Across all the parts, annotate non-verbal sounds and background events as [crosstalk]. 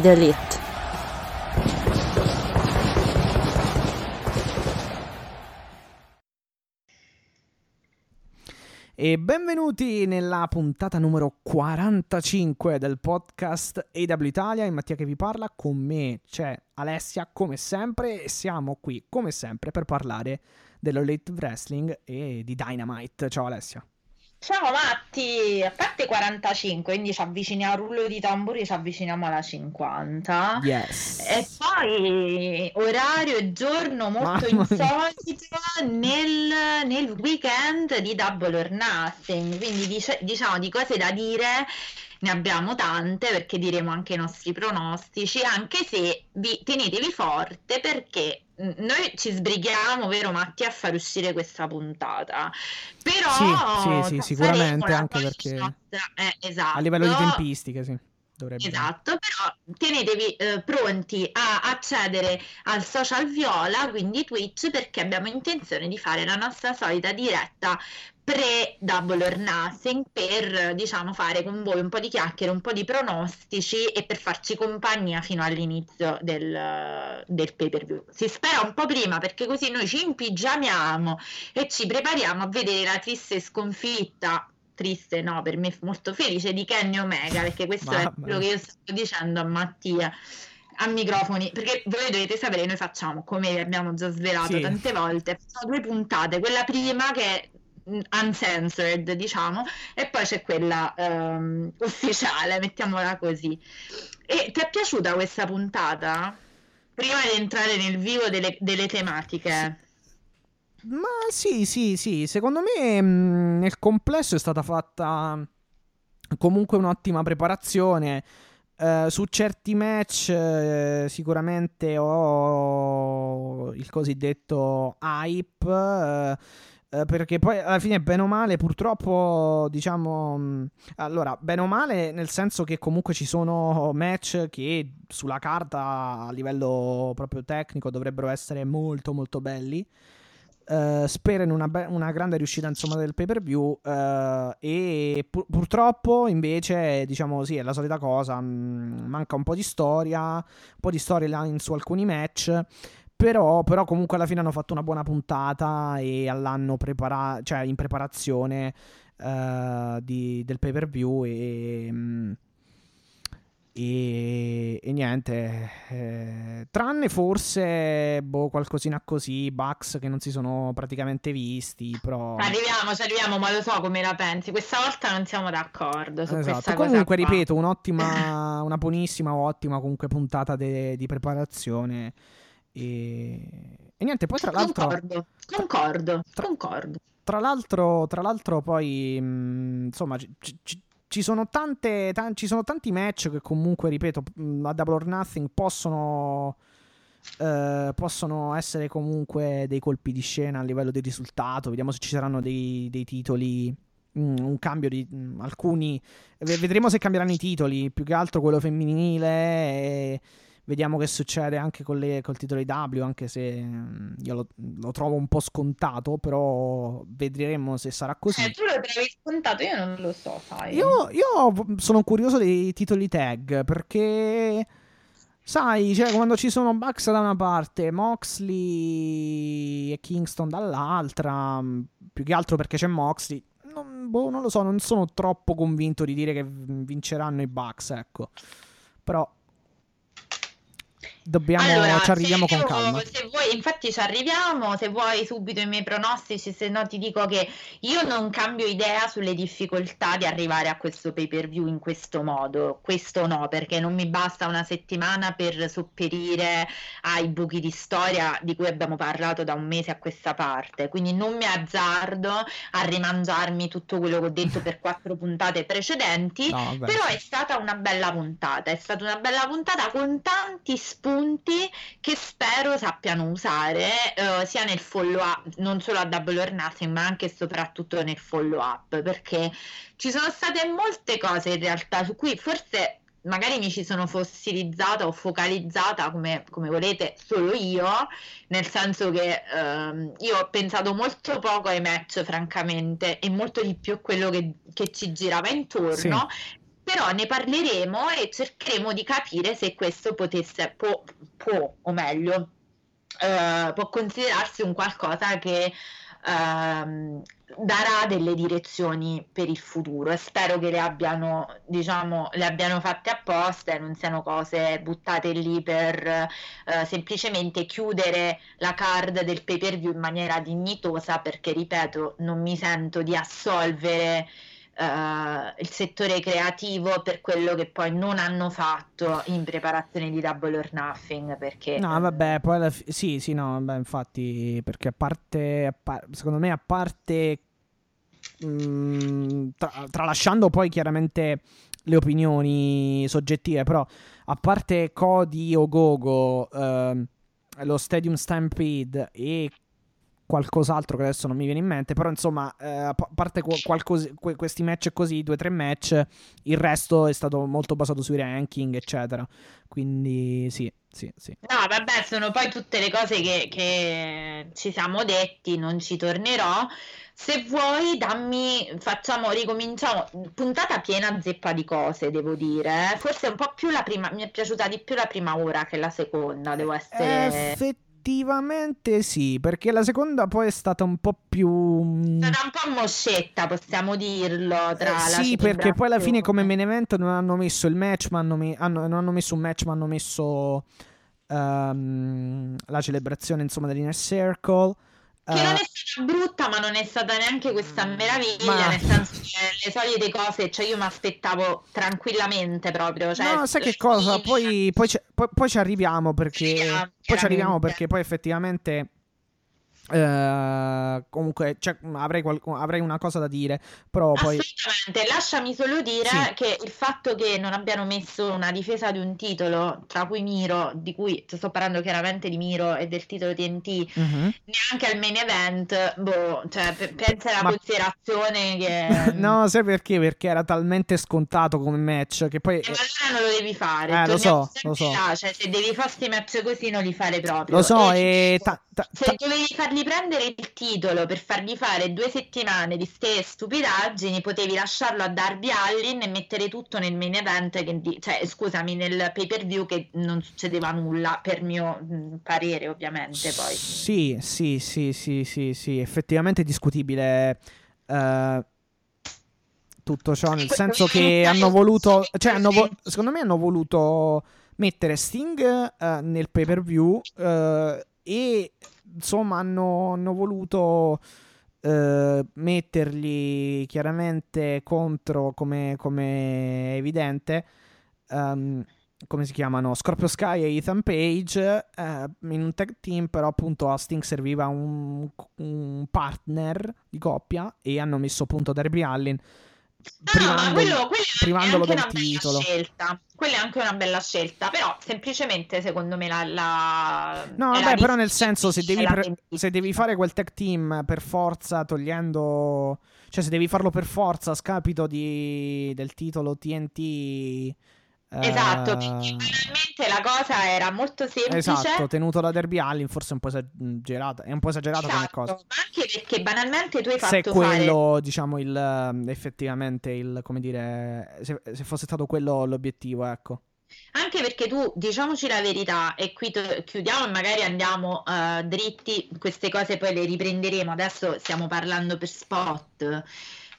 The elite. E benvenuti nella puntata numero 45 del podcast AW Italia. In Mattia che vi parla, con me c'è Alessia come sempre e siamo qui come sempre per parlare dell'Elite Wrestling e di Dynamite. Ciao Alessia. Ciao Matti, a parte 45, quindi ci avviciniamo al rullo di tamburi, ci avviciniamo alla 50. Yes. E poi orario e giorno molto insolito nel, nel, weekend di Double or Nothing, quindi dice, diciamo di cose da dire ne abbiamo tante perché diremo anche i nostri pronostici, anche se vi tenetevi forte perché noi ci sbrighiamo, vero Matti, a far uscire questa puntata. Però sì, sì, sì sicuramente anche perché eh, esatto. a livello di tempistiche, sì. Dovrebbe. Esatto, però tenetevi eh, pronti a accedere al social viola, quindi Twitch, perché abbiamo intenzione di fare la nostra solita diretta pre-double or nothing per diciamo fare con voi un po' di chiacchiere, un po' di pronostici e per farci compagnia fino all'inizio del, del pay per view. Si spera un po' prima perché così noi ci impigiamiamo e ci prepariamo a vedere la triste sconfitta triste, no, per me molto felice di Kenny Omega, perché questo Mamma. è quello che io sto dicendo a Mattia a microfoni, perché voi dovete sapere, noi facciamo, come abbiamo già svelato sì. tante volte, facciamo due puntate, quella prima che uncensored, diciamo, e poi c'è quella um, ufficiale, [laughs] mettiamola così. E ti è piaciuta questa puntata? Prima di entrare nel vivo delle, delle tematiche. Ma sì, sì, sì, secondo me mm, nel complesso è stata fatta comunque un'ottima preparazione. Uh, su certi match uh, sicuramente ho il cosiddetto hype. Uh, perché poi alla fine bene o male purtroppo diciamo mm, allora bene o male nel senso che comunque ci sono match che sulla carta a livello proprio tecnico dovrebbero essere molto molto belli. Uh, spero in una, be- una, grande riuscita insomma del pay per view uh, e pur- purtroppo invece diciamo sì è la solita cosa mh, mm, manca un po' di storia un po' di storyline su alcuni match però, però, comunque alla fine hanno fatto una buona puntata e all'anno prepara- cioè in preparazione uh, di, del pay per view e mm, e, e niente, eh, tranne forse boh, qualcosina così, Bugs che non si sono praticamente visti. Però... Arriviamo, ci arriviamo, ma lo so come la pensi. Questa volta non siamo d'accordo su esatto. Comunque, ripeto, un'ottima, una buonissima, ottima comunque puntata de- di preparazione. E... e, niente, poi tra l'altro. Concordo, concordo, tra, concordo. Tra l'altro, tra l'altro poi, mh, mm, insomma, ci, ci, ci sono, tante, t- ci sono tanti match che comunque, ripeto, a Double or Nothing possono... Uh, possono essere comunque dei colpi di scena a livello di risultato. Vediamo se ci saranno dei, dei titoli. Mm, un cambio di mm, alcuni. vedremo se cambieranno i titoli. Più che altro quello femminile. E Vediamo che succede anche con le, col titolo W, anche se mm, io lo, lo, trovo un po' scontato, però vedremo se sarà così. Eh, tu lo trovi scontato, io non lo so, sai. Io, io sono curioso dei titoli tag, perché... Sai, cioè, quando ci sono Bucks da una parte, Moxley e Kingston dall'altra, mm, più che altro perché c'è Moxley, non, boh, non lo so, non sono troppo convinto di dire che vinceranno i Bucks, ecco. Però dobbiamo, Allora, ci arriviamo con calma. Se vuoi, infatti ci arriviamo, se vuoi subito i miei pronostici, se no ti dico che io non cambio idea sulle difficoltà di arrivare a questo pay per view in questo modo. Questo no, perché non mi basta una settimana per sopperire ai buchi di storia di cui abbiamo parlato da un mese a questa parte. Quindi non mi azzardo a rimangiarmi tutto quello che ho detto per [laughs] quattro puntate precedenti. No, Però è stata una bella puntata, è stata una bella puntata con tanti spunti che spero sappiano usare eh, sia nel follow up, non solo a Double or Nothing, ma anche e soprattutto nel follow up, perché ci sono state molte cose in realtà su cui forse magari mi ci sono fossilizzata o focalizzata come, come volete solo io, nel senso che ehm, io ho pensato molto poco ai match francamente e molto di più a quello che, che ci girava intorno. Però ne parleremo e cercheremo di capire se questo potesse, può, può o meglio, eh, può considerarsi un qualcosa che ehm, darà delle direzioni per il futuro. E spero che le abbiano, diciamo, le abbiano fatte apposta e non siano cose buttate lì per eh, semplicemente chiudere la card del pay per view in maniera dignitosa perché, ripeto, non mi sento di assolvere eh, il settore creativo per quello che poi non hanno fatto in preparazione di Double or Nothing perché No, vabbè, poi fi- sì, sì, no, vabbè, infatti, perché a parte, a par- secondo me, a parte, mm, tra- tralasciando poi chiaramente le opinioni soggettive, però a parte Cody o Gogo, ehm, lo Stadium Stampede e qualcos'altro che adesso non mi viene in mente, però insomma, eh, a pa- parte qu- qualcos- que- questi match così, due o tre match, il resto è stato molto basato sui ranking, eccetera. Quindi sì, sì, sì. No, vabbè, sono poi tutte le cose che, che ci siamo detti, non ci tornerò. Se vuoi, dammi, facciamo, ricominciamo. Puntata piena zeppa di cose, devo dire. eh. Forse un po' più la prima, mi è piaciuta di più la prima ora che la seconda, devo essere. Effettivamente sì, perché la seconda poi è stata un po' più... mm, È stata un po' moscetta, possiamo dirlo, tra eh, sì, perché poi alla fine come main event non hanno messo il match, ma hanno, me- hanno- non hanno messo un match, ma hanno messo ehm, la celebrazione insomma dell'Inner Circle. Che non Eh, è stata brutta, ma non è stata neanche questa meraviglia, Ma- nel senso che le solite cose, cioè io mi aspettavo tranquillamente proprio. Cioè, no, sai che cosa? Poi, poi, ci- poi- poi ci arriviamo perché... Arriviamo, Poi ci arriviamo perché poi effettivamente... eh, comunque cioè, avrei, qual- avrei una cosa da dire, però poi... Lasciami solo dire Sì. che il fatto che non abbiano messo una difesa di un titolo, tra cui Miro, di cui sto parlando chiaramente di Miro e del titolo TNT, Mhm. neanche al main event, boh, cioè pe- pensa alla Ma- considerazione che... [laughs] No, sai perché? Perché era talmente scontato come match che poi... Eh, allora non lo devi fare. Eh, lo so, lo so. là, cioè, se devi fare questi match così non li fare proprio. Lo so, E- e... ta- ta- Se ta- dovevi fargli prendere il titolo per fargli fare due settimane di ste stupidaggini, potevi lasciarlo a Darby Allin e mettere tutto nel main event, che di- cioè scusami, nel pay per view che non succedeva nulla, per mio mh, parere ovviamente poi. Sì, sì, sì, sì, sì, sì, effettivamente è discutibile eh, tutto ciò, nel senso che hanno voluto, cioè hanno vo- secondo me hanno voluto mettere Sting eh, nel pay per view eh, e insomma hanno, hanno voluto eh, mettergli chiaramente contro come, come evidente ehm, come si chiamano? Scorpio Sky e Ethan Page eh, in un tag team però appunto a Sting serviva un, un partner di coppia e hanno messo appunto Darby Allin Ah, ma privandolo- quello, quello anche del una bella titolo scelta. Quella è anche una bella scelta, però semplicemente secondo me la... la No, è la vabbè, però nel senso, se devi, pre- se devi fare quel tag team per forza togliendo... Cioè, se devi farlo per forza a scapito di- del titolo TNT... eh, Esatto, perché banalmente la cosa era molto semplice. Esatto, tenuto da Derby Allin, forse è un po' esagerata. È un po' esagerata come Esatto, cosa. ma anche perché banalmente tu hai Se fatto fare quello, diciamo, il ehm, effettivamente il come dire, se, se fosse stato quello l'obiettivo, ecco. Anche perché tu, diciamoci la verità, e qui to- chiudiamo e magari andiamo eh, dritti, queste cose poi le riprenderemo, adesso stiamo parlando per spot,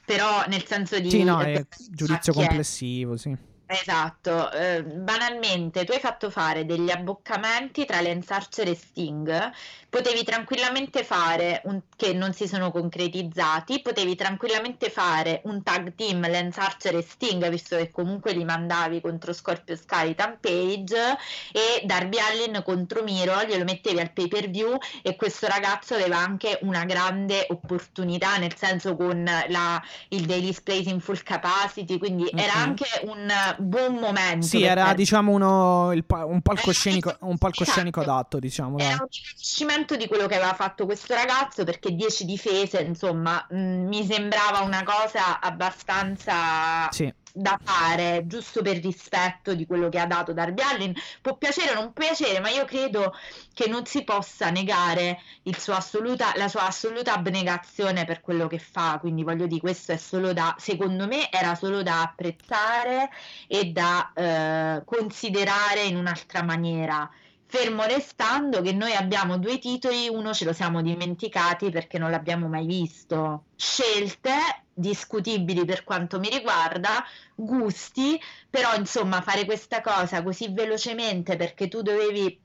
però nel senso di... Sì, no, eh, è giudizio complessivo, sì. Esatto, eh, banalmente tu hai fatto fare degli abboccamenti tra Lance Archer e Sting, potevi tranquillamente fare, un, che non si sono concretizzati, potevi tranquillamente fare un tag team Lance Archer e Sting, visto che comunque li mandavi contro Scorpio Sky Page e Darby Allin contro Miro, glielo mettevi al pay per view e questo ragazzo aveva anche una grande opportunità, nel senso con la, il Daily Place in full capacity, quindi mm-hmm. era anche un buon momento. Sì, era per... diciamo uno, il, un palcoscenico, un palcoscenico esatto. adatto, diciamo. Era un riconoscimento di quello che aveva fatto questo ragazzo perché 10 difese, insomma, mh, mm, mi sembrava una cosa abbastanza... Sì da fare, giusto per rispetto di quello che ha dato Darby Allin. Può piacere o non piacere, ma io credo che non si possa negare assoluta, la sua assoluta abnegazione per quello che fa. Quindi voglio dire, questo è solo da, secondo me, era solo da apprezzare e da eh, considerare in un'altra maniera fermo restando che noi abbiamo due titoli, uno ce lo siamo dimenticati perché non l'abbiamo mai visto. Scelte discutibili per quanto mi riguarda, gusti, però insomma fare questa cosa così velocemente perché tu dovevi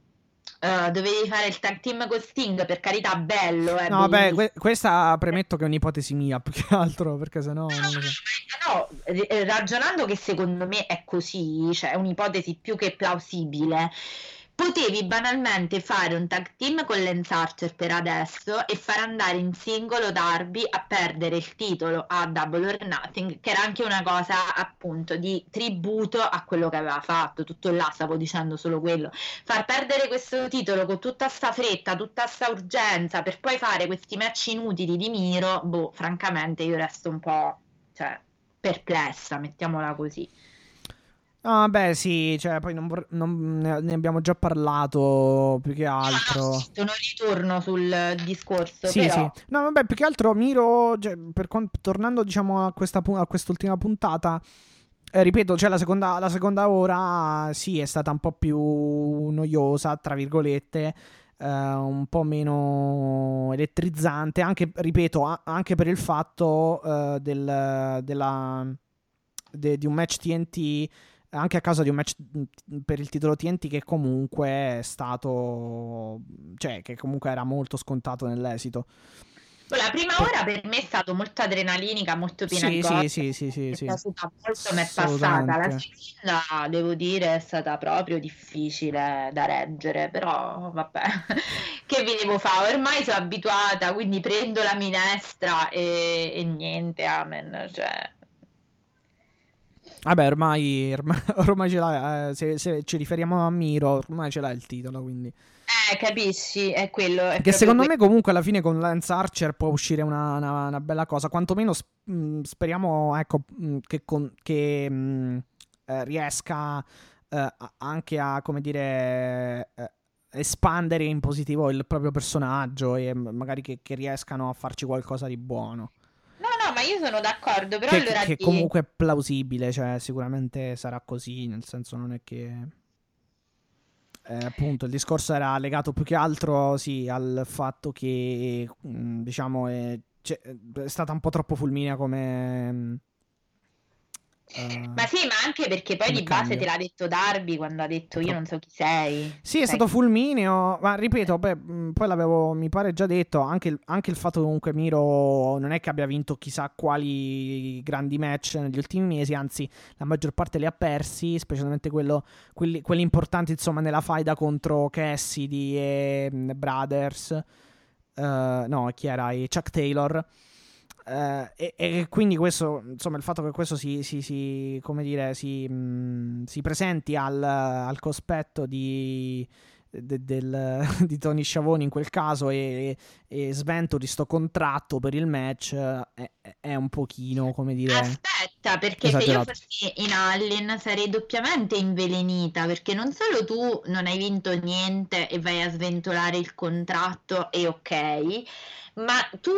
Uh, dovevi fare il tag team con Sting, per carità, bello. Eh, no, beh, que- questa premetto che è un'ipotesi mia più che altro, perché sennò. No, no, ragionando che secondo me è così, cioè è un'ipotesi più che plausibile potevi banalmente fare un tag team con Lance Archer per adesso e far andare in singolo Darby a perdere il titolo a Double or Nothing, che era anche una cosa appunto di tributo a quello che aveva fatto. Tutto là stavo dicendo solo quello. Far perdere questo titolo con tutta sta fretta, tutta sta urgenza per poi fare questi match inutili di Miro, boh, francamente io resto un po' cioè, perplessa, mettiamola così. Ah, beh, sì, cioè, poi non vor- non- ne abbiamo già parlato più che altro. No, non ritorno sul discorso. Sì, però... sì. No, vabbè, più che altro Miro, cioè, per tornando diciamo a, questa, a quest'ultima puntata, eh, ripeto, cioè la seconda, la seconda ora sì, è stata un po' più noiosa, tra virgolette. Uh, un po' meno elettrizzante, anche, ripeto, a- anche per il fatto uh, del, della, de- di un match TNT anche a causa di un match mm, per il titolo TNT che comunque è stato cioè che comunque era molto scontato nell'esito la prima ora per me è stato molto adrenalinica, molto piena sì, di cose. Sì, sì, sì, sì, molto, mi è passata. La seconda, devo dire, è stata proprio difficile da reggere, però vabbè, [laughs] che vi devo fare? Ormai sono abituata, quindi prendo la minestra e, e niente, amen, cioè Vabbè, ormai, ormai, [laughs] ormai ce l'ha. Eh, se, se, ci riferiamo a Miro, ormai ce l'ha il titolo. Quindi. Eh, capisci? È quello. È che secondo que- me, comunque, alla fine con Lance Archer può uscire una, una, una bella cosa. Quantomeno sp- mm, speriamo, ecco, mm, che, con, che mh, mm, eh, riesca eh, anche a, come dire. Eh, espandere in positivo il proprio personaggio e magari che, che riescano a farci qualcosa di buono ma io sono d'accordo, però che, allora che ti... comunque è plausibile, cioè sicuramente sarà così, nel senso non è che... Eh, appunto, il discorso era legato più che altro sì, al fatto che, mm, diciamo, è, è stata un po' troppo fulminea come Uh, ma sì, ma anche perché poi di base te l'ha detto Darby quando ha detto io non so chi sei. Sì, è stato fulmineo, ma ripeto, beh, mm, poi l'avevo, mi pare già detto, anche il, anche il fatto che comunque Miro non è che abbia vinto chissà quali grandi match negli ultimi mesi, anzi la maggior parte li ha persi, specialmente quello, quelli, quelli importanti insomma nella faida contro Cassidy e mm, Brothers, uh, no, chi era? E Chuck Taylor. Uh, e, e, quindi questo, insomma, il fatto che questo si, si, si come dire, si, mh, si presenti al, al cospetto di, de, del, [laughs] di Tony Sciavoni in quel caso e, e sventuri sto contratto per il match è, è, un pochino, come dire... Aspetta, perché esagerato. se io fossi in Allin sarei doppiamente invelenita, perché non solo tu non hai vinto niente e vai a sventolare il contratto e ok ma tu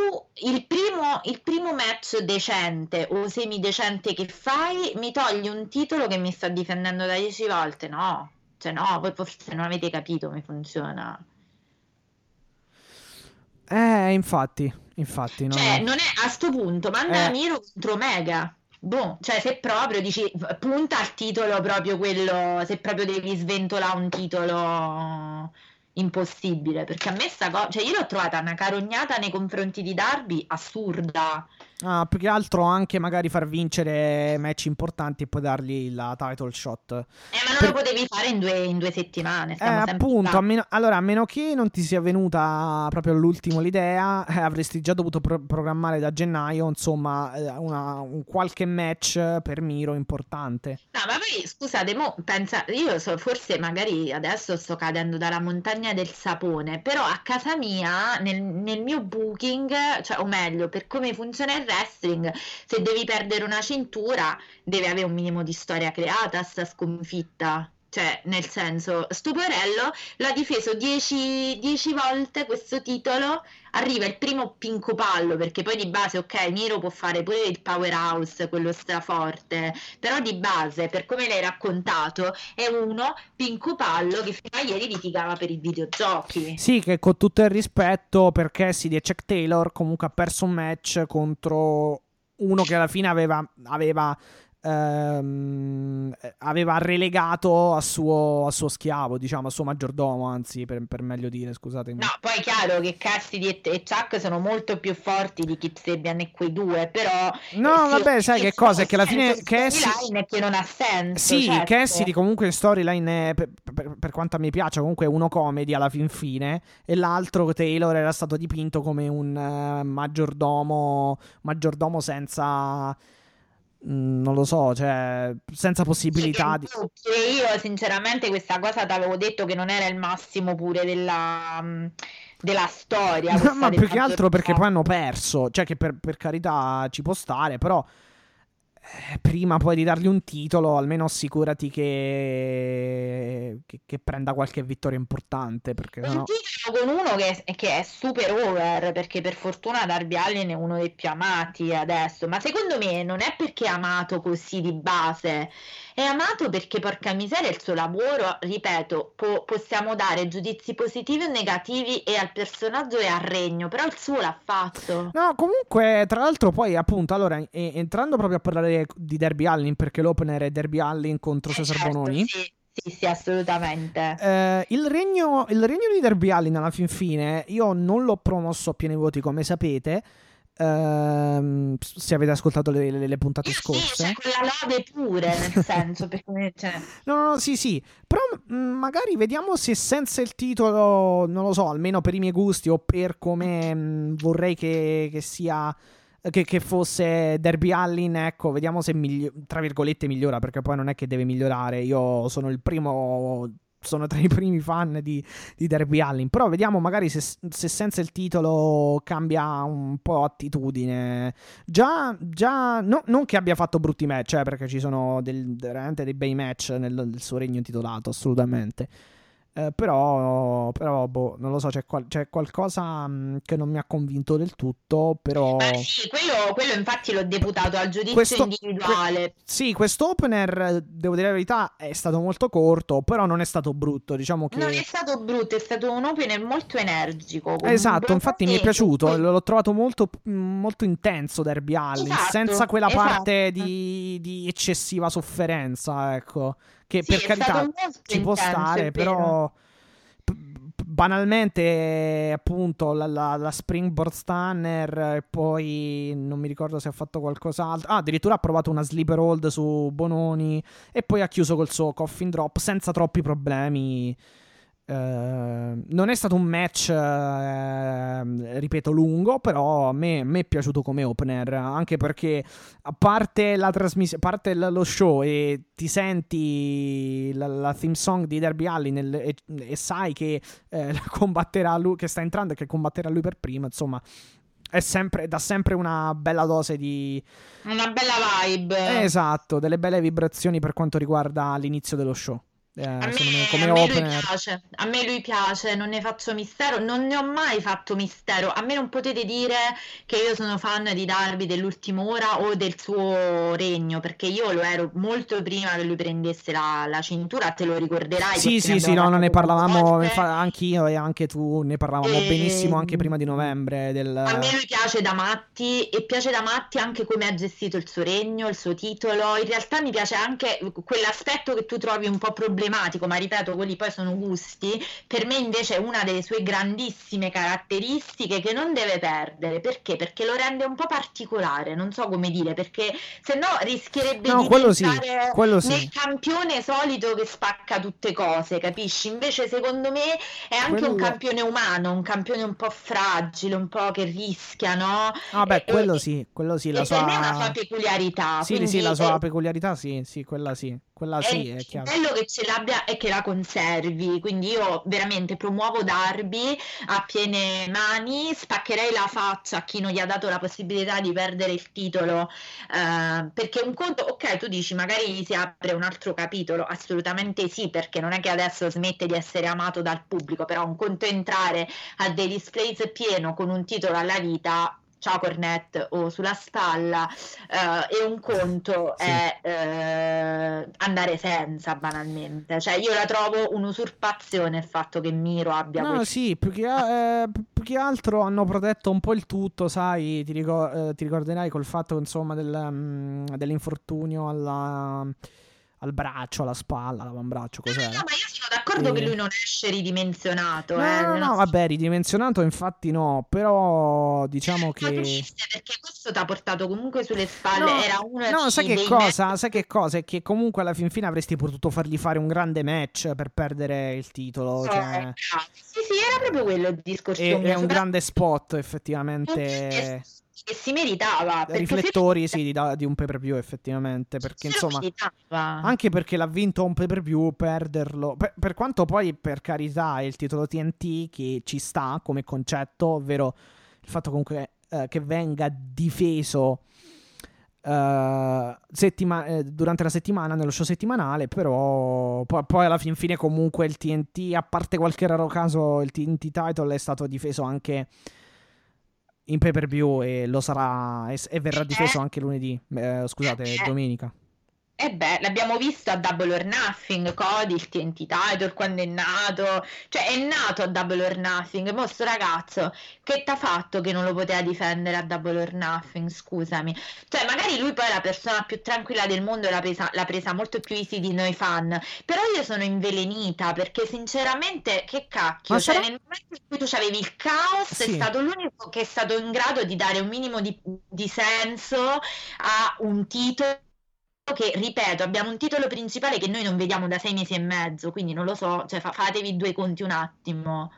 il primo, il primo match decente o semidecente che fai mi togli un titolo che mi sta difendendo da 10 volte? No, cioè no, voi forse non avete capito come funziona. Eh, infatti, infatti. No. Cioè, non è a sto punto, manda eh. Miro contro Mega. boh, cioè se proprio dici punta al titolo proprio quello, se proprio devi sventolare un titolo impossibile, perché a me sta cosa, cioè io l'ho trovata una carognata nei confronti di Darby assurda. Ah, più che altro anche magari far vincere match importanti e poi dargli la title shot. Eh, ma non Per- lo potevi fare in due, in due settimane. Eh, appunto, a meno, allora, a meno che non ti sia venuta proprio all'ultimo l'idea, eh, avresti già dovuto pro- programmare da gennaio, insomma, eh, una- un qualche match per Miro importante. No, ma poi scusate, mo, pensa, io so, forse magari adesso sto cadendo dalla montagna del sapone, però a casa mia, nel, nel mio booking, cioè, o meglio, per come funziona il wrestling, se devi perdere una cintura, deve avere un minimo di storia creata, sta sconfitta. Cioè, nel senso, sto porello l'ha difeso 10 volte questo titolo. Arriva il primo pinco pallo, perché poi di base, ok, Miro può fare pure il powerhouse, quello straforte, però di base, per come l'hai raccontato, è uno pinco pallo che fino a ieri litigava per i videogiochi. Sì, che con tutto il rispetto per Cassidy e Chuck Taylor comunque ha perso un match contro uno che alla fine aveva, aveva, ehm, aveva relegato a suo, a suo schiavo, diciamo, a suo maggiordomo, anzi, per, per meglio dire, scusatemi. No, poi è chiaro che Cassidy e, e Chuck sono molto più forti di Kip Sabian e quei due, però... No, eh, vabbè, sai che cosa? È che alla fine Cassidy... È che non ha senso, Sì, certo. Cassidy comunque in storyline, è, per, per- per quanto mi piace, comunque è uno comedy alla fin fine. E l'altro, Taylor, era stato dipinto come un eh, maggiordomo, maggiordomo senza... mm, non lo so, cioè, senza possibilità di... Io sinceramente questa cosa ti avevo detto che non era il massimo pure della, mm, della storia. No, [laughs] ma più che altro perché poi hanno perso. Cioè, che per, per carità ci può stare, però. Eh, Prima poi di dargli un titolo, almeno assicurati che, che, che prenda qualche vittoria importante. Perché Un sennò... titolo con uno che è, che è super over, perché per fortuna Darby Allin è uno dei più amati adesso, ma secondo me non è perché è amato così di base, è amato perché porca miseria il suo lavoro, ripeto, po- possiamo dare giudizi positivi o negativi e al personaggio e al regno, però il suo l'ha fatto. No, comunque, tra l'altro, poi appunto, allora, e- entrando proprio a parlare di Derby Allin, perché l'opener è Derby Allin contro Eh, Cesar certo, Bononi. Sì, sì, sì, assolutamente. Eh, il, regno, il regno di Derby Allin alla fin fine io non l'ho promosso a pieni voti come sapete ehm, se avete ascoltato le, le- le puntate Sì, scorse cioè, con la lode pure, nel [laughs] senso, perché cioè, no no no, sì sì però mh, magari vediamo se senza il titolo non lo so almeno per i miei gusti o per come mh, vorrei che, che sia che, che fosse Derby Allin ecco vediamo se migli- tra virgolette migliora perché poi non è che deve migliorare io sono il primo sono tra i primi fan di, di Derby Allin. Però vediamo magari se, se senza il titolo cambia un po' attitudine. Già, già no- non che abbia fatto brutti match, eh, perché ci sono del- veramente dei bei match nel, nel suo regno intitolato, assolutamente. Eh, però, però, boh, non lo so, c'è, qual- c'è qualcosa mh, che non mi ha convinto del tutto, però... Ma sì, quello, quello infatti l'ho deputato al giudizio Questo- individuale. Sì, quest'opener, eh, devo dire la verità, è stato molto corto, però non è stato brutto, diciamo che... Non è stato brutto, è stato un opener molto energico. Esatto, infatti mi è piaciuto, Poi- l'ho trovato molto, molto intenso Derby Allin, Esatto, senza quella esatto. parte di, di eccessiva sofferenza, ecco, che Sì, per carità ci può intenso, stare, però banalmente appunto la, la- la Springboard Stunner e poi non mi ricordo se ha fatto qualcos'altro, ah addirittura ha provato una sleeper hold su Bononi e poi ha chiuso col suo coffin drop senza troppi problemi. Eh, non è stato un match, eh, ripeto, lungo, però a me, a me è piaciuto come opener, anche perché a parte la trasmissione, a parte lo show e ti senti la, la theme song di Derby Allin nel- e, e sai che eh, [laughs] combatterà lui, che sta entrando e che combatterà lui per primo, insomma, è sempre, dà sempre una bella dose di... Una bella vibe. Esatto, delle belle vibrazioni per quanto riguarda l'inizio dello show. Eh, A me, me, come a me lui opener. piace, a me lui piace, non ne faccio mistero, non ne ho mai fatto mistero. A me non potete dire che io sono fan di Darby dell'ultima ora o del suo regno, perché io lo ero molto prima che lui prendesse la, la cintura, te lo ricorderai Sì, sì, sì, no, no, ne parlavamo, infa- anch'io e anche tu ne parlavamo E- benissimo anche prima di novembre del... A me lui piace da matti e piace da matti anche come ha gestito il suo regno, il suo titolo. In realtà mi piace anche quell'aspetto che tu trovi un po' problematico, ma ripeto, quelli poi sono gusti. Per me invece è una delle sue grandissime caratteristiche che non deve perdere. Perché? Perché lo rende un po' particolare, non so come dire, perché se no rischierebbe No, di quello sì, quello sì. nel campione solito che spacca tutte cose, capisci? Invece secondo me è anche un Quello- campione umano, un campione un po' fragile, un po' che rischia, no? Ah, beh, E- quello e- sì, quello sì, la per me è una sua sua... peculiarità. Sì, sì, la sua peculiarità, sì, sì, quella sì, quella sì, è chiaro. bello che ce l'abbia e che la conservi, quindi io veramente promuovo Darby a piene mani, spaccherei la faccia a chi non gli ha dato la possibilità di perdere il titolo, eh, perché un conto, ok, tu dici magari si apre un altro capitolo, assolutamente sì, perché non è che adesso smette di essere amato dal pubblico, però un conto entrare a dei displays pieno con un titolo alla vita. Ciao Cornette o sulla spalla eh, e un conto Sì. è eh, andare senza banalmente cioè io la trovo un'usurpazione il fatto che Miro abbia No, questo sì, più che, eh, più che altro hanno protetto un po' il tutto, sai, ti, ricor- eh, ti ricorderai col fatto, insomma, del, mm, dell'infortunio alla- al braccio, alla spalla, all'avambraccio, No, no, cos'era? no, ma io sono d'accordo E- che lui non esce ridimensionato No, eh, no, no, non- vabbè, ridimensionato infatti no, però diciamo Ma che... perché questo ti ha portato comunque sulle spalle No, era uno no, sai che cosa? Sai che cosa? È che comunque alla fin fine avresti potuto fargli fare un grande match per perdere il titolo. match- Cioè, sì sì era proprio quello il discorso è, è un grande spot, effettivamente. Che si meritava perché Riflettori se- sì, di, di un pay per view, effettivamente. Perché se insomma, anche perché l'ha vinto un pay per view, perderlo. Per, per quanto poi, per carità, è il titolo TNT che ci sta come concetto, ovvero il fatto comunque eh, che venga difeso. eh, settima- eh, durante la settimana nello show settimanale però poi, poi alla fin fine comunque il TNT a parte qualche raro caso il TNT title è stato difeso anche in pay per view e lo sarà e, e verrà difeso anche lunedì eh, scusate domenica E beh, l'abbiamo visto a Double or Nothing, Cody, il TNT title, quando è nato, cioè è nato a Double or Nothing, mo sto ragazzo, che t'ha fatto che non lo poteva difendere a Double or Nothing, scusami, cioè magari lui poi è la persona più tranquilla del mondo l'ha presa, l'ha presa molto più easy di noi fan, però io sono invelenita perché sinceramente che cacchio, Ma cioè sarà- nel momento in cui tu avevi il caos Sì. è stato l'unico che è stato in grado di dare un minimo di, di senso a un titolo che, ripeto, abbiamo un titolo principale che noi non vediamo da sei mesi e mezzo, quindi non lo so, cioè fa- fatevi due conti un attimo.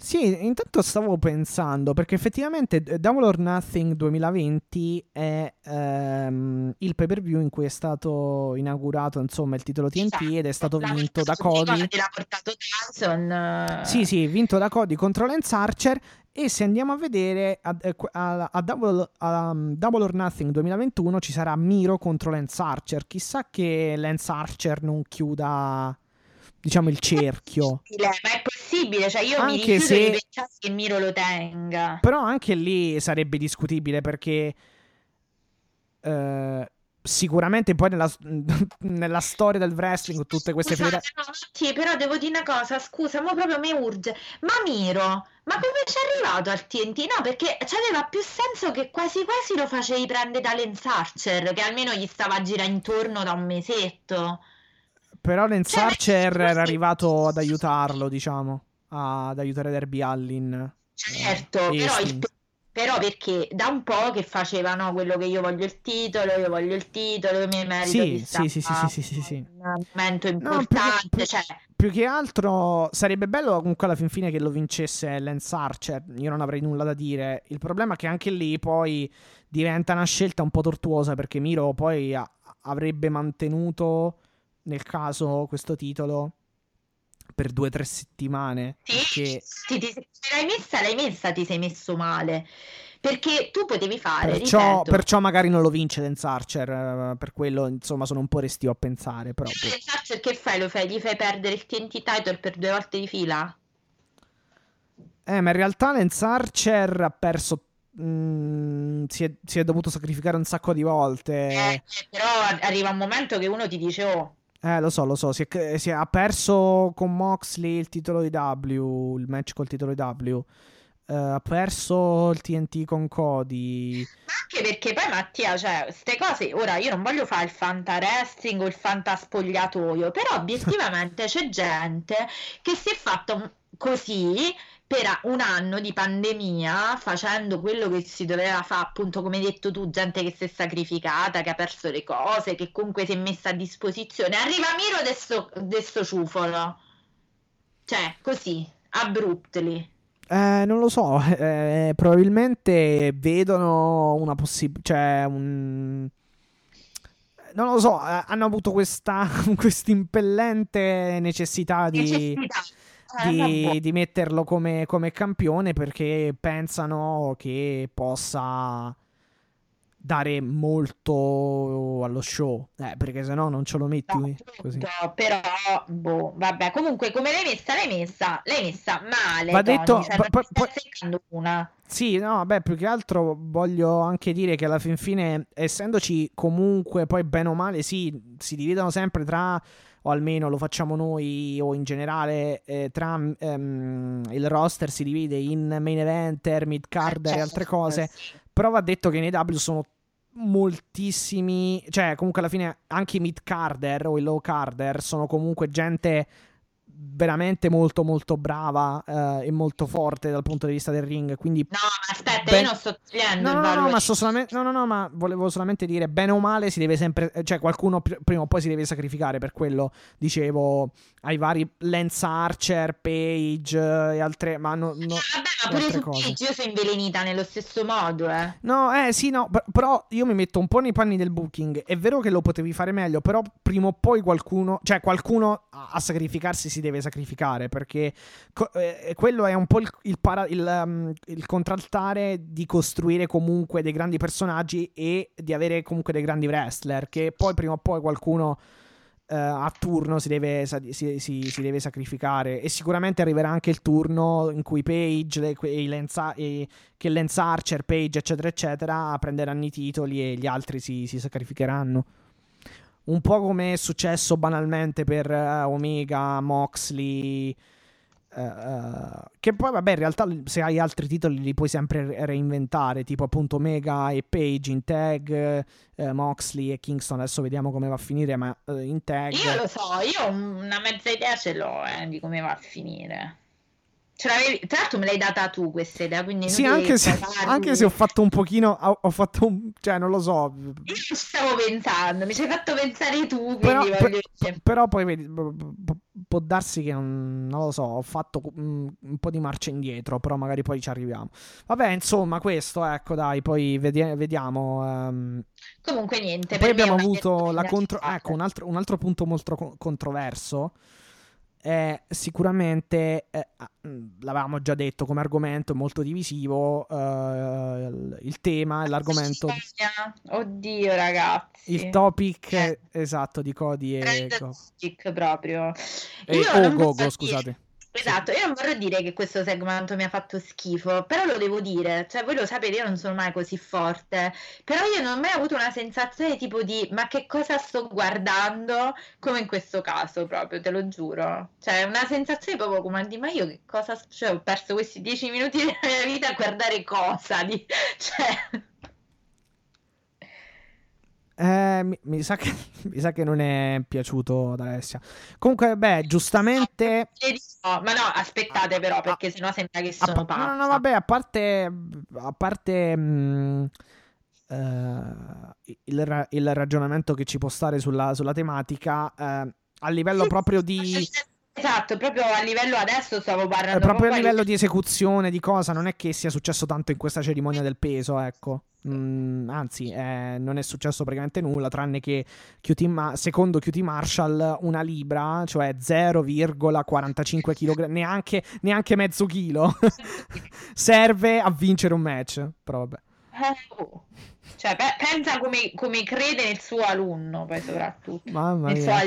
Sì, intanto stavo pensando, perché effettivamente eh, Double or Nothing 2020 è ehm, il pay per view in cui è stato inaugurato insomma il titolo TNT ed è stato vinto da Cody. L'ha portato Tyson. eh, Sì, sì, vinto da Cody contro Lance Archer. E se andiamo a vedere a, a- a Double, a Double or Nothing 2021 ci sarà Miro contro Lance Archer. Chissà che Lance Archer non chiuda, diciamo, il cerchio. Ma è possibile, cioè io mi Anche rifiuto se- di che Miro lo tenga. Però anche lì sarebbe discutibile perché eh, sicuramente poi nella, [laughs] nella storia del wrestling tutte queste federazioni... no, Matti, però devo dire una cosa, scusa, ma proprio mi urge. Ma Miro, ma come ci è arrivato al TNT? No, perché c'aveva più senso che quasi quasi lo facevi prendere da Lance Archer, che almeno gli stava a girare intorno da un mesetto. Però Lance Cioè, Archer era arrivato ad aiutarlo, diciamo, ad aiutare Derby Allin. Certo, Eh, però, il- però perché da un po' che facevano quello che io voglio il titolo, io voglio il titolo, io mi merito Sì, sì, sì, sì, sì, sì, sì, sì. un momento No, più importante, cioè Più che altro sarebbe bello comunque alla fin fine che lo vincesse Lance Archer. Io non avrei nulla da dire. Il problema è che anche lì poi diventa una scelta un po' tortuosa perché Miro poi a- avrebbe mantenuto nel caso questo titolo per due o tre settimane. Sì, Perché ti- se l'hai messa, l'hai messa, ti sei messo male. perché tu potevi fare, Perciò, ripeto, perciò magari non lo vince Lance Archer. eh, Per quello, insomma, sono un po' restio a pensare. Però, boh. Lance Archer che fai? Lo fai? Gli fai perdere il TNT title per due volte di fila? Eh, ma in realtà Lance Archer ha perso. mm, si, è, si è dovuto sacrificare un sacco di volte. Eh, però arriva un momento che uno ti dice, oh, Eh, lo so, lo so. Si è- si è- ha perso con Moxley il titolo di W. Il match col titolo di W. Eh, ha perso il TNT con Cody. Ma anche perché poi Mattia, cioè, queste cose, ora io non voglio fare il fanta wrestling o il fanta spogliatoio, però obiettivamente c'è gente che si è fatta così per un anno di pandemia facendo quello che si doveva fare, appunto, come hai detto tu, gente che si è sacrificata, che ha perso le cose, che comunque si è messa a disposizione. Arriva Miro adesso, adesso ciufolo. Cioè, così, abruptly. Eh, non lo so. [laughs] eh, probabilmente vedono una possibilità. Cioè, un. Non lo so, eh, hanno avuto questa, [laughs] questa impellente necessità di, Necessità. Di, di metterlo come, come campione perché pensano che possa dare molto allo show. Eh, perché se no non ce lo metti No, così. appunto, però, boh, vabbè, comunque come l'hai messa? L'hai messa, l'hai messa male, Va Tony, detto- cioè, po- po- una. Sì, no, beh, più che altro voglio anche dire che alla fin fine, essendoci comunque poi bene o male, sì, si dividono sempre tra, o almeno lo facciamo noi, o in generale, eh, tra ehm, il roster si divide in main eventer, mid carder e Certo, altre cose. Però va detto che nei W sono moltissimi, cioè comunque alla fine anche i mid carder o i low carder sono comunque gente veramente molto molto brava eh, e molto forte dal punto di vista del ring, quindi No, ma aspetta, Ben- io non sto togliendo No, no, no, ma sto solamente, no, no, no, ma volevo solamente dire, bene o male si deve sempre, cioè qualcuno pr- prima o poi si deve sacrificare, per quello dicevo ai vari Lance Archer, Page eh, e altre, ma no, no- Vabbè, ma pure su cose. Page io sono invelenita nello stesso modo, eh. No, eh sì, no, p- però io mi metto un po' nei panni del booking. È vero che lo potevi fare meglio, però prima o poi qualcuno, cioè qualcuno a, a sacrificarsi si deve sacrificare, perché co- eh, quello è un po' il, il para- il, um, il contraltare di costruire comunque dei grandi personaggi e di avere comunque dei grandi wrestler, che poi prima o poi qualcuno eh, a turno si deve, si, si- si deve sacrificare e sicuramente arriverà anche il turno in cui Page, le- que- i Lance- i- che Lance Archer, Page eccetera eccetera prenderanno i titoli e gli altri si sacrificheranno. Un po' come è successo banalmente per eh, Omega, Moxley. eh, che poi, vabbè, in realtà se hai altri titoli li puoi sempre re- reinventare, tipo appunto Omega e Page in tag, Moxley e Kingston. Adesso vediamo come va a finire, ma in tag. Io lo so, io una mezza idea ce l'ho, eh, di come va a finire. Tra l'altro me l'hai data tu questa idea, quindi Sì, anche che se, anche se ho fatto un pochino. Ho, ho fatto un. cioè, non lo so. Io ci stavo pensando, mi ci hai fatto pensare tu, quindi Però, per- però poi vedi, può darsi che non, non lo so, ho fatto mm, un po' di marcia indietro, però magari poi ci arriviamo. Vabbè, insomma, questo, ecco, dai, poi vedi- vediamo. ehm. Comunque niente, Poi abbiamo avuto la contro... Ecco, un altro, un altro punto molto co- controverso è sicuramente, eh, ah, l'avevamo già detto come argomento, molto divisivo, eh, il, il tema e l'argomento, Oddio, ragazzi. il topic Eh. esatto di Cody e... Go- topic proprio. e Io oh, Gogo, dire- scusate. Esatto, io non vorrei dire che questo segmento mi ha fatto schifo, però lo devo dire, cioè voi lo sapete, io non sono mai così forte, però io non ho mai avuto una sensazione tipo di ma che cosa sto guardando, come in questo caso proprio, te lo giuro, cioè una sensazione proprio come di ma io che cosa, cioè ho perso questi dieci minuti della mia vita a guardare cosa, di... [laughs] cioè... Eh, mi, mi sa che, [laughs] mi sa che non è piaciuto ad Alessia. Comunque, beh, giustamente... Ma no, aspettate però, perché sennò sembra che A sono pa- no, no, no, pazza. vabbè, a parte, a parte mm, eh, il, ra- il ragionamento che ci può stare sulla, sulla tematica, eh, a livello proprio di... Esatto, proprio a livello adesso stavo parlando. È proprio a livello di esecuzione, di cosa, non è che sia successo tanto in questa cerimonia del peso, ecco. Mm, anzi, eh, non è successo praticamente nulla, tranne che QT Ma- secondo QT Marshall una libra, cioè 0,45 kg, neanche, neanche mezzo chilo, [laughs] serve a vincere un match. Però vabbè. Eh, oh. Cioè, pe- pensa come, come, crede nel suo alunno, poi soprattutto. Mamma mia,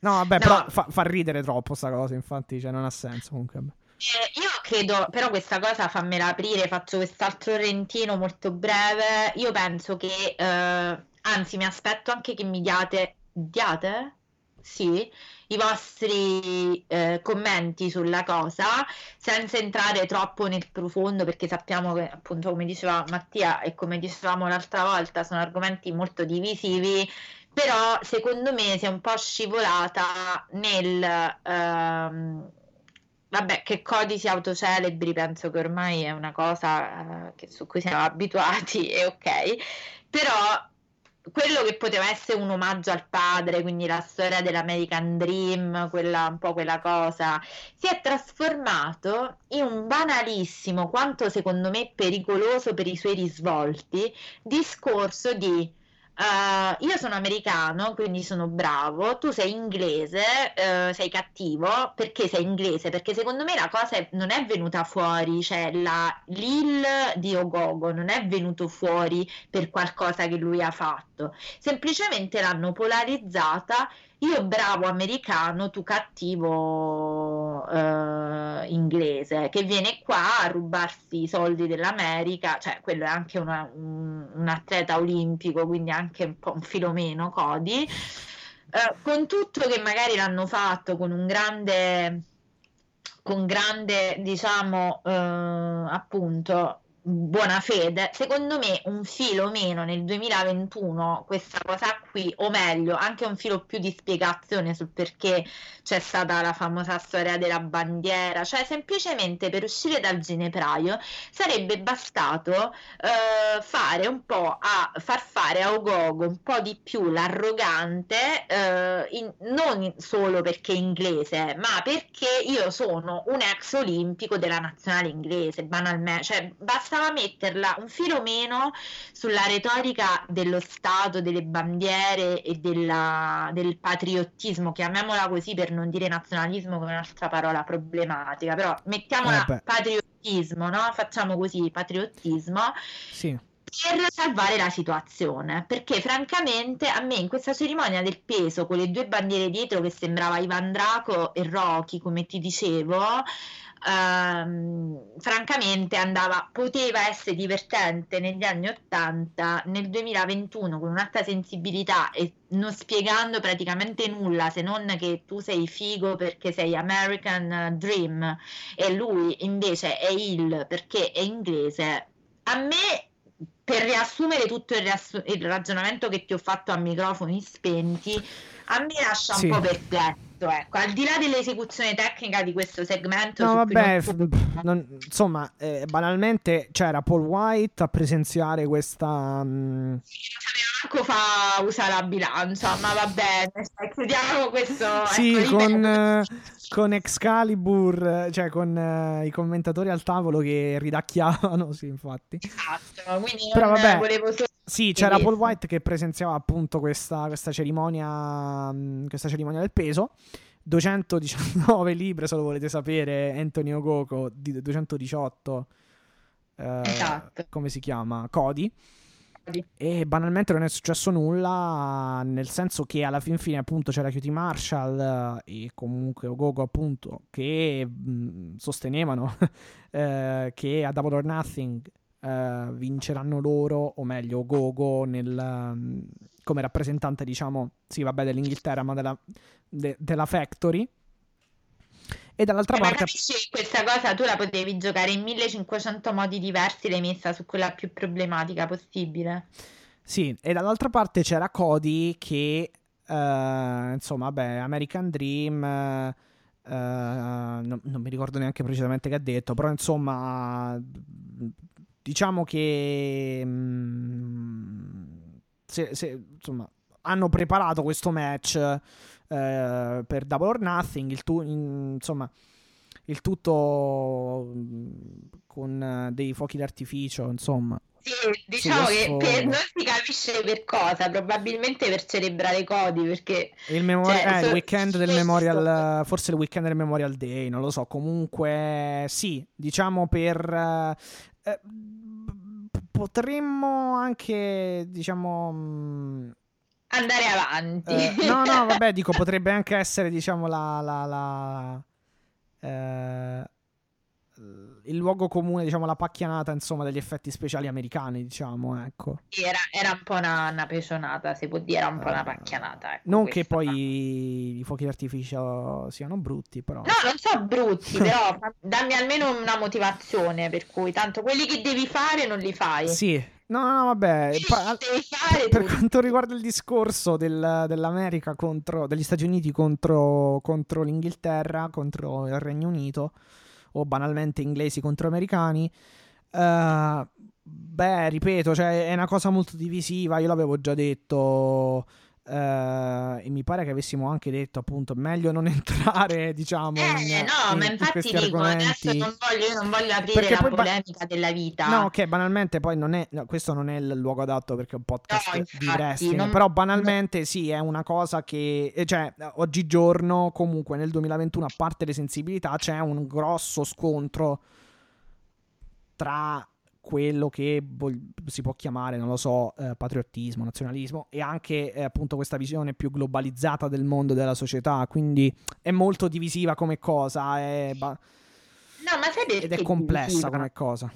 No, vabbè, no. però fa, fa, ridere troppo sta cosa, infatti, cioè non ha senso comunque. Eh, io credo, però questa cosa fammela aprire, faccio quest'altro rentino molto breve. Io penso che, eh, anzi, mi aspetto anche che mi diate, diate? Sì, i vostri eh, commenti sulla cosa senza entrare troppo nel profondo perché sappiamo che appunto come diceva Mattia e come dicevamo l'altra volta sono argomenti molto divisivi però secondo me si è un po' scivolata nel ehm, vabbè che codici autocelebri penso che ormai è una cosa eh, su cui siamo [laughs] abituati e ok. Però quello che poteva essere un omaggio al padre, quindi la storia dell'American Dream, quella, un po' quella cosa, si è trasformato in un banalissimo, quanto secondo me pericoloso per i suoi risvolti, discorso di Uh, io sono americano, quindi sono bravo, tu sei inglese, uh, sei cattivo, perché sei inglese? Perché secondo me la cosa è, non è venuta fuori, cioè la Lil di Ogogo non è venuto fuori per qualcosa che lui ha fatto, semplicemente l'hanno polarizzata. Io bravo americano, tu cattivo eh, inglese, che viene qua a rubarsi i soldi dell'America, cioè quello è anche una, un, un, atleta olimpico, quindi anche un po' un filomeno Cody, eh, con tutto che magari l'hanno fatto con un grande, con grande diciamo, eh, appunto, buona fede, secondo me un filo meno nel 2021 questa cosa qui, o meglio, anche un filo più di spiegazione sul perché c'è stata la famosa storia della bandiera, cioè semplicemente per uscire dal ginepraio sarebbe bastato eh, fare un po' a far fare a Ogogo un po' di più l'arrogante, eh, in, non solo perché è inglese, ma perché io sono un ex olimpico della nazionale inglese, banalmente, cioè basta bastava metterla un filo meno sulla retorica dello Stato, delle bandiere e della, del patriottismo, chiamiamola così per non dire nazionalismo che è un'altra parola problematica, però mettiamola eh patriottismo, no? Facciamo così, patriottismo. Sì per salvare la situazione perché francamente a me in questa cerimonia del peso con le due bandiere dietro che sembrava Ivan Draco e Rocky come ti dicevo ehm, francamente andava, poteva essere divertente negli anni 80, nel 2021 con un'alta sensibilità e non spiegando praticamente nulla se non che tu sei figo perché sei American Dream e lui invece è il perché è inglese. A me per riassumere tutto il, riassu- il, ragionamento che ti ho fatto a microfoni spenti, a me lascia un sì. po' perplesso detto, ecco, al di là dell'esecuzione tecnica di questo segmento... No, vabbè, non... Non, insomma, eh, banalmente c'era Paul White a presenziare questa... Mh... Mm, manco fa usa la bilancia, ma va bene, chiudiamo questo... Sì, ecco, con, eh, con, Excalibur, cioè con uh, i commentatori al tavolo che ridacchiavano, [laughs] sì, infatti. Esatto, quindi Però, vabbè, volevo solo sì, c'era Paul White che presenziava appunto questa, questa, cerimonia, mm, questa cerimonia del peso. 219 [laughs] libbre, se lo volete sapere, Anthony Ogogo, di 218, eh, esatto. come si chiama? Cody. E banalmente non è successo nulla, nel senso che alla fin fine appunto c'era QT Marshall eh, e comunque Ogogo appunto che mh, mm, sostenevano [laughs] eh, che a Double or Nothing uh, vinceranno loro, o meglio Gogo nel, um, come rappresentante, diciamo, sì, vabbè, dell'Inghilterra, ma della, de, della Factory. E dall'altra eh, parte... capisci questa cosa tu la potevi giocare in 1500 modi diversi, l'hai messa su quella più problematica possibile. Sì, e dall'altra parte c'era Cody che, uh, insomma, vabbè, American Dream... Uh, non, non, mi ricordo neanche precisamente che ha detto, però insomma diciamo che mh, mm, se, se, insomma, hanno preparato questo match eh, per Double or Nothing, il tu, in, insomma, il tutto mm, con eh, dei fuochi d'artificio, insomma. Sì, diciamo che per, non si capisce per cosa, probabilmente per celebrare Cody, perché... Il, memori- cioè, eh, il weekend del Memorial, forse il weekend del Memorial Day, non lo so, comunque sì, diciamo per... Eh, potremmo anche, diciamo... Mm, Andare avanti. Eh, no, no, [laughs] vabbè, dico, potrebbe anche essere, diciamo, la... la, la eh, il luogo comune, diciamo, la pacchianata, insomma, degli effetti speciali americani, diciamo, ecco. Era, era un po' una, una pecionata, si può dire, era un po' una eh, pacchianata. Ecco, non che poi i, i fuochi d'artificio siano brutti, però. No, non so brutti, [laughs] però dammi almeno una motivazione, per cui tanto quelli che devi fare non li fai. Sì, No, no, vabbè. Pa- per quanto riguarda il discorso del, dell'America contro, degli Stati Uniti contro, contro, l'Inghilterra, contro il Regno Unito, o banalmente inglesi contro americani. Uh, beh, ripeto, cioè, è una cosa molto divisiva. Io l'avevo già detto. Uh, e mi pare che avessimo anche detto appunto meglio non [laughs] entrare diciamo eh, in, no in, ma infatti dico argomenti. adesso non voglio, io non voglio aprire perché la polemica ba- della vita no che banalmente poi non è no, questo non è il luogo adatto perché è un podcast no, infatti, di wrestling non, però banalmente no. sì è una cosa che eh, cioè oggigiorno comunque nel 2021 a parte le sensibilità c'è un grosso scontro tra quello che si può chiamare, non lo so, eh, patriottismo, nazionalismo e anche eh, appunto questa visione più globalizzata del mondo e della società, quindi è molto divisiva come cosa, è ba- no, ma sai ed è complessa divisiva? come cosa.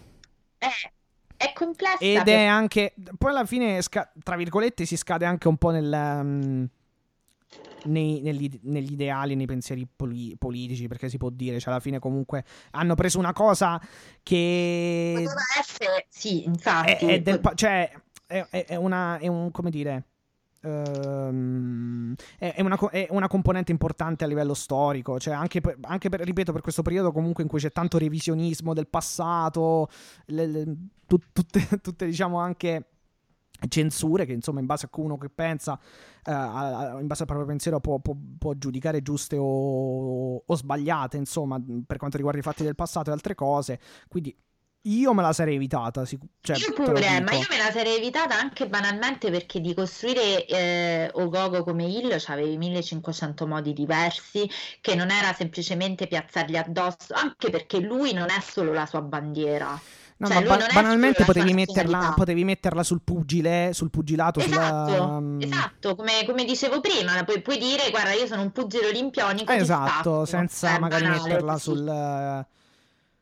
Eh, è complessa. Ed per... è anche, poi alla fine, sca- tra virgolette, si scade anche un po' nel... Um, nei, negli, negli, ideali, nei pensieri poli- politici, perché si può dire, cioè alla fine comunque hanno preso una cosa che... Poteva essere, sì, infatti. È, è del, cioè, è, è, una, è un, come dire... Um, è, una, è, una, componente importante a livello storico, cioè anche, per, anche per, ripeto, per questo periodo comunque in cui c'è tanto revisionismo del passato, le, le, tu, tutte, [laughs] tutte diciamo anche censure che insomma in base a uno che pensa uh, in base al proprio pensiero può, può, può giudicare giuste o, o, sbagliate insomma per quanto riguarda i fatti del passato e altre cose. Quindi io me la sarei evitata sic- cioè, io pure ma io me la sarei evitata anche banalmente perché di costruire eh, Ogogo come Hill avevi 1500 modi diversi che non era semplicemente piazzarli addosso anche perché lui non è solo la sua bandiera No, cioè, ba- banalmente potevi metterla, potevi metterla, sul pugile, sul pugilato. Esatto, sulla... Mm, esatto come, come, dicevo prima, puoi, puoi, dire guarda io sono un pugile olimpionico. Esatto, senza magari banale, metterla sul,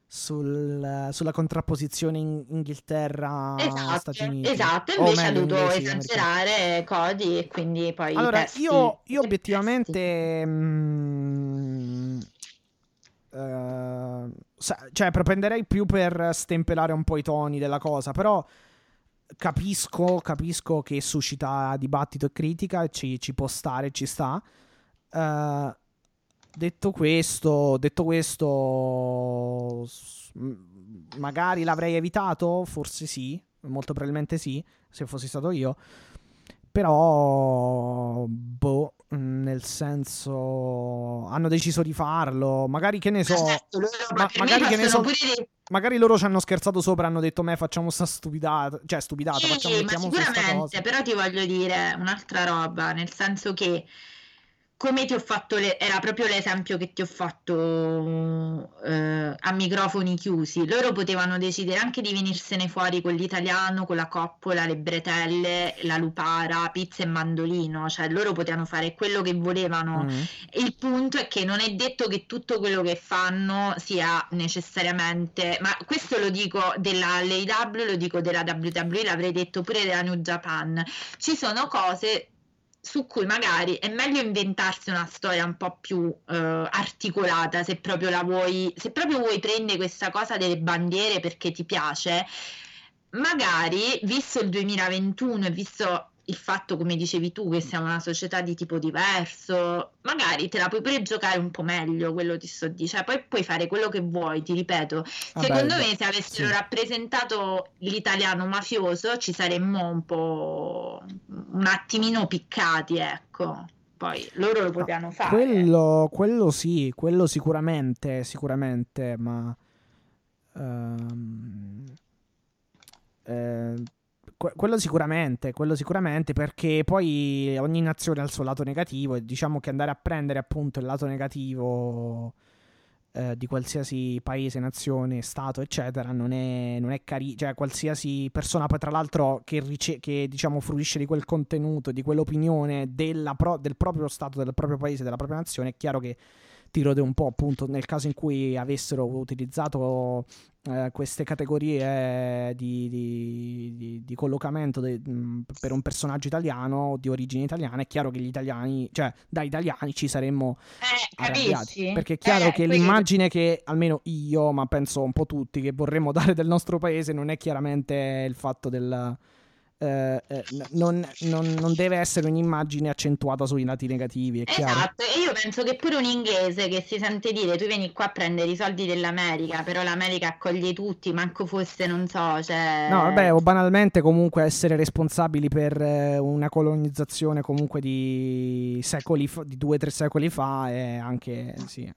sul, sulla contrapposizione in Inghilterra esatto, Uniti. Esatto, invece ha dovuto esagerare Cody e quindi poi... Allora, io, io obiettivamente... Mh, Uh, cioè, propenderei più per stempelare un po' i toni della cosa, però capisco, capisco che suscita dibattito e critica, ci, ci può stare, ci sta. Uh, detto questo, detto questo, magari l'avrei evitato, forse sì, molto probabilmente sì, se fossi stato io. Però, boh, nel senso, hanno deciso di farlo. Magari che ne so, esatto, ma, magari che ne so. Magari loro ci hanno scherzato sopra, hanno detto: Me facciamo sta stupidata. Cioè, stupidata, sì, facciamo, sì, ma sicuramente. Però ti voglio dire un'altra roba, nel senso che come ti ho fatto, le- era proprio l'esempio che ti ho fatto eh, a microfoni chiusi. Loro potevano decidere anche di venirsene fuori con l'italiano, con la coppola, le bretelle, la lupara, pizza e mandolino, cioè loro potevano fare quello che volevano. Mm. Il punto è che non è detto che tutto quello che fanno sia necessariamente, ma questo lo dico della LAW, lo dico della WWE, l'avrei detto pure della New Japan. Ci sono cose su cui magari è meglio inventarsi una storia un po' più eh, articolata se proprio la vuoi, se proprio vuoi prendere questa cosa delle bandiere perché ti piace, magari visto il 2021 e visto il fatto, come dicevi tu, che siamo una società di tipo diverso, magari te la puoi pure giocare un po' meglio, quello ti sto dicendo, cioè, poi puoi fare quello che vuoi, ti ripeto. Ah, Secondo beh, me se avessero sì. rappresentato l'italiano mafioso ci saremmo un po' un attimino piccati, ecco. Poi loro lo potevano fare. Quello, quello sì, quello sicuramente, sicuramente, ma... ehm, eh, quello sicuramente, quello sicuramente, perché poi ogni nazione ha il suo lato negativo e diciamo che andare a prendere appunto il lato negativo eh, di qualsiasi paese, nazione, stato, eccetera, non è, non è carino. Cioè, qualsiasi persona, poi tra l'altro, che, rice- che diciamo fruisce di quel contenuto, di quell'opinione pro- del proprio stato, del proprio paese, della propria nazione, è chiaro che ti rode un po', appunto, nel caso in cui avessero utilizzato eh, queste categorie di, di- di- di collocamento de- mh, per un personaggio italiano di origine italiana, è chiaro che gli italiani, cioè da italiani ci saremmo Eh, arrabbiati. Perché è chiaro Eh, che quello- l'immagine che almeno io, ma penso un po' tutti, che vorremmo dare del nostro paese non è chiaramente il fatto del. Eh, eh, non, non- non deve essere un'immagine accentuata sui lati negativi. Esatto, e io penso che pure un inglese che si sente dire tu vieni qua a prendere i soldi dell'America, però l'America accoglie tutti, manco fosse, non so, cioè... No, vabbè, o banalmente comunque essere responsabili per eh, una colonizzazione comunque di secoli fa- di due o tre secoli fa è anche, sì, eh,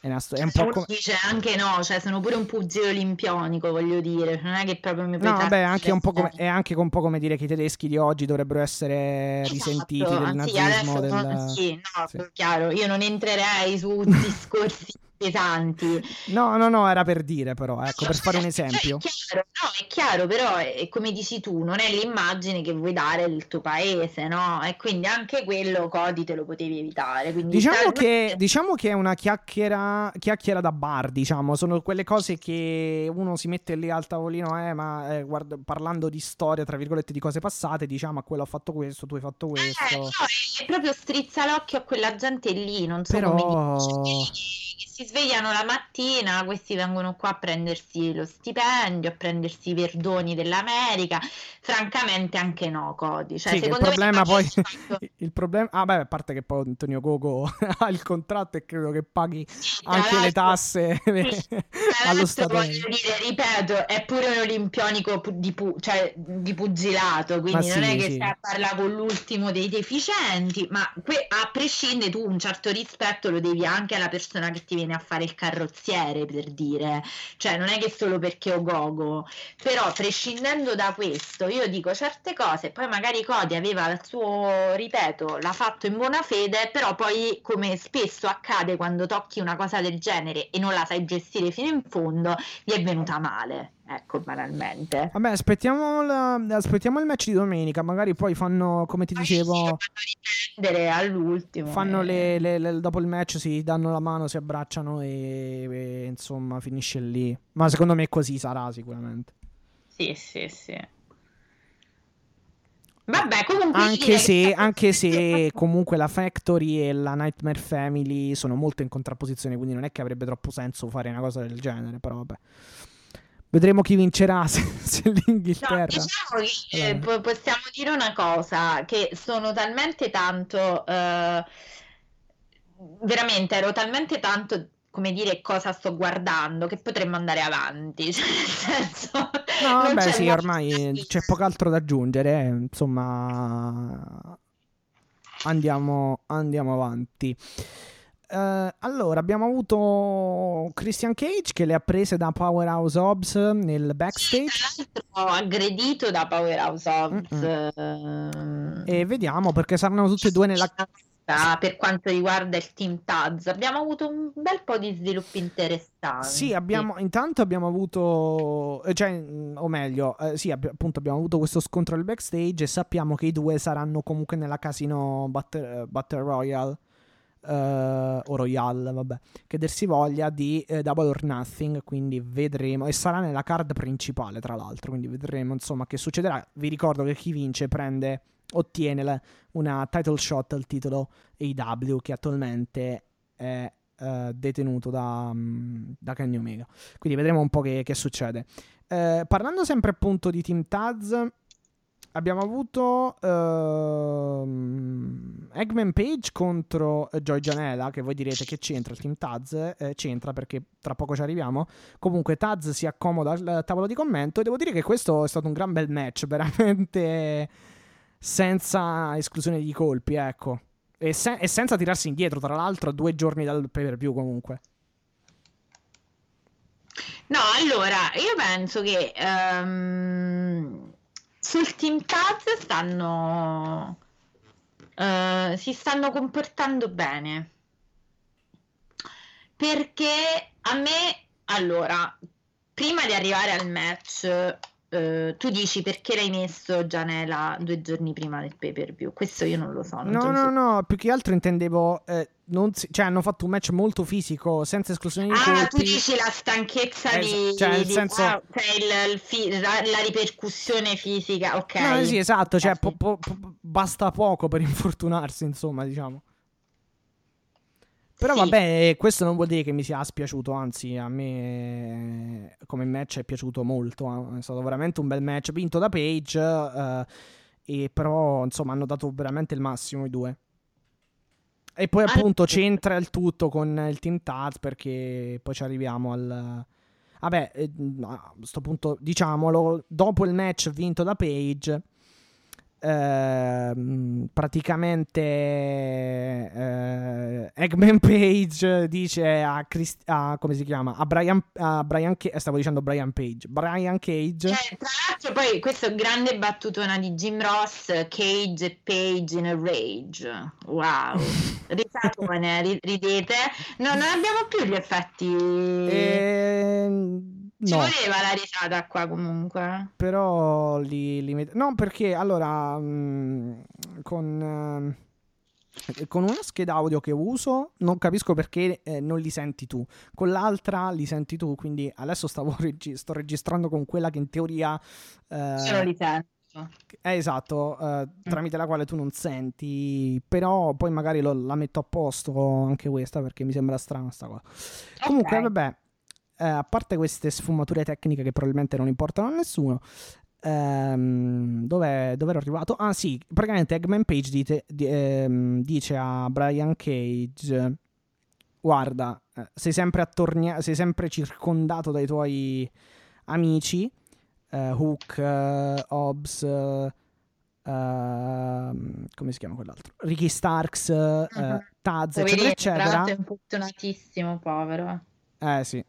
è, una sto- è un po' come... dice anche no, cioè sono pure un pugile olimpionico, voglio dire, non è che proprio mi No, vabbè, anche un po' come, bene. è anche un po' come dire che i tedeschi di oggi dovrebbero essere risentiti Esatto, del sì, nazismo. adesso del- sì, no, sì. chiaro, io non entrerei su [laughs] discorsi pesanti. No, no, no, era per dire però, ecco, per Cioè, fare un È esempio. chiaro, no, è chiaro, però è, come dici tu, non è l'immagine che vuoi dare del tuo paese, no? E quindi anche quello, Codi, te lo potevi evitare. Quindi Diciamo che, talmente- diciamo che è una chiacchiera, chiacchiera da bar, diciamo, sono quelle cose che uno si mette lì al tavolino, eh, ma eh, guarda, parlando di storia, tra virgolette, di cose passate, diciamo, a quello ha fatto questo, tu hai fatto Eh, questo. no, è, è proprio strizza l'occhio a quella gente lì, non so Però- come dici, che si svegliano la mattina, questi vengono qua a prendersi lo stipendio, a prendersi i verdoni dell'America, francamente anche no, Codi. Cioè, Sì, il problema poi [laughs] il problema ah beh, a parte che poi Antonio Gogo [laughs] ha il contratto e credo che paghi Tra anche le tasse [laughs] allo Stato voglio dire, ripeto, è pure un olimpionico di, pu- cioè, di pugilato, quindi Ma non sì, è che sì. stai a parlare con l'ultimo dei deficienti, ma que- a prescindere tu un certo rispetto lo devi anche alla persona che ti viene a fare il carrozziere, per dire, cioè non è che solo perché ho gogo, però prescindendo da questo, io dico certe cose, poi magari Cody aveva il suo, ripeto, l'ha fatto in buona fede, però poi come spesso accade quando tocchi una cosa del genere e non la sai gestire fino in fondo, gli è venuta male, ecco, banalmente. Vabbè, aspettiamo, la- aspettiamo il match di domenica, magari poi fanno, come ti si dicevo, all'ultimo. fanno eh. le, le- le- dopo il match si danno la mano, si abbracciano e, e, insomma finisce lì. Ma secondo me così sarà sicuramente. Sì, sì, sì. Vabbè, comunque Anche se, che- anche se comunque la Factory e la Nightmare Family sono molto in contrapposizione, quindi non è che avrebbe troppo senso fare una cosa del genere, però vabbè. Vedremo chi vincerà [laughs] se, se No, l'Inghilterra. diciamo che eh, po- possiamo dire una cosa, che sono talmente tanto, eh, veramente ero talmente tanto, come dire, cosa sto guardando, che potremmo andare avanti, [laughs] cioè, nel senso... No, vabbè, sì, ormai da c'è poco altro da aggiungere. eh, Insomma, andiamo, andiamo avanti. Eh, allora, abbiamo avuto Christian Cage che le ha prese da Powerhouse Hobbs nel backstage. Tra l'altro aggredito da Powerhouse Hobbs ehm, E vediamo perché saranno tutte e due nella. per quanto riguarda il team Taz. Abbiamo avuto un bel po' di sviluppi interessanti. Sì, abbiamo, intanto abbiamo avuto, eh, cioè, mh, o meglio, eh, sì, abbi- appunto abbiamo avuto questo scontro al backstage e sappiamo che i due saranno comunque nella casino Battle, Battle Royale, eh, o Royale, vabbè, che der si voglia, di eh, Double or Nothing, quindi vedremo, e sarà nella card principale tra l'altro, quindi vedremo insomma che succederà. Vi ricordo che chi vince prende, ottiene la- una title shot al titolo AW che attualmente è eh, detenuto da, mm, da Kenny Omega. Quindi vedremo un po' che, che succede. Eh, parlando sempre appunto di Team Taz, abbiamo avuto ehm, Eggman Page contro eh, Joy Janela, che voi direte che c'entra il team Taz, eh, c'entra perché tra poco ci arriviamo. Comunque Taz si accomoda al tavolo di commento e devo dire che questo è stato un gran bel match, [laughs] veramente senza esclusione di colpi, ecco. E, se- e senza tirarsi indietro, tra l'altro, a due giorni dal pay per view comunque. No, allora, io penso che ehm, sul Team Taz stanno eh, si stanno comportando bene. Perché a me, allora, prima di arrivare al match, eh, tu dici perché l'hai messo Gianela due giorni prima del pay per view? Questo io non lo so. Non No, no, so. no, più che altro intendevo. eh, non si- cioè, hanno fatto un match molto fisico, senza esclusione di Ah, tu colpi. dici la stanchezza Es- di, cioè, nel di- senso- ah, cioè il- il fi- la, la ripercussione fisica, ok. No, sì, esatto, cioè, Eh, sì. po- po- basta poco per [laughs] infortunarsi, insomma, diciamo. Però Sì. vabbè, questo non vuol dire che mi sia spiaciuto, anzi, a me come match è piaciuto molto. eh. È stato veramente un bel match, vinto da Page, eh, e però, insomma, hanno dato veramente il massimo i due. E poi Ah, appunto c'entra il tutto con il Team Taz perché poi ci arriviamo al... Vabbè, eh, a questo punto diciamolo, dopo il match vinto da Page, ehm, praticamente eh, Eggman [laughs] Page dice a, Chris- a- come si chiama? A Brian, a Brian Ca- stavo dicendo Brian Page, Brian Cage. Eh, tra l'altro poi questo grande battutona di Jim Ross, Cage e Page in a rage. Wow. [laughs] Risatone, ri- ridete. No, non abbiamo più gli effetti. Ehm, Ci no. voleva la risata qua comunque. Però li, li met- No, perché allora mh, con, ehm, con una scheda audio che uso non capisco perché eh, non li senti tu. Con l'altra li senti tu, quindi adesso [laughs] regi- sto registrando con quella che in teoria... eh, non li sento. eh, esatto, eh, tramite la quale tu non senti, però poi magari lo- la metto a posto anche questa perché mi sembra strana sta cosa. Comunque, Ok. vabbè, eh, a parte queste sfumature tecniche che probabilmente non importano a nessuno, ehm, dove, dove ero arrivato? Ah sì, praticamente Eggman Page dite- di- ehm, dice a Brian Cage, guarda, eh, sei sempre, attornia- sei sempre circondato dai tuoi amici, eh, Hook, eh, Hobbs, eh, ehm, come si chiama quell'altro? Ricky Starks, Mhm. Taz, eccetera, eccetera. è infortunatissimo, povero. Eh sì.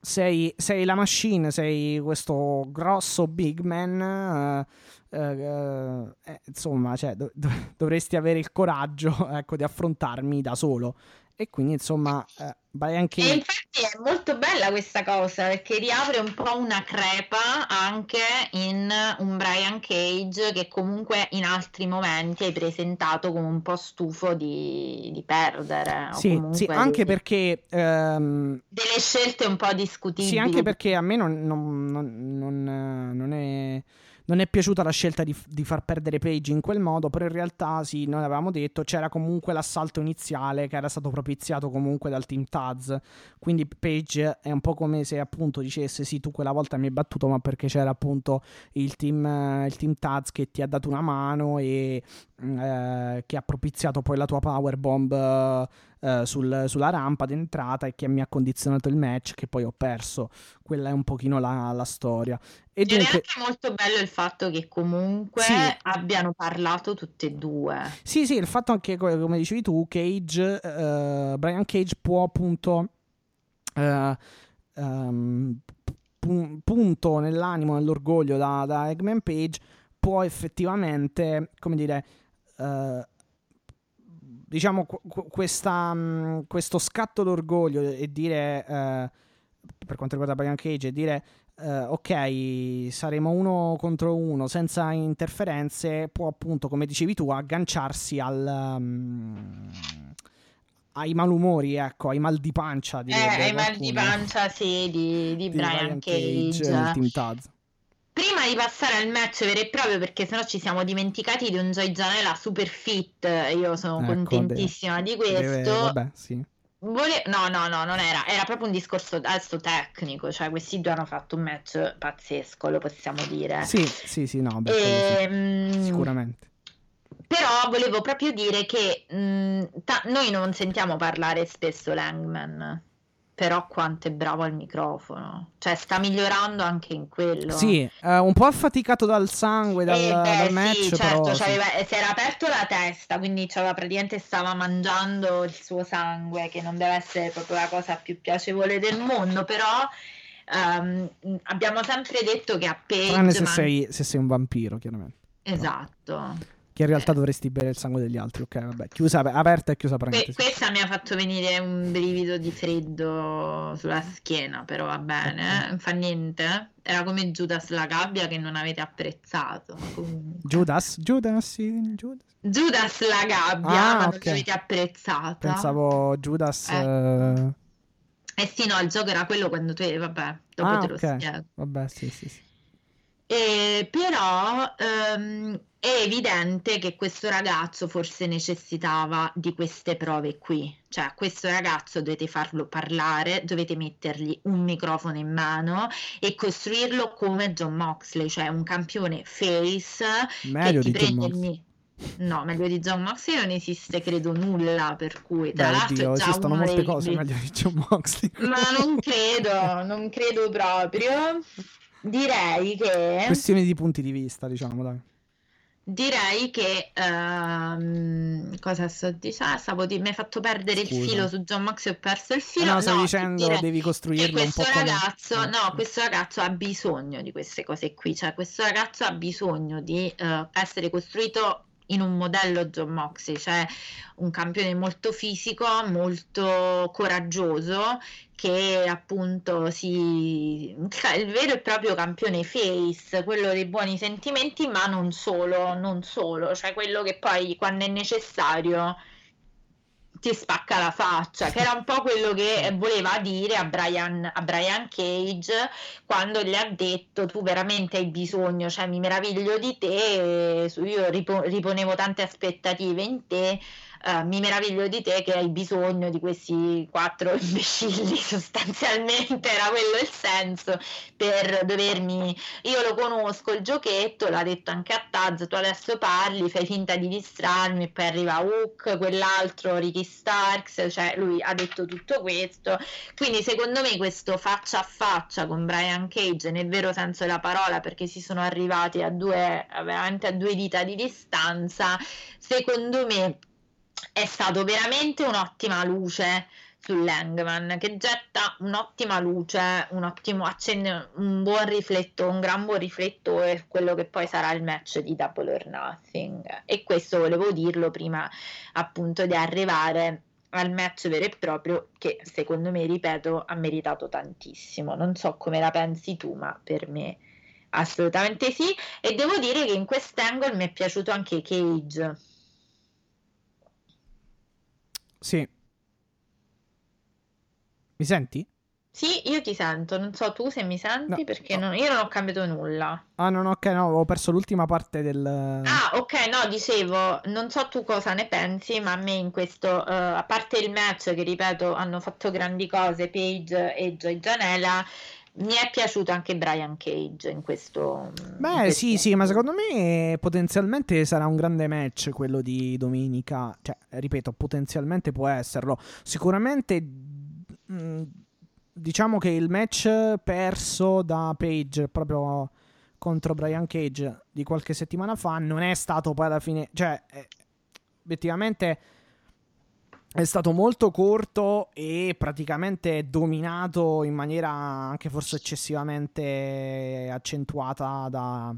Sei, sei la machine, sei questo grosso big man. eh, eh, eh, insomma, cioè, dov- dov- dovresti avere il coraggio [laughs] ecco, di affrontarmi da solo. E quindi, insomma, eh, Brian E Cage. infatti è molto bella questa cosa perché riapre un po' una crepa anche in un Brian Cage che comunque in altri momenti hai presentato come un po' stufo di, di perdere. Sì, sì, anche di- perché. ehm, delle scelte un po' discutibili. Sì, anche perché a me non, non- non- non, eh, non è, non è piaciuta la scelta di, di far perdere Page in quel modo, però in realtà sì, noi avevamo detto, c'era comunque l'assalto iniziale che era stato propiziato comunque dal team Taz, quindi Page è un po' come se appunto dicesse sì, tu quella volta mi hai battuto, ma perché c'era appunto il team, il team Taz che ti ha dato una mano e mm, eh, che ha propiziato poi la tua powerbomb eh, eh, sul- sulla rampa d'entrata e che mi ha condizionato il match che poi ho perso. Quella è un pochino la, la storia. E Ed è dunque, anche molto bello il fatto che comunque Sì. abbiano parlato tutte e due. sì, sì, il fatto anche, co- come dicevi tu, Cage, eh, Brian Cage può appunto... eh, pu- punto nell'animo, nell'orgoglio da, da Eggman Page, può effettivamente, come dire, eh, diciamo, qu- qu- questa, mh, questo scatto d'orgoglio e dire, eh, per quanto riguarda Brian Cage, e dire, eh, ok, saremo uno contro uno senza interferenze, può appunto, come dicevi tu, agganciarsi al... mm, ai malumori, ecco, ai mal di pancia. Eh, hai mal di pancia, sì, di, di di Brian Cage. nel Team Taz. Prima di passare al match vero e proprio, perché sennò ci siamo dimenticati di un Joy Janela super fit, io sono Ecco, contentissima di Deve- questo. vabbè, sì. Vole- No, no, no, non era, era proprio un discorso adesso tecnico, cioè questi due hanno fatto un match pazzesco, lo possiamo dire. Sì, sì, sì, no, beh, quello sì, Ehm, sicuramente. Però volevo proprio dire che mh, ta- noi non sentiamo parlare spesso Langman, però quanto è bravo al microfono, cioè sta migliorando anche in quello. Sì, eh, un po' affaticato dal sangue, dal, Eh, beh, dal match, sì, però certo, sì. c'aveva- eh, si era aperto la testa, quindi c'aveva praticamente stava mangiando il suo sangue, che non deve essere proprio la cosa più piacevole del mondo, però ehm, abbiamo sempre detto che a Page Tranne se man- sei, se sei un vampiro, chiaramente. Esatto. Che in realtà Eh. dovresti bere il sangue degli altri. Ok, vabbè. Chiusa, aperta e chiusa parentesi. questa mi ha fatto venire un brivido di freddo sulla schiena, però va bene, eh, non fa niente. Era come Judas la gabbia che non avete apprezzato. comunque. Judas, Judas, sì, Judas. Judas la gabbia, Ah, ma ok. non l'avete apprezzata. Pensavo Judas. Eh. eh, Eh sì, no, il gioco era quello quando tu... Vabbè, dopo Ah, te lo ok. spiego. Vabbè, sì, sì, sì. E però ehm, è evidente che questo ragazzo forse necessitava di queste prove qui. Cioè, questo ragazzo dovete farlo parlare, dovete mettergli un microfono in mano e costruirlo come John Moxley, cioè un campione face Meglio che di ti prende il Moxley. mi- No, meglio di John Moxley non esiste, credo, nulla, per cui tra Beh, l'altro oddio, esistono molte dei cose meglio di John Moxley. ma non [laughs] credo, non credo proprio. Direi che, Questioni di punti di vista, diciamo, dai. direi che, ehm, cosa sto dicendo? Ah, stavo di- mi hai fatto perdere il Scusa. filo su John Moxley, ho perso il Eh filo. no, stavi No, dicendo direi devi che costruirlo un questo po' come... ragazzo, Eh. no, questo ragazzo ha bisogno di queste cose qui, cioè questo ragazzo ha bisogno di eh, essere costruito in un modello John Moxley, cioè un campione molto fisico, molto coraggioso, che appunto si il vero e proprio campione face, quello dei buoni sentimenti, ma non solo, non solo, cioè quello che poi quando è necessario ti spacca la faccia, che era un po' quello che voleva dire a Brian, a Brian Cage quando gli ha detto tu veramente hai bisogno, cioè mi meraviglio di te, io ripo- riponevo tante aspettative in te, eh, mi meraviglio di te che hai bisogno di questi quattro [laughs] imbecilli, sostanzialmente era quello il senso per dovermi io lo conosco il giochetto, l'ha detto anche a Taz, tu adesso parli, fai finta di distrarmi e poi arriva Hook, quell'altro Ricky Starks, cioè lui ha detto tutto questo, quindi secondo me questo faccia a faccia con Brian Cage nel vero senso della parola perché si sono arrivati a due, veramente a due dita di distanza, secondo me è stato veramente un'ottima luce sull'Hangman che getta un'ottima luce, un ottimo accende un buon riflettore, un gran buon riflettore su quello che poi sarà il match di Double or Nothing. E questo volevo dirlo prima appunto di arrivare al match vero e proprio che secondo me, ripeto, ha meritato tantissimo. Non so come la pensi tu, ma per me assolutamente sì. E devo dire che in quest'angle mi è piaciuto anche Cage. Sì. Mi senti? Sì, io ti sento, non so tu se mi senti No, perché no. non- io non ho cambiato nulla. Ah, no, no, ok, no, ho perso l'ultima parte del... Ah, ok, no, dicevo, non so tu cosa ne pensi, ma a me in questo, eh, a parte il match che ripeto hanno fatto grandi cose, Paige e Joy Janela, mi è piaciuto anche Brian Cage in questo. in Beh, questo- sì, sì, ma secondo me potenzialmente sarà un grande match quello di domenica. Cioè, ripeto, potenzialmente può esserlo. Sicuramente, mh, diciamo che il match perso da Page proprio contro Brian Cage di qualche settimana fa non è stato poi alla fine. Cioè, eh, obiettivamente è stato molto corto e praticamente dominato in maniera anche forse eccessivamente accentuata da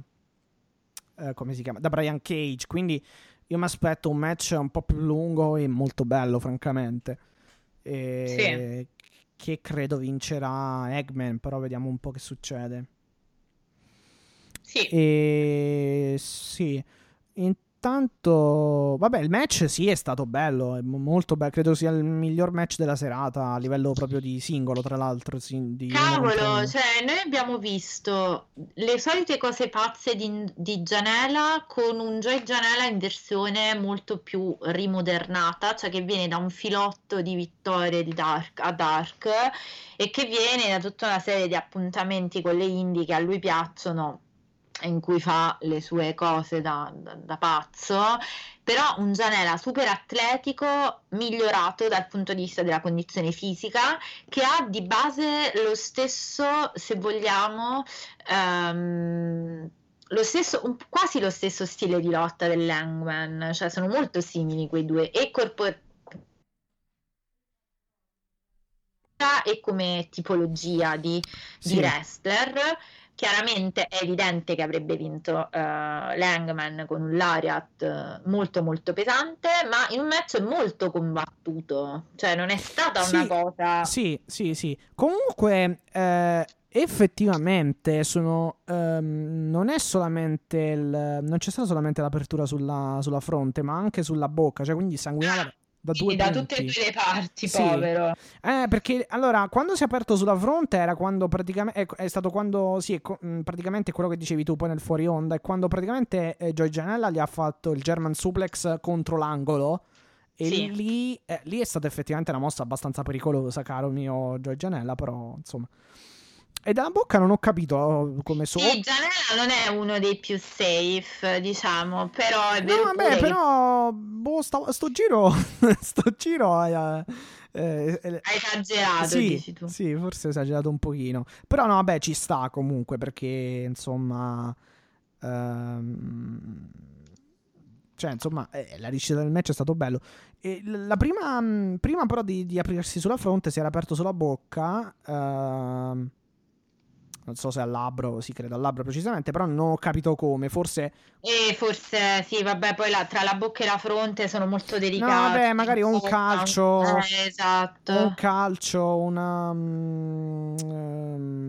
eh, come si chiama? Da Brian Cage. Quindi io mi aspetto un match un po' più lungo e molto bello, francamente. E Che credo vincerà Eggman, però vediamo un po' che succede. Sì, E sì, In- Intanto, vabbè, il match sì è stato bello, è mo- molto bello. Credo sia il miglior match della serata a livello proprio di singolo, tra l'altro. di Cavolo, cioè noi abbiamo visto le solite cose pazze di, di Gianella con un Joy Gianella in versione molto più rimodernata, cioè che viene da un filotto di vittorie di Dark, a Dark e che viene da tutta una serie di appuntamenti con le indie che a lui piacciono in cui fa le sue cose da, da- da pazzo, però un Gianella super atletico, migliorato dal punto di vista della condizione fisica, che ha di base lo stesso, se vogliamo, ehm, lo stesso, un- quasi lo stesso stile di lotta dell'Hangman, cioè sono molto simili quei due, e corpo- e come tipologia di, di Sì. wrestler. Chiaramente è evidente che avrebbe vinto eh, l'Hangman con un Lariat eh, molto molto pesante, ma in un match molto combattuto, cioè non è stata Sì, una cosa... Sì, sì, sì. Comunque, eh, effettivamente sono. ehm, non è solamente il. Non c'è stata solamente l'apertura sulla, sulla fronte, ma anche sulla bocca. Cioè, quindi sanguinava da Sì, da tutte e due le parti, Sì. povero. Eh, perché allora, quando si è aperto sulla fronte era quando praticamente. È, è stato quando. Sì, è co- mh, praticamente quello che dicevi tu poi nel fuori onda. È quando praticamente eh, Joy Janella gli ha fatto il German suplex contro l'angolo. E Sì. lì, eh, lì è stata effettivamente una mossa abbastanza pericolosa, caro mio Joy Janella, però insomma. E dalla bocca non ho capito oh, come so. Sì, Gianella non è uno dei più safe, diciamo, però è No, vero vabbè, pure che però. Boh, sta- sto giro. [laughs] sto giro. eh, eh, eh, esagerato, sì, dici tu. sì, forse ho esagerato un pochino. Però no, vabbè, ci sta comunque perché insomma. ehm, cioè, insomma, eh, la riuscita del match è stato bello. E la prima, mh, prima però di, di aprirsi sulla fronte si era aperto sulla bocca. ehm, non so se al labbro, sì, credo al labbro precisamente, però non ho capito come. Forse E forse sì, vabbè, poi la- tra la bocca e la fronte sono molto delicati. No, vabbè, magari un calcio. Eh, esatto. un calcio, una. ehm,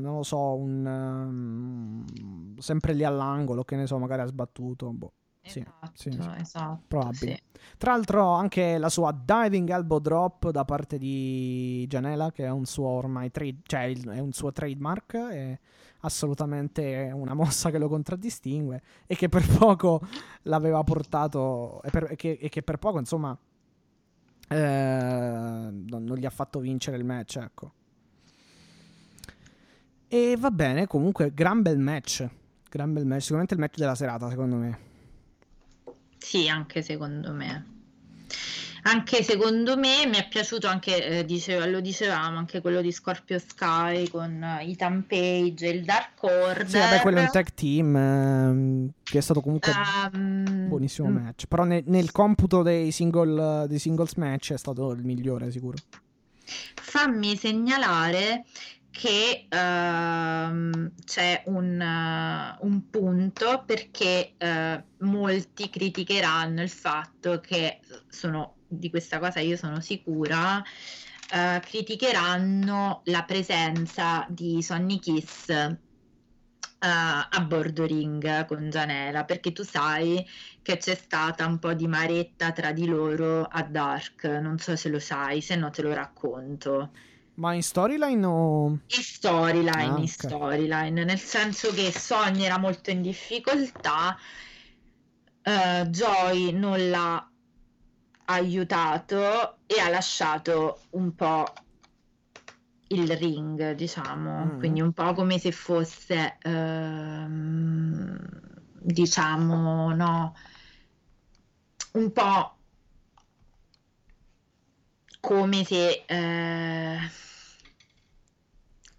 non lo so, un. ehm, sempre lì all'angolo, che ne so, magari ha sbattuto. Boh. Sì, Esatto, sì, sì. esatto, Probabile. sì. Tra l'altro, anche la sua diving elbow drop da parte di Janela, che è un suo ormai trade, cioè è un suo trademark, è assolutamente una [laughs] mossa che lo contraddistingue e che per poco l'aveva portato, e, per- e che, e che per poco, insomma, eh, non, non gli ha fatto vincere il match, ecco. E va bene, comunque, gran bel match. Gran bel match, sicuramente il match della serata, secondo me. Sì, anche secondo me. Anche secondo me mi è piaciuto anche, eh, diceva- lo dicevamo, anche quello di Scorpio Sky con eh, Ethan Page e il Dark Order. Sì, vabbè, quello è un tag team ehm, che è stato comunque Ehm, buonissimo mm, match. Però ne- nel computo dei, single, dei singles match è stato il migliore, sicuro. Fammi segnalare che ehm, c'è un, eh, un punto perché eh, molti criticheranno il fatto che sono di questa cosa io sono sicura eh, criticheranno la presenza di Sonny Kiss eh, a bordo ring con Gianela perché tu sai che c'è stata un po' di maretta tra di loro a Dark non so se lo sai se no te lo racconto Ma in storyline o... in storyline, Ah, in ok. storyline, nel senso che Sonia era molto in difficoltà, eh, Joy non l'ha aiutato e ha lasciato un po' il ring, diciamo, Mm. quindi un po' come se fosse, ehm, diciamo, no, un po' come se, eh,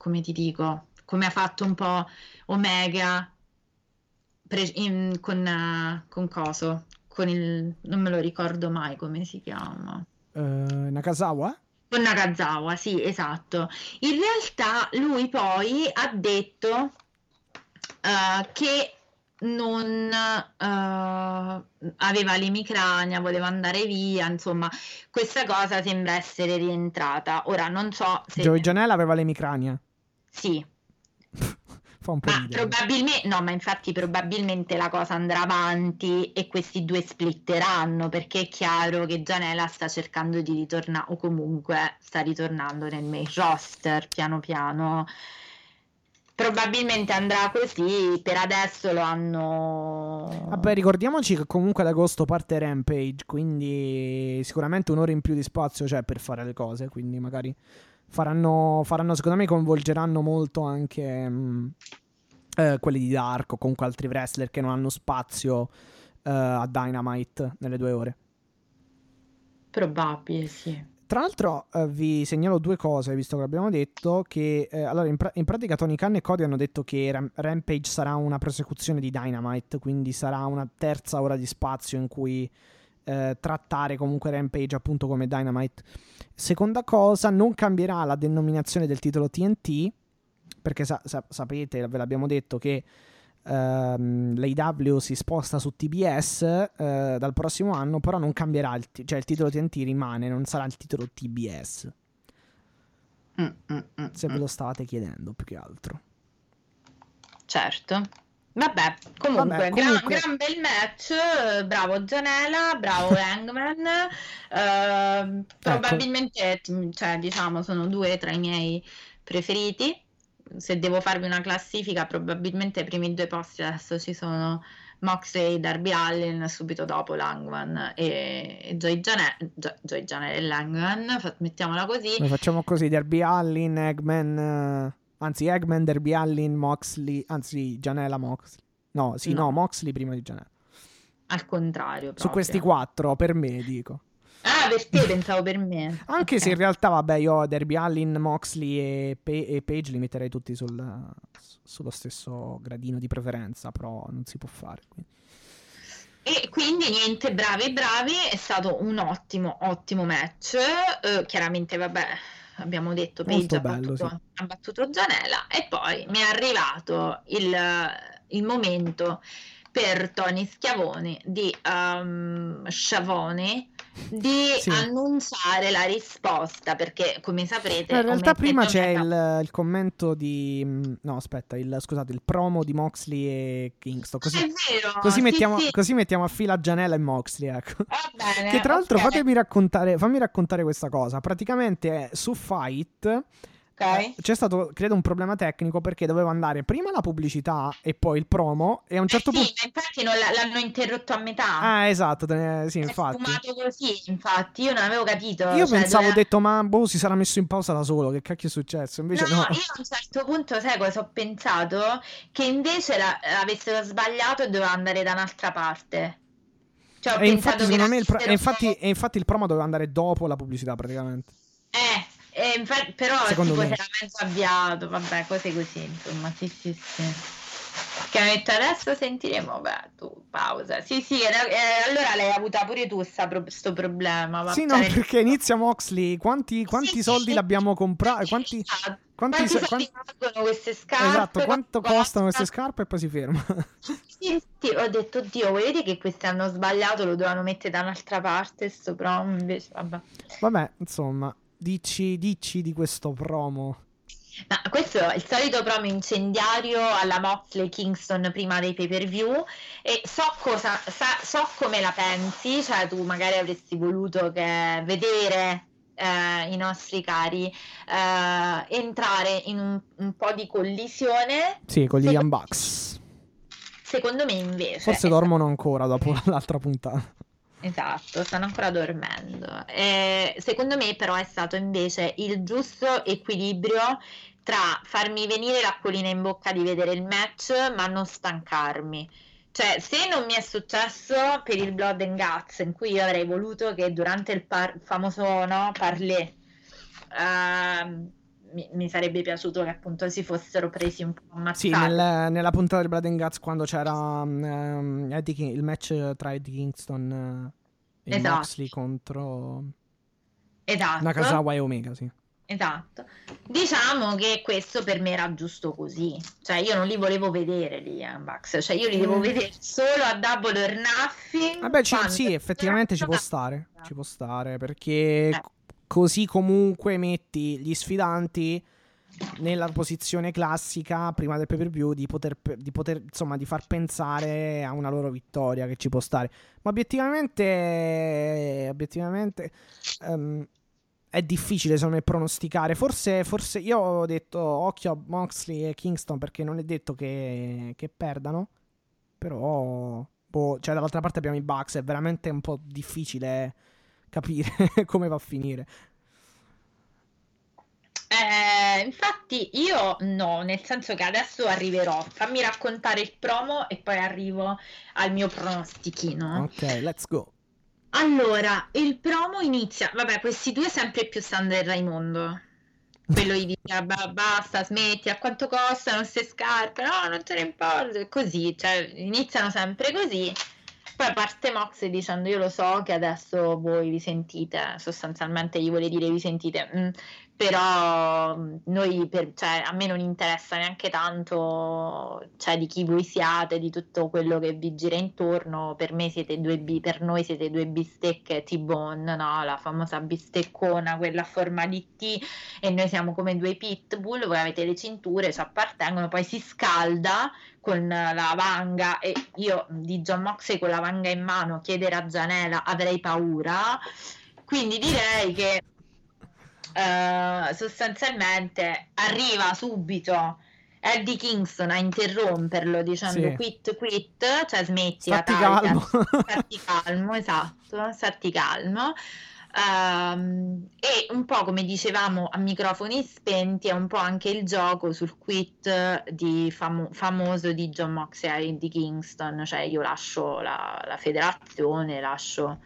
come ti dico, come ha fatto un po' Omega pre- in- con, eh, con coso, con il, non me lo ricordo mai come si chiama. eh, Nakazawa? Con Nakazawa, sì, esatto. In realtà lui poi ha detto eh, che non eh, aveva l'emicrania, voleva andare via, insomma, questa cosa sembra essere rientrata. Ora non so se Joey Janela aveva l'emicrania. Sì, Fa un po' Ma probabilmente, no, ma infatti probabilmente la cosa andrà avanti e questi due splitteranno perché è chiaro che Gianella sta cercando di ritornare o comunque sta ritornando nel main roster piano piano. Probabilmente andrà così, per adesso lo hanno... Vabbè, ricordiamoci che comunque ad agosto parte Rampage, quindi sicuramente un'ora in più di spazio c'è per fare le cose, quindi magari faranno, faranno secondo me coinvolgeranno molto anche mm, eh, quelli di Dark o comunque altri wrestler che non hanno spazio eh, a Dynamite nelle due ore. Probabile, sì. Tra l'altro eh, vi segnalo due cose, visto che l'abbiamo detto, che eh, allora in, pra- in pratica Tony Khan e Cody hanno detto che Ram- Rampage sarà una prosecuzione di Dynamite, quindi sarà una terza ora di spazio in cui eh, trattare comunque Rampage appunto come Dynamite. Seconda cosa, non cambierà la denominazione del titolo TNT, perché sa- sa- sapete, ve l'abbiamo detto che ehm, l'AW si sposta su TBS eh, dal prossimo anno, però non cambierà, il ti- cioè il titolo TNT rimane, non sarà il titolo TBS, Mm, mm, mm, se ve mm. lo state chiedendo più che altro. Certo. Vabbè, comunque, Vabbè, gran- comunque- Gran, bel match, eh, bravo Gianela, bravo [laughs] Hangman, eh, probabilmente, t- cioè, diciamo, sono due tra i miei preferiti. Se devo farvi una classifica, probabilmente i primi due posti adesso ci sono Moxley e Darby Allin, subito dopo Langman e, Joy Janela, Joy Janela e Langman, mettiamola così. Noi facciamo così, Derby Allin, Eggman, eh, anzi Eggman, Derby Allin, Moxley, anzi Janela Moxley. No, sì, no, No. Moxley prima di Janela. Al contrario, Su proprio. questi quattro, per me, dico. Ah, per te pensavo per me. [laughs] Anche Ok. se in realtà, vabbè, io Derby Allin, Moxley e, Pe- e Page li metterei tutti sul- su- sullo stesso gradino di preferenza, però non si può fare. quindi. E quindi niente, bravi, bravi, è stato un ottimo, ottimo match. Eh, chiaramente, vabbè, abbiamo detto Paige ha bello, battuto, ha battuto Gianella e poi mi è arrivato il, il momento per Tony Schiavoni di um, Schiavoni di Sì. annunciare la risposta perché come saprete in realtà prima c'è il, il commento di... No, aspetta, il, scusate, il promo di Moxley e Kingston. Così, è vero, così sì, mettiamo, sì, così mettiamo a fila Janela e Moxley, ecco. bene, Che tra l'altro ok, fatemi raccontare, fammi raccontare questa cosa. Praticamente su Fight ok. eh, c'è stato, credo, un problema tecnico perché doveva andare prima la pubblicità e poi il promo e a un certo Eh sì, punto... infatti non l'hanno interrotto a metà. Ah, esatto, te sì, È infatti. sfumato così, infatti, io non avevo capito. Io cioè, pensavo, ho doveva- detto, ma boh, si sarà messo in pausa da solo, che cacchio è successo? Invece No, no. io a un certo punto, sai cosa ho pensato? Che invece la- avessero sbagliato e doveva andare da un'altra parte. Cioè, ho E infatti, pensato che secondo me, il pro- e infatti, e infatti il promo doveva andare dopo la pubblicità, praticamente. Eh, e infa- però Secondo tipo me. si era mezzo avviato, vabbè, cose così, insomma, sì, sì, sì. Che ha detto adesso sentiremo, beh, tu, pausa. Sì, sì, eh, allora l'hai avuta pure tu sta pro- sto problema. Sì, no, perché inizia Moxley. Quanti, quanti Sì, soldi sì. l'abbiamo comprato? Quanti, Esatto. quanti, Quanti so- soldi quan- valgono queste scarpe? Esatto, quanto costano queste scarpe e poi si ferma. Sì, sì, ho detto, Dio, vuoi vedere che questi hanno sbagliato, lo dovevano mettere da un'altra parte, sto promo, invece, vabbè. Vabbè, insomma, dici, dici di questo promo. Ma questo è il solito promo incendiario alla Moxley Kingston prima dei pay per view e so cosa, sa- so come la pensi, cioè tu magari avresti voluto che vedere eh, i nostri cari eh, entrare in un, un po' di collisione. Sì, con gli. Young Bucks. Secondo me invece Forse dormono ancora dopo [laughs] l'altra puntata. Esatto, stanno ancora dormendo. Eh, secondo me, però, è stato invece il giusto equilibrio tra farmi venire l'acquolina in bocca di vedere il match, ma non stancarmi. Cioè, se non mi è successo per il Blood and Guts, in cui io avrei voluto che durante il par- famoso no, parlé ehm, mi, mi sarebbe piaciuto che appunto si fossero presi un po' ammazzati. Sì, nel- nella puntata del Blood and Guts quando c'era um, Eddie King- il match tra Eddie Kingston eh, e Esatto. Moxley contro Esatto. Nakazawa e Omega, sì. Esatto. Diciamo che questo per me era giusto così. Cioè, io non li volevo vedere lì, Young Bucks. Cioè, io li devo Mm. vedere solo a Double or Nothing. Vabbè, ci- sì, effettivamente ci può stare. Ci può stare perché Eh. Così comunque metti gli sfidanti nella posizione classica prima del pay per view di poter, di poter insomma di far pensare a una loro vittoria che ci può stare. Ma obiettivamente obiettivamente um, è difficile secondo me pronosticare. Forse, forse io ho detto occhio a Moxley e Kingston perché non è detto che, che perdano però boh, cioè dall'altra parte abbiamo i Bucks è veramente un po' difficile capire [laughs] come va a finire eh, infatti io no, nel senso che adesso arriverò, fammi raccontare il promo e poi arrivo al mio pronostichino. Ok, let's go. Allora, il promo inizia, vabbè, questi due sempre più Sander Raimondo. Quello gli dice basta, smetti, a quanto costano queste scarpe? No, non te ne importa. Così, cioè, iniziano sempre così. Poi parte Mox dicendo io lo so che adesso voi vi sentite, sostanzialmente gli vuole dire vi sentite, mm, però mm, noi per, cioè, a me non interessa neanche tanto cioè, di chi voi siate, di tutto quello che vi gira intorno, per me siete due b- per noi siete due bistecche T-bone, no? la famosa bisteccona, quella a forma di T. E noi siamo come due pitbull, voi avete le cinture, ci appartengono, poi si scalda con la vanga. E io di John Moxley con la vanga in mano chiedere a Gianela avrei paura, quindi direi che uh, sostanzialmente arriva subito Eddie Kingston a interromperlo dicendo sì. quit quit, cioè smetti statti calmo. [laughs] statti calmo, esatto, statti calmo. Um, e un po' come dicevamo a microfoni spenti è un po' anche il gioco sul quit di famo- famoso di John Moxley di Kingston cioè io lascio la, la federazione lascio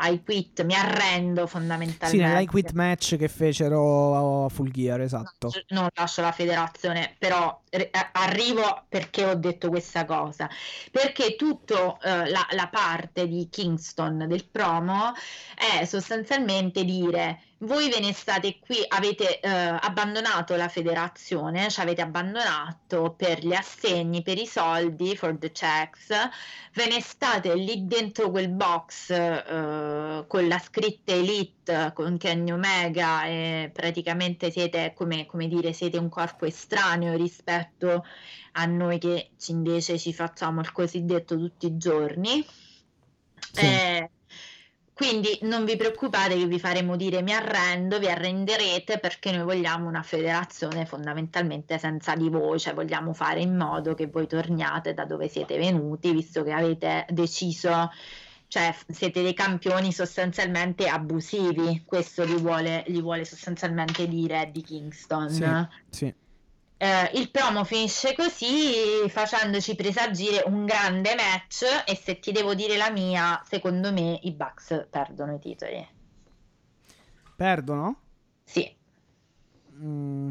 I quit, mi arrendo fondamentalmente. Sì, nell'I quit match che fecero a Full Gear, esatto. Non lascio la federazione, però r- arrivo perché ho detto questa cosa. Perché tutta eh, la, la parte di Kingston del promo è sostanzialmente dire voi ve ne state qui, avete eh, abbandonato la federazione, ci avete abbandonato per gli assegni, per i soldi, for the checks, ve ne state lì dentro quel box eh, con la scritta Elite, con Kenny Omega e praticamente siete, come, come dire, siete un corpo estraneo rispetto a noi che invece ci facciamo il cosiddetto tutti i giorni. Sì. Eh, quindi non vi preoccupate che vi faremo dire mi arrendo, vi arrenderete perché noi vogliamo una federazione fondamentalmente senza di voi, cioè vogliamo fare in modo che voi torniate da dove siete venuti, visto che avete deciso, cioè siete dei campioni sostanzialmente abusivi, questo gli vuole, gli vuole sostanzialmente dire Eddie Kingston. Sì, sì. Eh, il promo finisce così facendoci presagire un grande match e se ti devo dire la mia, secondo me i Bucks perdono i titoli. Perdono? Sì. Mm.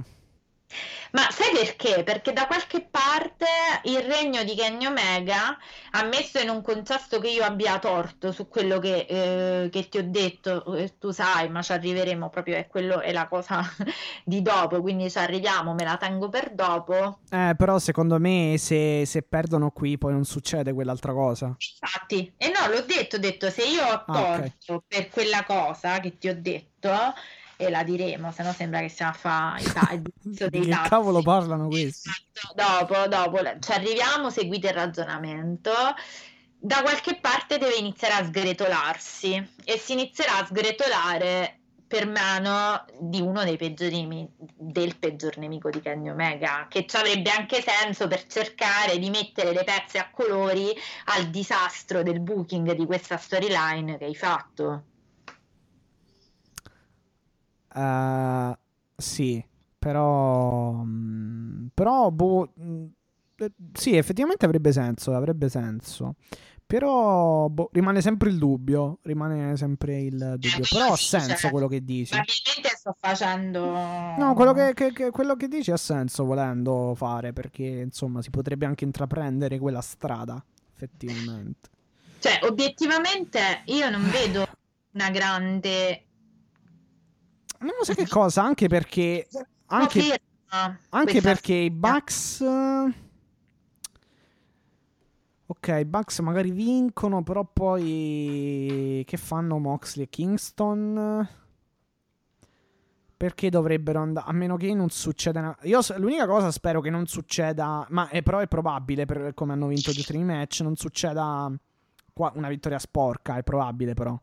Ma sai perché? Perché da qualche parte il regno di Kenny Omega, ammesso in un contesto che io abbia torto su quello che, eh, che ti ho detto, eh, tu sai, ma ci arriveremo proprio, è, quello, è la cosa [laughs] di dopo, quindi ci arriviamo, me la tengo per dopo. Eh, però secondo me se, se perdono qui poi non succede quell'altra cosa. Infatti, e no, l'ho detto, ho detto, se io ho torto ah, okay. per quella cosa che ti ho detto e la diremo, se no sembra che stiamo a fare i tagli. che cavolo parlano questi? Dopo, dopo ci arriviamo, seguite il ragionamento. Da qualche parte deve iniziare a sgretolarsi e si inizierà a sgretolare per mano di uno dei peggiori del peggior nemico di Kenny Omega, che ci avrebbe anche senso per cercare di mettere le pezze a colori al disastro del booking di questa storyline che hai fatto. Uh, sì, però... Mm, però, boh, mm, eh, sì, effettivamente avrebbe senso, avrebbe senso. Però boh, rimane sempre il dubbio, rimane sempre il dubbio. Eh, però ha senso cioè, quello che dici. Probabilmente sto facendo... No, quello che, che, che, quello che dici ha senso volendo fare, perché insomma si potrebbe anche intraprendere quella strada, effettivamente. Cioè, obiettivamente io non vedo una grande non lo so che cosa, anche perché... Anche, anche perché i Bucks... Ok, i Bucks magari vincono, però poi... Che fanno Moxley e Kingston? Perché dovrebbero andare? A meno che non succeda. Una... Io l'unica cosa spero che non succeda. Ma è, però è probabile, per come hanno vinto gli ultimi match, non succeda qua una vittoria sporca. È probabile, però.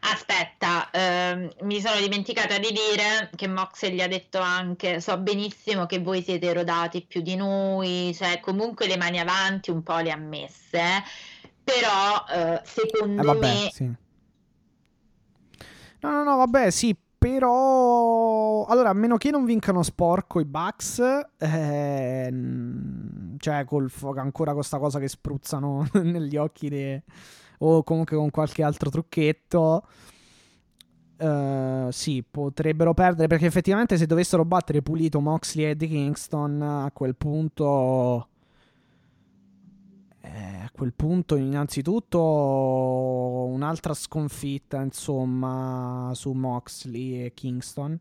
Aspetta, ehm, mi sono dimenticata di dire che Moxley gli ha detto anche: So benissimo che voi siete rodati più di noi, cioè comunque le mani avanti un po' le ha messe, però eh, secondo eh, vabbè, me. Sì. No, no, no, vabbè, sì, però, allora, a meno che non vincano sporco i Bucks, eh, cioè col fuoco ancora con questa cosa che spruzzano [laughs] negli occhi, de... o comunque con qualche altro trucchetto, eh, sì, potrebbero perdere perché effettivamente se dovessero battere pulito Moxley e Eddie Kingston, a quel punto eh, a quel punto, innanzitutto, un'altra sconfitta, insomma, su Moxley e Kingston.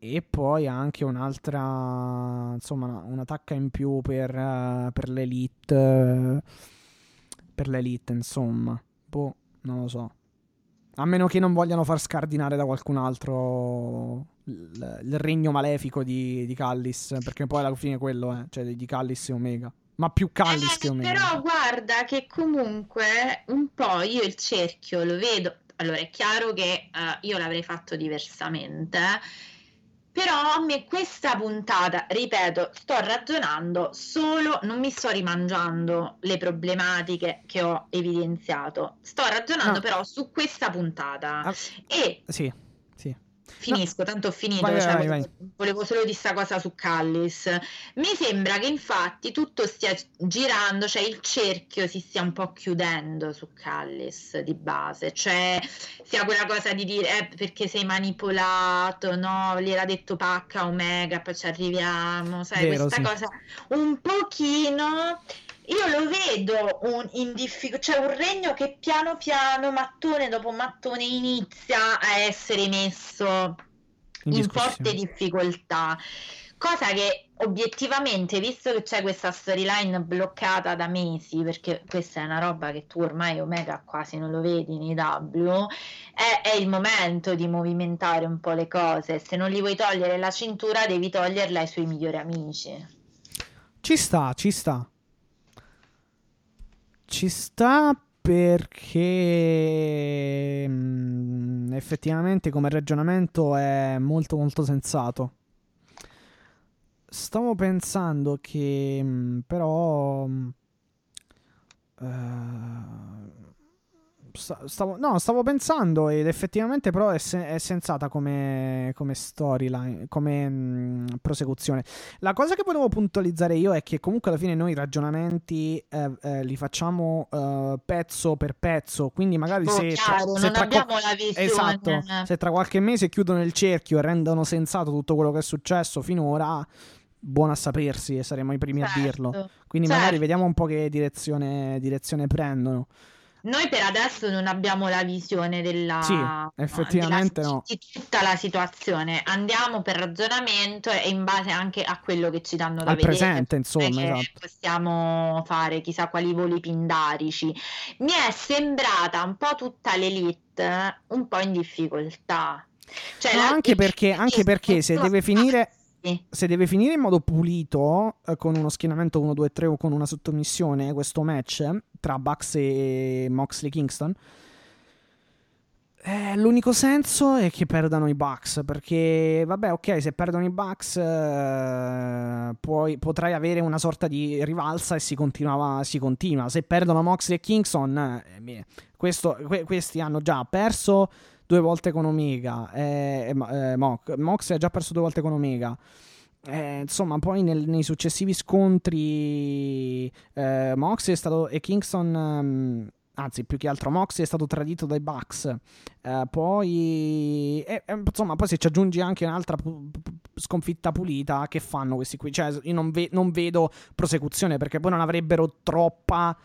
E poi anche un'altra, insomma, un'attacca in più per, uh, per l'elite. Per l'elite, insomma. Boh, non lo so. A meno che non vogliano far scardinare da qualcun altro il, il regno malefico di, di Callis. Perché poi alla fine quello è, cioè di Callis e Omega. Ma più Callis eh, che Omega. Però guarda che comunque un po' io il cerchio lo vedo. Allora è chiaro che uh, io l'avrei fatto diversamente. Però a me questa puntata, ripeto, sto ragionando solo, non mi sto rimangiando le problematiche che ho evidenziato, sto ragionando no. però su questa puntata. Ah, e sì Finisco, no. tanto ho finito. Vai, cioè, vai, volevo, vai. volevo, solo dire questa cosa su Callis. Mi sembra che infatti tutto stia girando, cioè il cerchio si stia un po' chiudendo su Callis di base, cioè sia quella cosa di dire eh, perché sei manipolato, no? Gliel'ha detto Pacca Omega, poi ci arriviamo, sai, Vero, questa sì. cosa un pochino io lo vedo un, in difficoltà, cioè un regno che piano piano, mattone dopo mattone, inizia a essere messo in, in forte difficoltà. Cosa che obiettivamente, visto che c'è questa storyline bloccata da mesi, perché questa è una roba che tu ormai Omega quasi non lo vedi nei W, è, è, il momento di movimentare un po' le cose. Se non gli vuoi togliere la cintura, devi toglierla ai suoi migliori amici. Ci sta, ci sta. Ci sta perché mh, mm, effettivamente come ragionamento è molto molto sensato. Stavo pensando che mh, mm, però mh, uh, stavo, no, stavo pensando ed effettivamente però è, se- è sensata come, come storyline, come mh, prosecuzione. La cosa che volevo puntualizzare io è che comunque alla fine noi i ragionamenti eh, eh, li facciamo eh, pezzo per pezzo, quindi magari oh, se, chiaro, tra, se tra qual- esatto, se tra qualche mese chiudono il cerchio e rendono sensato tutto quello che è successo finora buono a sapersi e saremo i primi certo, a dirlo. Quindi certo. magari vediamo un po' che direzione, direzione prendono. Noi per adesso non abbiamo la visione della, sì, effettivamente della, no. di tutta la situazione, andiamo per ragionamento e in base anche a quello che ci danno da Al vedere. presente, insomma, esatto. Possiamo fare chissà quali voli pindarici. Mi è sembrata un po' tutta l'elite un po' in difficoltà. Cioè, no, anche perché, anche perché se deve finire se deve finire in modo pulito, eh, con uno schienamento 1-2-3 o con una sottomissione, questo match tra Bucks e Moxley Kingston, eh, l'unico senso è che perdano i Bucks. Perché, vabbè, ok, se perdono i Bucks, eh, puoi, potrai avere una sorta di rivalsa e si, si continua. Se perdono Moxley e Kingston, eh, questo, que- questi hanno già perso due volte con Omega. Eh, eh, Mox, Mox ha già perso due volte con Omega. Eh, insomma, poi nel, nei successivi scontri eh, Mox è stato e Kingston. Um, anzi, più che altro Mox è stato tradito dai Bucks. Eh, poi, eh, insomma, poi se ci aggiungi anche un'altra pu- sconfitta pulita, che fanno questi qui? Cioè, io non, ve- non vedo prosecuzione perché poi non avrebbero troppa.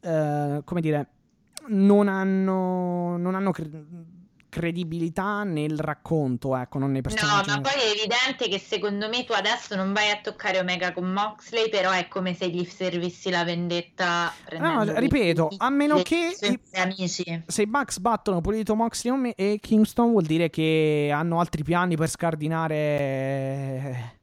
Eh, come dire, non hanno. Non hanno cre- credibilità nel racconto, ecco, non nei personaggi. No, ma poi è evidente che secondo me tu adesso non vai a toccare Omega con Moxley, però è come se gli servissi la vendetta. No, ripeto, a meno che i, amici. se i Bucks battono Pulito Moxley e Kingston vuol dire che hanno altri piani per scardinare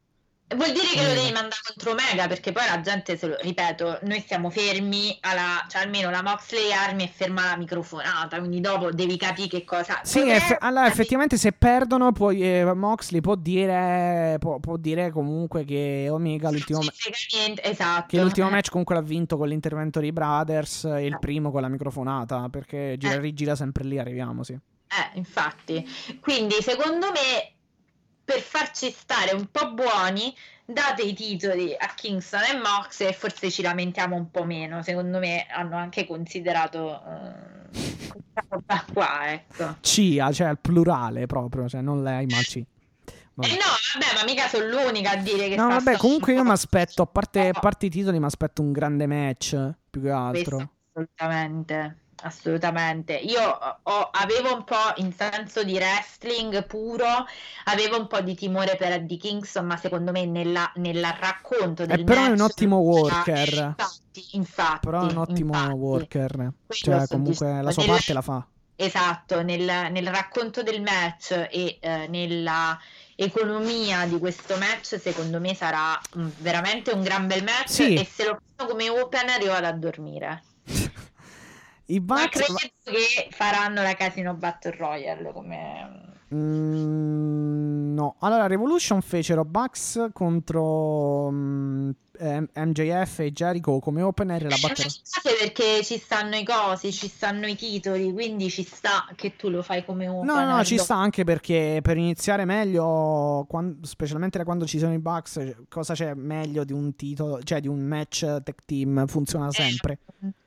Vuol dire che lo devi mandare contro Omega perché poi la gente, se lo ripeto, noi stiamo fermi alla, cioè almeno la Moxley Army è ferma la microfonata, quindi dopo devi capire che cosa. Sì, eff- allora effettivamente se perdono poi eh, Moxley può dire, può, può dire comunque che Omega l'ultimo, esatto. che l'ultimo match comunque l'ha vinto con l'intervento dei Brothers e il primo con la microfonata perché gira e eh. rigira sempre lì, arriviamo, sì. Eh, infatti. Quindi secondo me per farci stare un po' buoni, date i titoli a Kingston e Mox e forse ci lamentiamo un po' meno. Secondo me hanno anche considerato uh, questa roba qua, ecco. CIA, cioè il plurale proprio, cioè non lei, ma C. Vabbè. Eh no, vabbè, ma mica sono l'unica a dire che No, vabbè, comunque io mi aspetto, a parte, a parte i titoli, mi aspetto un grande match, più che altro. Questo, assolutamente assolutamente. Io ho, avevo un po' in senso di wrestling puro, avevo un po' di timore per Eddie Kingston, ma secondo me nella, nella racconto del eh, però è un ottimo worker. Infatti, infatti, però è un ottimo infatti. worker. Cioè, comunque la sua nel, parte la fa. Esatto, nel, nel racconto del match e eh, nella economia di questo match, secondo me sarà mh, veramente un gran bel match. Sì. E se lo faccio come open, arrivo ad a dormire. [laughs] I Bucks... Ma credo che faranno la Casino Battle Royale come... Mm, no, allora Revolution fecero Bucks contro mm, MJF e Jericho come opener la battle Royale. perché ci stanno i cosi, ci stanno i titoli, quindi ci sta che tu lo fai come opener. No, no, ci sta anche perché per iniziare meglio, quando, specialmente da quando ci sono i Bucks, cosa c'è meglio di un titolo, cioè di un match tech team, funziona sempre. Eh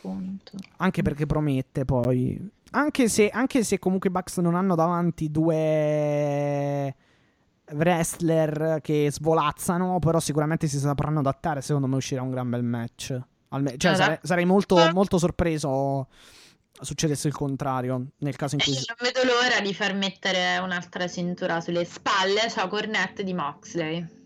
appunto. Anche perché promette poi. Anche se, anche se comunque i Bucks non hanno davanti due wrestler che svolazzano, però sicuramente si sapranno adattare. Secondo me uscirà un gran bel match. Alme- cioè, sarei, sarei molto, molto sorpreso succedesse il contrario nel caso in cui... non vedo l'ora di far mettere un'altra cintura sulle spalle, ciao Cornette di Moxley.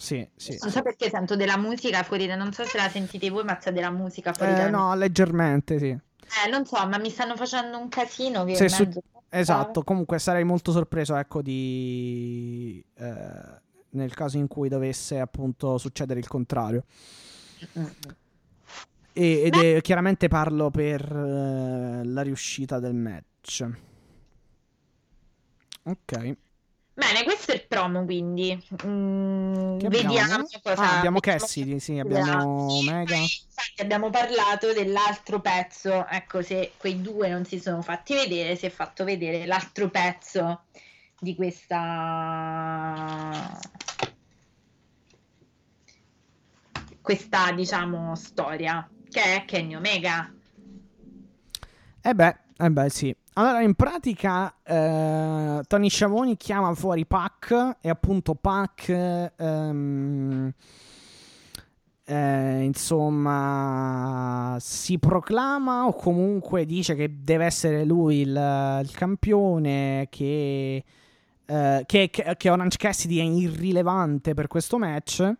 Sì, sì. Non so perché sento della musica fuori, non so se la sentite voi, ma c'è della musica fuori. Eh, no, leggermente, sì. Eh, non so, ma mi stanno facendo un casino che su... Esatto, comunque sarei molto sorpreso, ecco, di... Eh, nel caso in cui dovesse appunto succedere il contrario. E, ed è, chiaramente parlo per eh, la riuscita del match. Ok. Bene, questo è il promo quindi. Mm, vediamo cosa. Ah, abbiamo Cassidy, sì, abbiamo sì, Mega. Infatti abbiamo parlato dell'altro pezzo. Ecco, se quei due non si sono fatti vedere, si è fatto vedere l'altro pezzo di questa. Questa, diciamo, storia che è Kenny Omega. Eh beh, eh beh, sì. Allora, in pratica, eh, Tony Sciavoni chiama fuori Pac e appunto Pac, ehm, eh, insomma, si proclama o comunque dice che deve essere lui il, il campione, che, eh, che, che Orange Cassidy è irrilevante per questo match.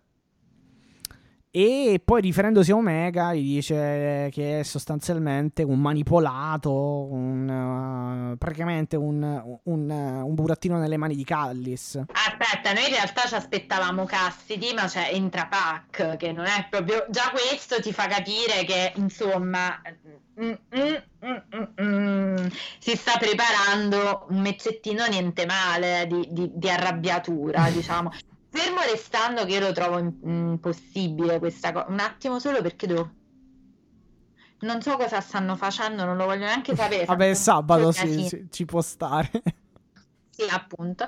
E poi riferendosi a Omega gli dice che è sostanzialmente un manipolato, un, uh, praticamente un, un, un, burattino nelle mani di Callis. Aspetta, noi in realtà ci aspettavamo Cassidy, ma c'è entra Pac, che non è proprio... Già questo ti fa capire che, insomma... Mm, mm, mm, mm si sta preparando un mezzettino niente male di, di, di arrabbiatura, diciamo. [laughs] Fermo restando che io lo trovo impossibile questa cosa. Un attimo solo perché devo. Non so cosa stanno facendo, non lo voglio neanche sapere. Vabbè, sabato sì, sì, ci può stare. [laughs] Sì, appunto.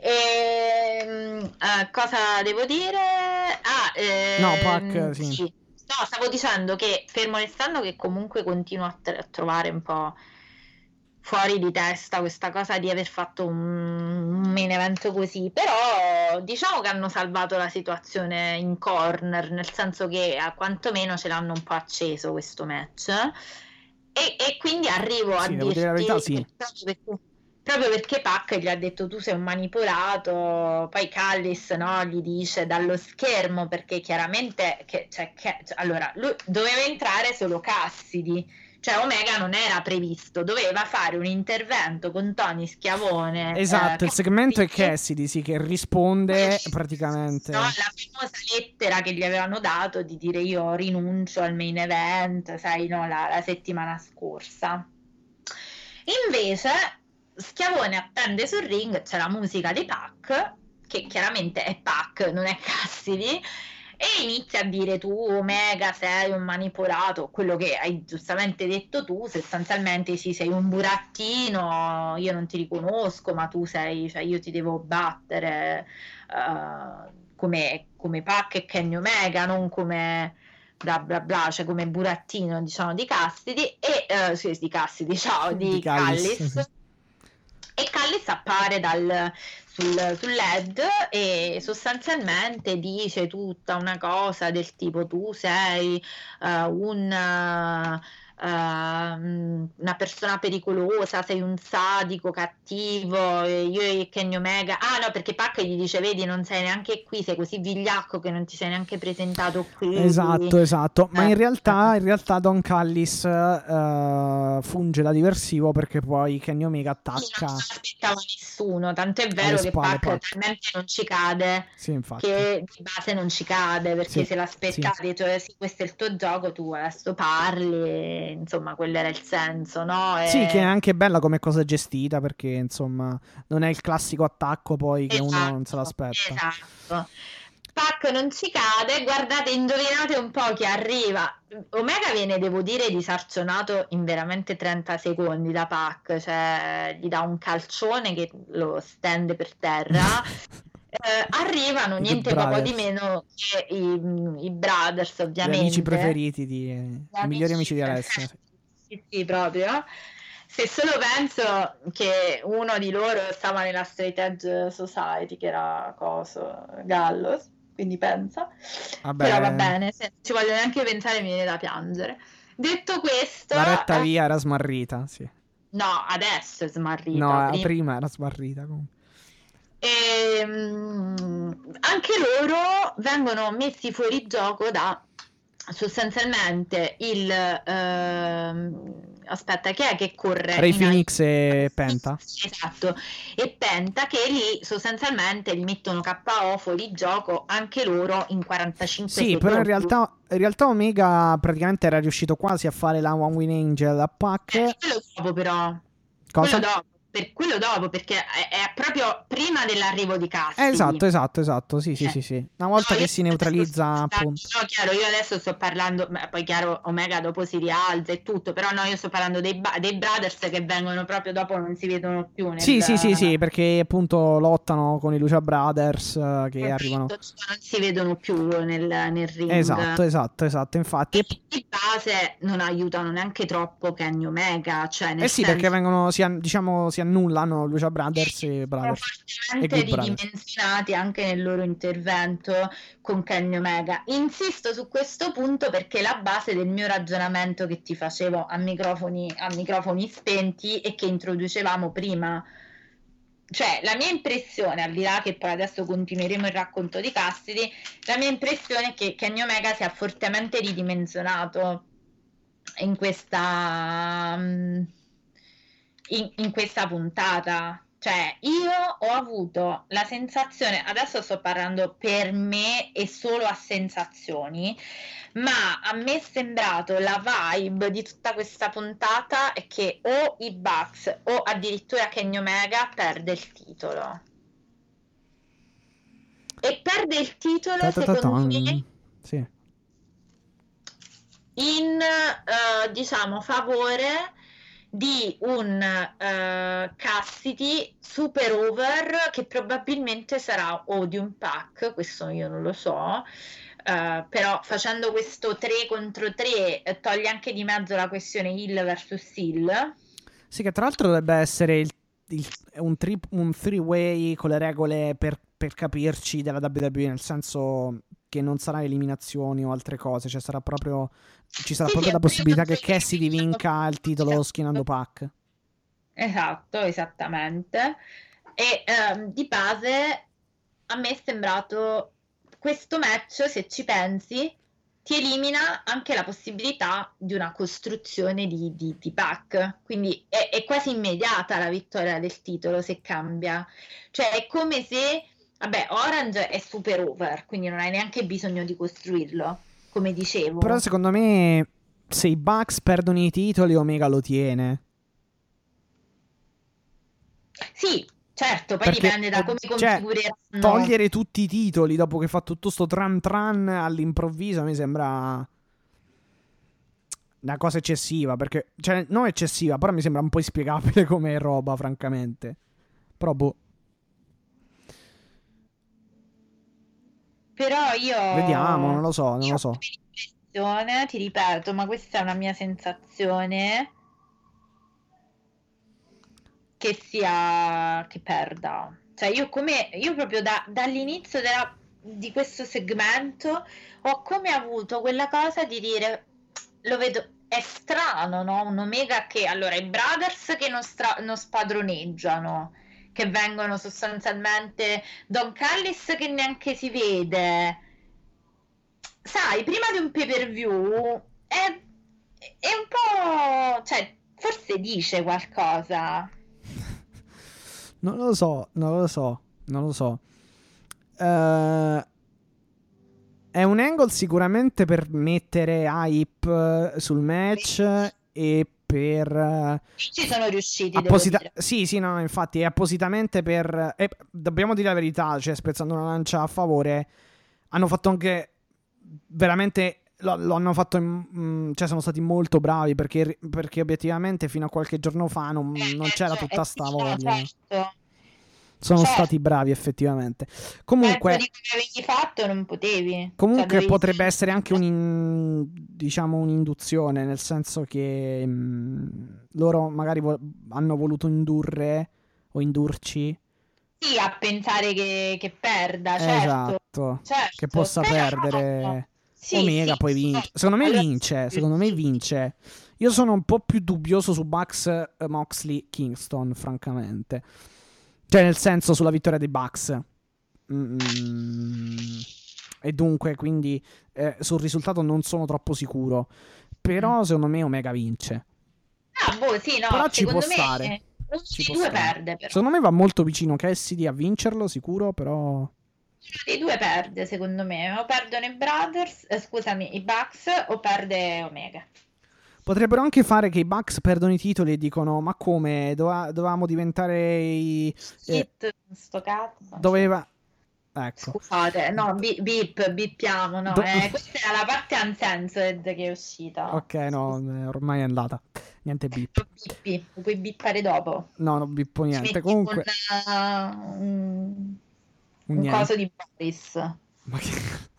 E, ehm, uh, cosa devo dire? Ah, ehm, no, Pac, sì. sì. No, stavo dicendo che fermo restando che comunque continuo a, t- a trovare un po' fuori di testa questa cosa di aver fatto un, main event così, però diciamo che hanno salvato la situazione in corner, nel senso che a quantomeno ce l'hanno un po' acceso questo match. E, e quindi arrivo a Sì, dirti dire verità, sì. proprio perché, proprio perché Pac gli ha detto tu sei un manipolato, poi Callis no, gli dice dallo schermo perché chiaramente che, cioè, che- cioè, allora lui doveva entrare solo Cassidy. Cioè Omega non era previsto, doveva fare un intervento con Tony Schiavone. Esatto, eh, il segmento è Cassidy, sì, che risponde praticamente. no, la famosa lettera che gli avevano dato di dire io rinuncio al main event, sai, no, la, la settimana scorsa. Invece, Schiavone attende sul ring, c'è la musica di Pac, che chiaramente è Pac, non è Cassidy, e inizia a dire tu, Omega, sei un manipolato, quello che hai giustamente detto tu, sostanzialmente sì, sei un burattino, io non ti riconosco, ma tu sei, cioè io ti devo battere eh, come, come Pac e Kenny Omega, non come bla bla bla, cioè come burattino diciamo di Cassidy. E eh, sì, di Cassidy, ciao, di, Di Callis. E Callis appare dal, sul, sul LED e sostanzialmente dice tutta una cosa del tipo tu sei eh, un, eh, ehm, una persona pericolosa, sei un sadico cattivo, io e Kenny Omega. Ah no, perché Pac gli dice vedi non sei neanche qui, sei così vigliacco che non ti sei neanche presentato qui. Esatto, esatto. Ma Eh. in realtà, in realtà Don Callis eh, funge da diversivo perché poi Kenny Omega Sì, attacca. Non se l'aspettava nessuno, tanto è vero che spalle, Pac Pac. talmente non ci cade Sì, infatti. che di base non ci cade perché Sì, se l'aspettavi, cioè sì, questo è il tuo gioco, tu adesso parli, insomma, quello era il senso, no? E- Sì, che è anche bella come cosa gestita perché insomma non è il classico attacco poi che uno non se Esatto, l'aspetta. Esatto. Pac non ci cade, guardate, indovinate un po' chi arriva. Omega viene, devo dire, disarcionato in veramente 30 secondi da Pac, cioè gli dà un calcione che lo stende per terra. [laughs] Eh, arrivano niente poco di meno che i, i Brothers, Gli ovviamente. amici preferiti di Gli i migliori amici di Alessia. Sì, sì, proprio. Se solo penso che uno di loro stava nella Straight Edge Society, che era coso, Gallos, quindi pensa. Vabbè, Però va bene, se non ci voglio neanche pensare, mi viene da piangere. Detto questo, la retta eh, via era smarrita, sì. no, adesso è smarrita. No, prima- prima era smarrita comunque. Ehm, anche loro vengono messi fuori gioco da sostanzialmente il ehm, aspetta chi è che corre Ray Phoenix alto? e Penta. esatto e Penta che lì sostanzialmente gli mettono KO fuori gioco anche loro in 45 Sì, secondi però in realtà, in realtà Omega praticamente era riuscito quasi a fare la One Win Angel a Pac. Eh, quello dopo però Cosa? quello dopo, per quello dopo perché è, è proprio prima dell'arrivo di Cassidy Eh, esatto, esatto, esatto. Sì, sì, Eh. sì, sì. Una volta No, che si neutralizza, appunto. No, chiaro, io adesso sto parlando, poi chiaro, Omega dopo si rialza e tutto, però no, io sto parlando dei, ba- dei brothers che vengono proprio dopo, non si vedono più. Nel, Sì, sì, sì, sì, perché appunto lottano con i Lucia Brothers eh, che arrivano. Non si vedono più nel, nel ring. Esatto, esatto, esatto. Infatti, E di base non aiutano neanche troppo Kenny Omega, cioè nel eh sì, senso perché vengono, si, diciamo, si annullano Lucia Brothers e Brothers. fortemente E ridimensionati anche nel loro intervento con Kenny Omega. Insisto su questo punto perché la base del mio ragionamento che ti facevo a microfoni, a microfoni spenti e che introducevamo prima. Cioè, la mia impressione, al di là che poi adesso continueremo il racconto di Cassidy, la mia impressione è che Kenny Omega sia fortemente ridimensionato in questa, mm, in, in questa puntata. Cioè, io ho avuto la sensazione, adesso sto parlando per me e solo a sensazioni, ma a me è sembrato la vibe di tutta questa puntata è che o i Bucks o addirittura Kenny Omega perde il titolo. E perde il titolo, secondo me, Sì. in eh, diciamo favore di un eh, Cassidy super over che probabilmente sarà o di un pack, questo io non lo so. eh, però facendo questo 3 contro 3 eh, toglie anche di mezzo la questione Hill versus Hill. Sì, che tra l'altro dovrebbe essere il- il- un, tri- un three-way con le regole per, per capirci della WWE, nel senso che non sarà eliminazioni o altre cose, cioè sarà proprio ci sarà Sì, proprio la possibilità che appunto, Cassidy eliminano- vinca il titolo schienando Pac. Esatto, esattamente. E ehm, di base a me è sembrato questo match, se ci pensi, ti elimina anche la possibilità di una costruzione di, di, di Pac. Quindi è, è quasi immediata la vittoria del titolo se cambia. Cioè è come se, vabbè, Orange è super over, quindi non hai neanche bisogno di costruirlo, come dicevo. Però secondo me se i Bucks perdono i titoli Omega lo tiene. Sì, certo, poi Perché, dipende da come cioè, configureranno. Togliere tutti i titoli dopo che fa tutto sto tran tran all'improvviso mi sembra una cosa eccessiva. Perché, cioè, non eccessiva, però mi sembra un po' inspiegabile [laughs] come roba, francamente. Però, boh, Però io vediamo, non lo so, non lo so. ti ripeto, ma questa è una mia sensazione che sia che perda. Cioè, io come io proprio da- dall'inizio della- di questo segmento ho come avuto quella cosa di dire lo vedo è strano, no? Un Omega che allora i brothers che non, stra- non spadroneggiano, che vengono sostanzialmente Don Callis che neanche si vede. Sai, prima di un pay per view è, è un po'. cioè, forse dice qualcosa. Non lo so, non lo so, non lo so. Eh, è un angle sicuramente per mettere hype eh, sul match e per... eh, Ci sono riusciti, apposita- sì, sì, no, infatti è appositamente per... e dobbiamo dire la verità, cioè spezzando una lancia a favore, hanno fatto anche veramente... Lo, lo hanno fatto, in- mm, cioè sono stati molto bravi perché, perché obiettivamente fino a qualche giorno fa non, Eh, non c'era cioè, tutta eh, sta voglia. certo. Sono certo. stati bravi effettivamente. Comunque, di come avevi fatto non potevi. comunque Cioè, dovevi- potrebbe essere anche un in- diciamo un'induzione, nel senso che mm, loro magari vo- hanno voluto indurre o indurci Sì, a pensare che, che perda, certo. esatto, certo. che possa Però- perdere Sì, Omega sì, poi vince. Secondo me Allora, vince, secondo me vince. Io sono un po' più dubbioso su Bucks eh, Moxley Kingston, francamente. Cioè, nel senso, sulla vittoria dei Bucks. Mm, e dunque, quindi, eh, sul risultato non sono troppo sicuro. Però, secondo me, Omega vince. Ah, boh, sì, no, Però ci può secondo me stare. uno Ci due stare. perde, però. Secondo me va molto vicino Cassidy a vincerlo, sicuro, però... Dei due perde, secondo me. O perdono i Brothers, eh, scusami, i Bucks, o perde Omega. Potrebbero anche fare che i Bucks perdono i titoli e dicono: Ma come? Dova- dovevamo diventare i. eh, Hit, sto cazzo. doveva. Ecco. Scusate, no, bi- bip, bippiamo, no, Do- eh, questa è la parte uncensored che è uscita. Ok, no, eh, ormai è andata. Niente beep. Bippi, lo puoi bippare dopo. No, non bippo niente. Comunque, un, uh, un, un un niente. coso di Boris. Ma che-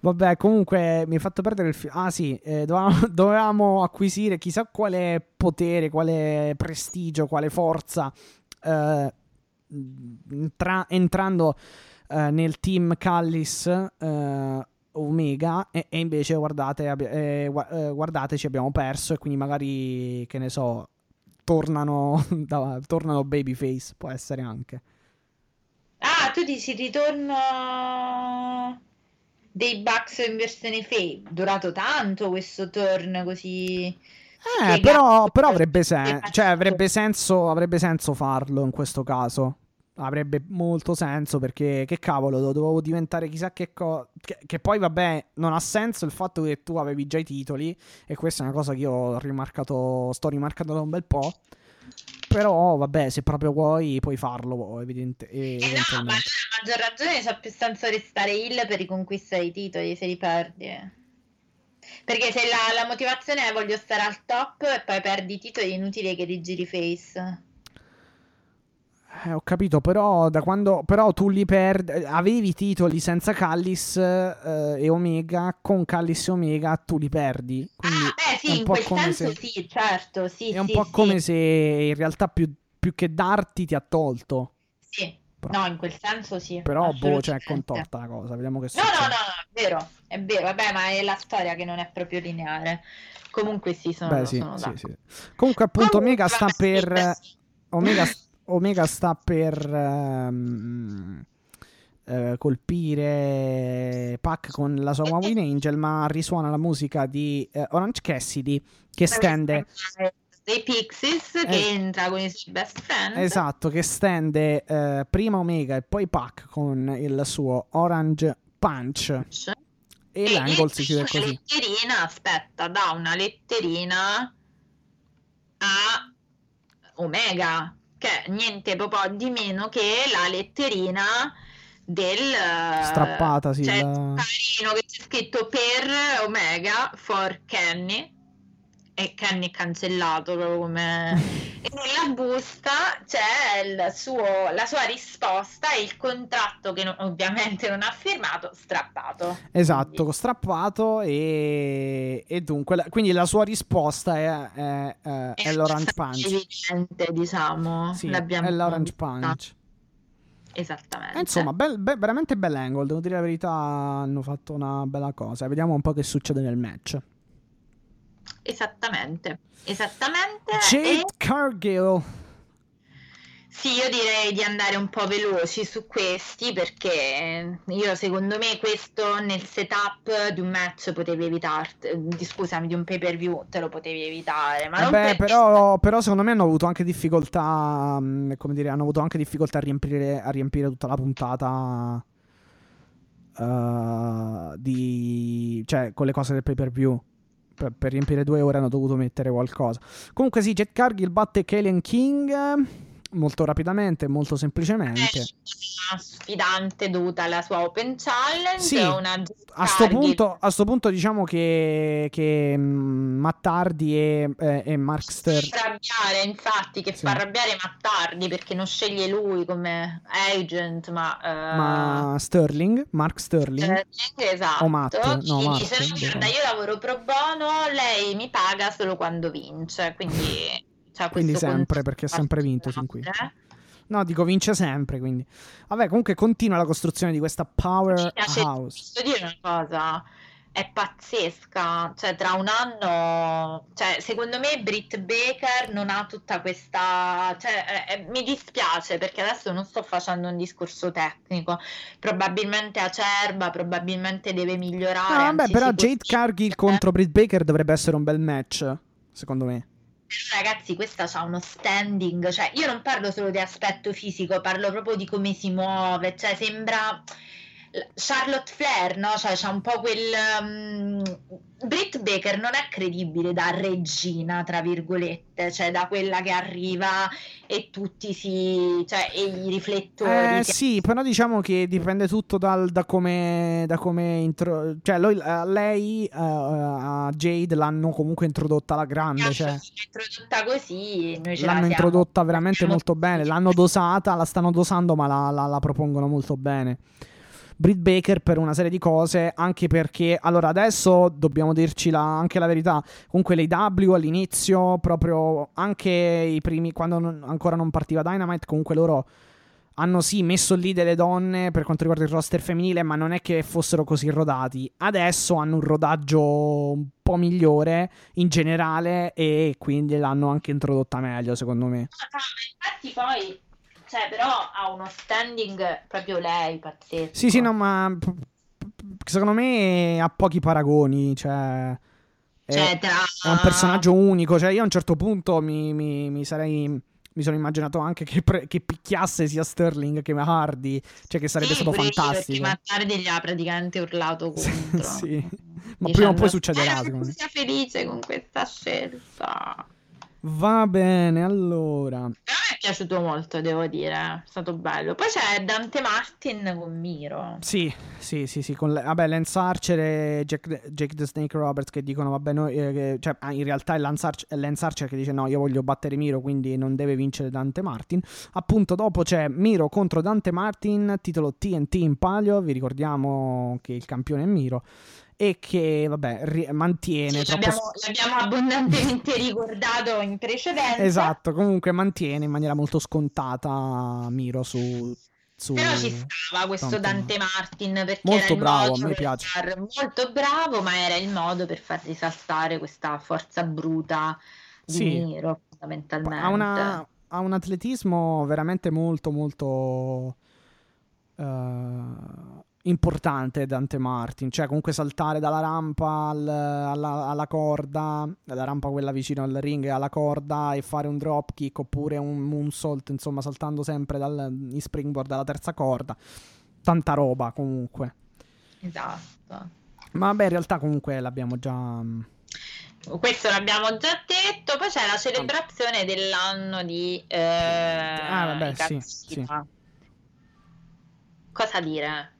Vabbè, comunque mi hai fatto perdere il filo. Ah, sì, eh, dovevamo, [laughs] dovevamo acquisire chissà quale potere, quale prestigio, quale forza eh, entra- entrando eh, nel team Callis eh, Omega. E, e invece, guardate, abbi- eh, eh, guardate, ci abbiamo perso. E quindi, magari, che ne so, tornano, [laughs] da- tornano Babyface. Può essere anche. Ah, tu dici ritorno dei Bucks in versione Fave. Durato tanto questo turn così. Eh, però, però avrebbe, sen- cioè, avrebbe, senso, avrebbe senso farlo in questo caso. Avrebbe molto senso perché, che cavolo, do- dovevo diventare chissà che cosa. Che, che poi, vabbè, non ha senso il fatto che tu avevi già i titoli. E questa è una cosa che io ho rimarcato, sto rimarcando da un bel po'. Però, vabbè, se proprio vuoi, puoi farlo, evidente, Eh no, ma a maggior ragione c'ha più senso restare il per riconquistare i titoli se li perdi. Perché se la, la motivazione è voglio stare al top e poi perdi i titoli, è inutile che rigiri face. Eh, ho capito, però da quando però tu li perdi avevi titoli senza Callis eh, e Omega, con Callis e Omega tu li perdi. Quindi ah, beh, sì, un in quel senso se- sì, certo, sì, è un sì, po' sì, come se in realtà più, più che darti ti ha tolto. sì. Però, No, in quel senso sì. però boh, cioè, è contorta la cosa. Vediamo che No, no, succede. no, no, è vero, è vero, vabbè, ma è la storia che non è proprio lineare. Comunque sì, sono, Beh, sì, sono sì, sì. Comunque, appunto, Comunque, Omega sta per. beh, sì. Omega, sta per ehm, eh, colpire Pac con la sua Win Angel, ma risuona la musica di eh, Orange Cassidy che stende. dei Pixies che Eh. entra con i suoi best friend. Esatto, che stende eh, prima Omega e poi Pac con il suo Orange Punch. E l'angle si chiude così. letterina, aspetta, dà una letterina a Omega, che è niente proprio di meno che la letterina del Strappata, sì, cioè, la- carino che c'è scritto per Omega for Kenny e Kenny è cancellato proprio come [laughs] e nella busta c'è il suo, la sua risposta e il contratto che non- ovviamente non ha firmato strappato Esatto, strappato e, e dunque, la- quindi la sua risposta è, è- è- è l'Orange Punch. evidente diciamo Sì, l'abbiamo è l'Orange. Punch. esattamente insomma, bel- be- veramente bell'angle, devo dire la verità, hanno fatto una bella cosa. Vediamo un po' che succede nel match. Esattamente esattamente Jade e Cargill. Sì, io direi di andare un po' veloci su questi perché io secondo me questo nel setup di un match potevi evitarti, di, scusami, di un pay per view te lo potevi evitare, ma non Vabbè, perché- però, però secondo me hanno avuto anche difficoltà, mh, come dire, hanno avuto anche difficoltà a riempire, a riempire tutta la puntata eh, di... cioè con le cose del pay per view. Per, per riempire due ore hanno dovuto mettere qualcosa. Comunque sì, Jet Cargill batte Kalian King molto rapidamente, molto semplicemente. una sfidante dovuta alla sua Open Challenge, Sì, una A sto, punto, a sto punto diciamo che, che mh, Mattardi e, e, e Mark Ster... fa arrabbiare, infatti, che Sì. fa arrabbiare Mattardi perché non sceglie lui come agent, ma, eh, Ma Sterling, Mark Sterling, Eh, esatto. O Matt, no, Matt, dice, "No, vero. guarda, io lavoro pro bono, lei mi paga solo quando vince, quindi... c'ha Quindi sempre, perché ha sempre vinto sin qui. No, dico vince sempre, quindi. Vabbè, comunque continua la costruzione di questa Mi piace, powerhouse. posso dire una cosa, è pazzesca, cioè tra un anno, cioè secondo me Britt Baker non ha tutta questa, cioè eh, eh, mi dispiace perché adesso non sto facendo un discorso tecnico, probabilmente acerba, probabilmente deve migliorare. No, vabbè, però Jade Cargill contro Britt Baker dovrebbe essere un bel match, secondo me. Ragazzi, questa ha uno standing, cioè io non parlo solo di aspetto fisico, parlo proprio di come si muove, cioè sembra Charlotte Flair, no? Cioè c'ha un po' quel um, Britt Baker non è credibile da regina, tra virgolette, cioè da quella che arriva e tutti si cioè e i riflettori Eh, si- sì, però diciamo che dipende tutto dal- da come, da come intro- cioè lui- a lei, eh, a Jade l'hanno comunque introdotta alla grande, cioè introdotta così, noi ce la l'hanno siamo- introdotta veramente molto bene, l'hanno dosata, la stanno dosando, ma la, la- la propongono molto bene. Britt Baker per una serie di cose, anche perché allora adesso dobbiamo dirci la- anche la verità. Comunque l'AW all'inizio, proprio anche i primi, quando non- ancora non partiva Dynamite, comunque loro hanno sì messo lì delle donne per quanto riguarda il roster femminile, ma non è che fossero così rodati. Adesso hanno un rodaggio un po' migliore in generale e quindi l'hanno anche introdotta meglio, secondo me. Ah, infatti poi cioè però ha uno standing proprio lei pazzesco Sì, sì, no, ma secondo me ha pochi paragoni, cioè è, cioè tra è un personaggio unico, cioè io a un certo punto mi, mi- mi sarei mi sono immaginato anche che, pre- che picchiasse sia Sterling che Hardy, cioè che sarebbe Sì, stato fantastico. perché Mattardi gli ha praticamente urlato contro sì. Ma Dicendo, prima o poi succederà, "Eh, [laughs] secondo me. sia felice con questa scelta Va bene, allora. a me è piaciuto molto devo dire è stato bello poi c'è Dante Martin con Miro Sì, sì, sì, sì. Con le- vabbè, Lance Archer e Jack, Jake the Snake Roberts che dicono, vabbè, noi, eh, che- cioè, ah, in realtà è Lance, Archer, è Lance Archer che dice, no, io voglio battere Miro, quindi non deve vincere Dante Martin. Appunto, dopo c'è Miro contro Dante Martin, titolo TNT in palio, vi ricordiamo che il campione è Miro, e che, vabbè, ri- mantiene... Sì, l'abbiamo, l'abbiamo abbondantemente [laughs] ricordato in precedenza Esatto, comunque mantiene in maniera molto scontata Miro su su Però ci stava questo Dante Dante Martin perché Molto bravo, a me piace. far- molto bravo, ma era il modo per far risaltare questa forza bruta di Sì. Nero, fondamentalmente. ha, una- ha un atletismo veramente molto molto eh, importante Dante Martin, cioè comunque saltare dalla rampa al- alla, alla corda, dalla rampa quella vicino al ring alla corda e fare un drop kick oppure un moonsault, insomma saltando sempre dal, in springboard alla terza corda, tanta roba comunque. Esatto. Ma beh in realtà comunque l'abbiamo già... mm, Questo l'abbiamo già detto, poi c'è la celebrazione dell'anno di eh, Ah, vabbè, sì, Ikatsura. Cosa dire?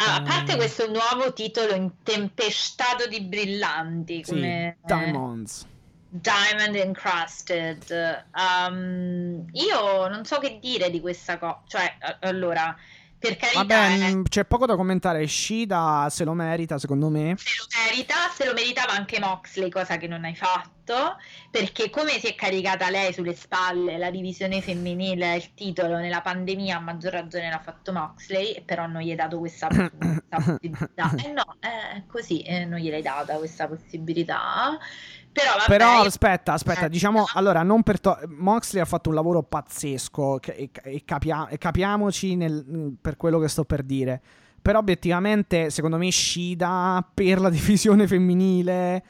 Ah, a parte Eh. questo nuovo titolo intempestato di brillanti, Sì, come Diamonds. Diamond Encrusted. Um, io non so che dire di questa cosa. Cioè, allora, per carità, Vabbè, eh, mm, c'è poco da commentare. Shida se lo merita, secondo me. se lo merita, se lo meritava anche Moxley, cosa che non hai fatto, perché come si è caricata lei sulle spalle la divisione femminile, il titolo nella pandemia, a maggior ragione l'ha fatto Moxley, però non gli hai dato questa, questa [coughs] possibilità. Eh no, è così, eh, non gliel'hai data questa possibilità. Però vabbè, Però aspetta, aspetta, Eh, diciamo, allora, non per to- Moxley ha fatto un lavoro pazzesco e, e capia- e capiamoci nel- per quello che sto per dire. Però obiettivamente, secondo me, Shida per la [laughs] divisione femminile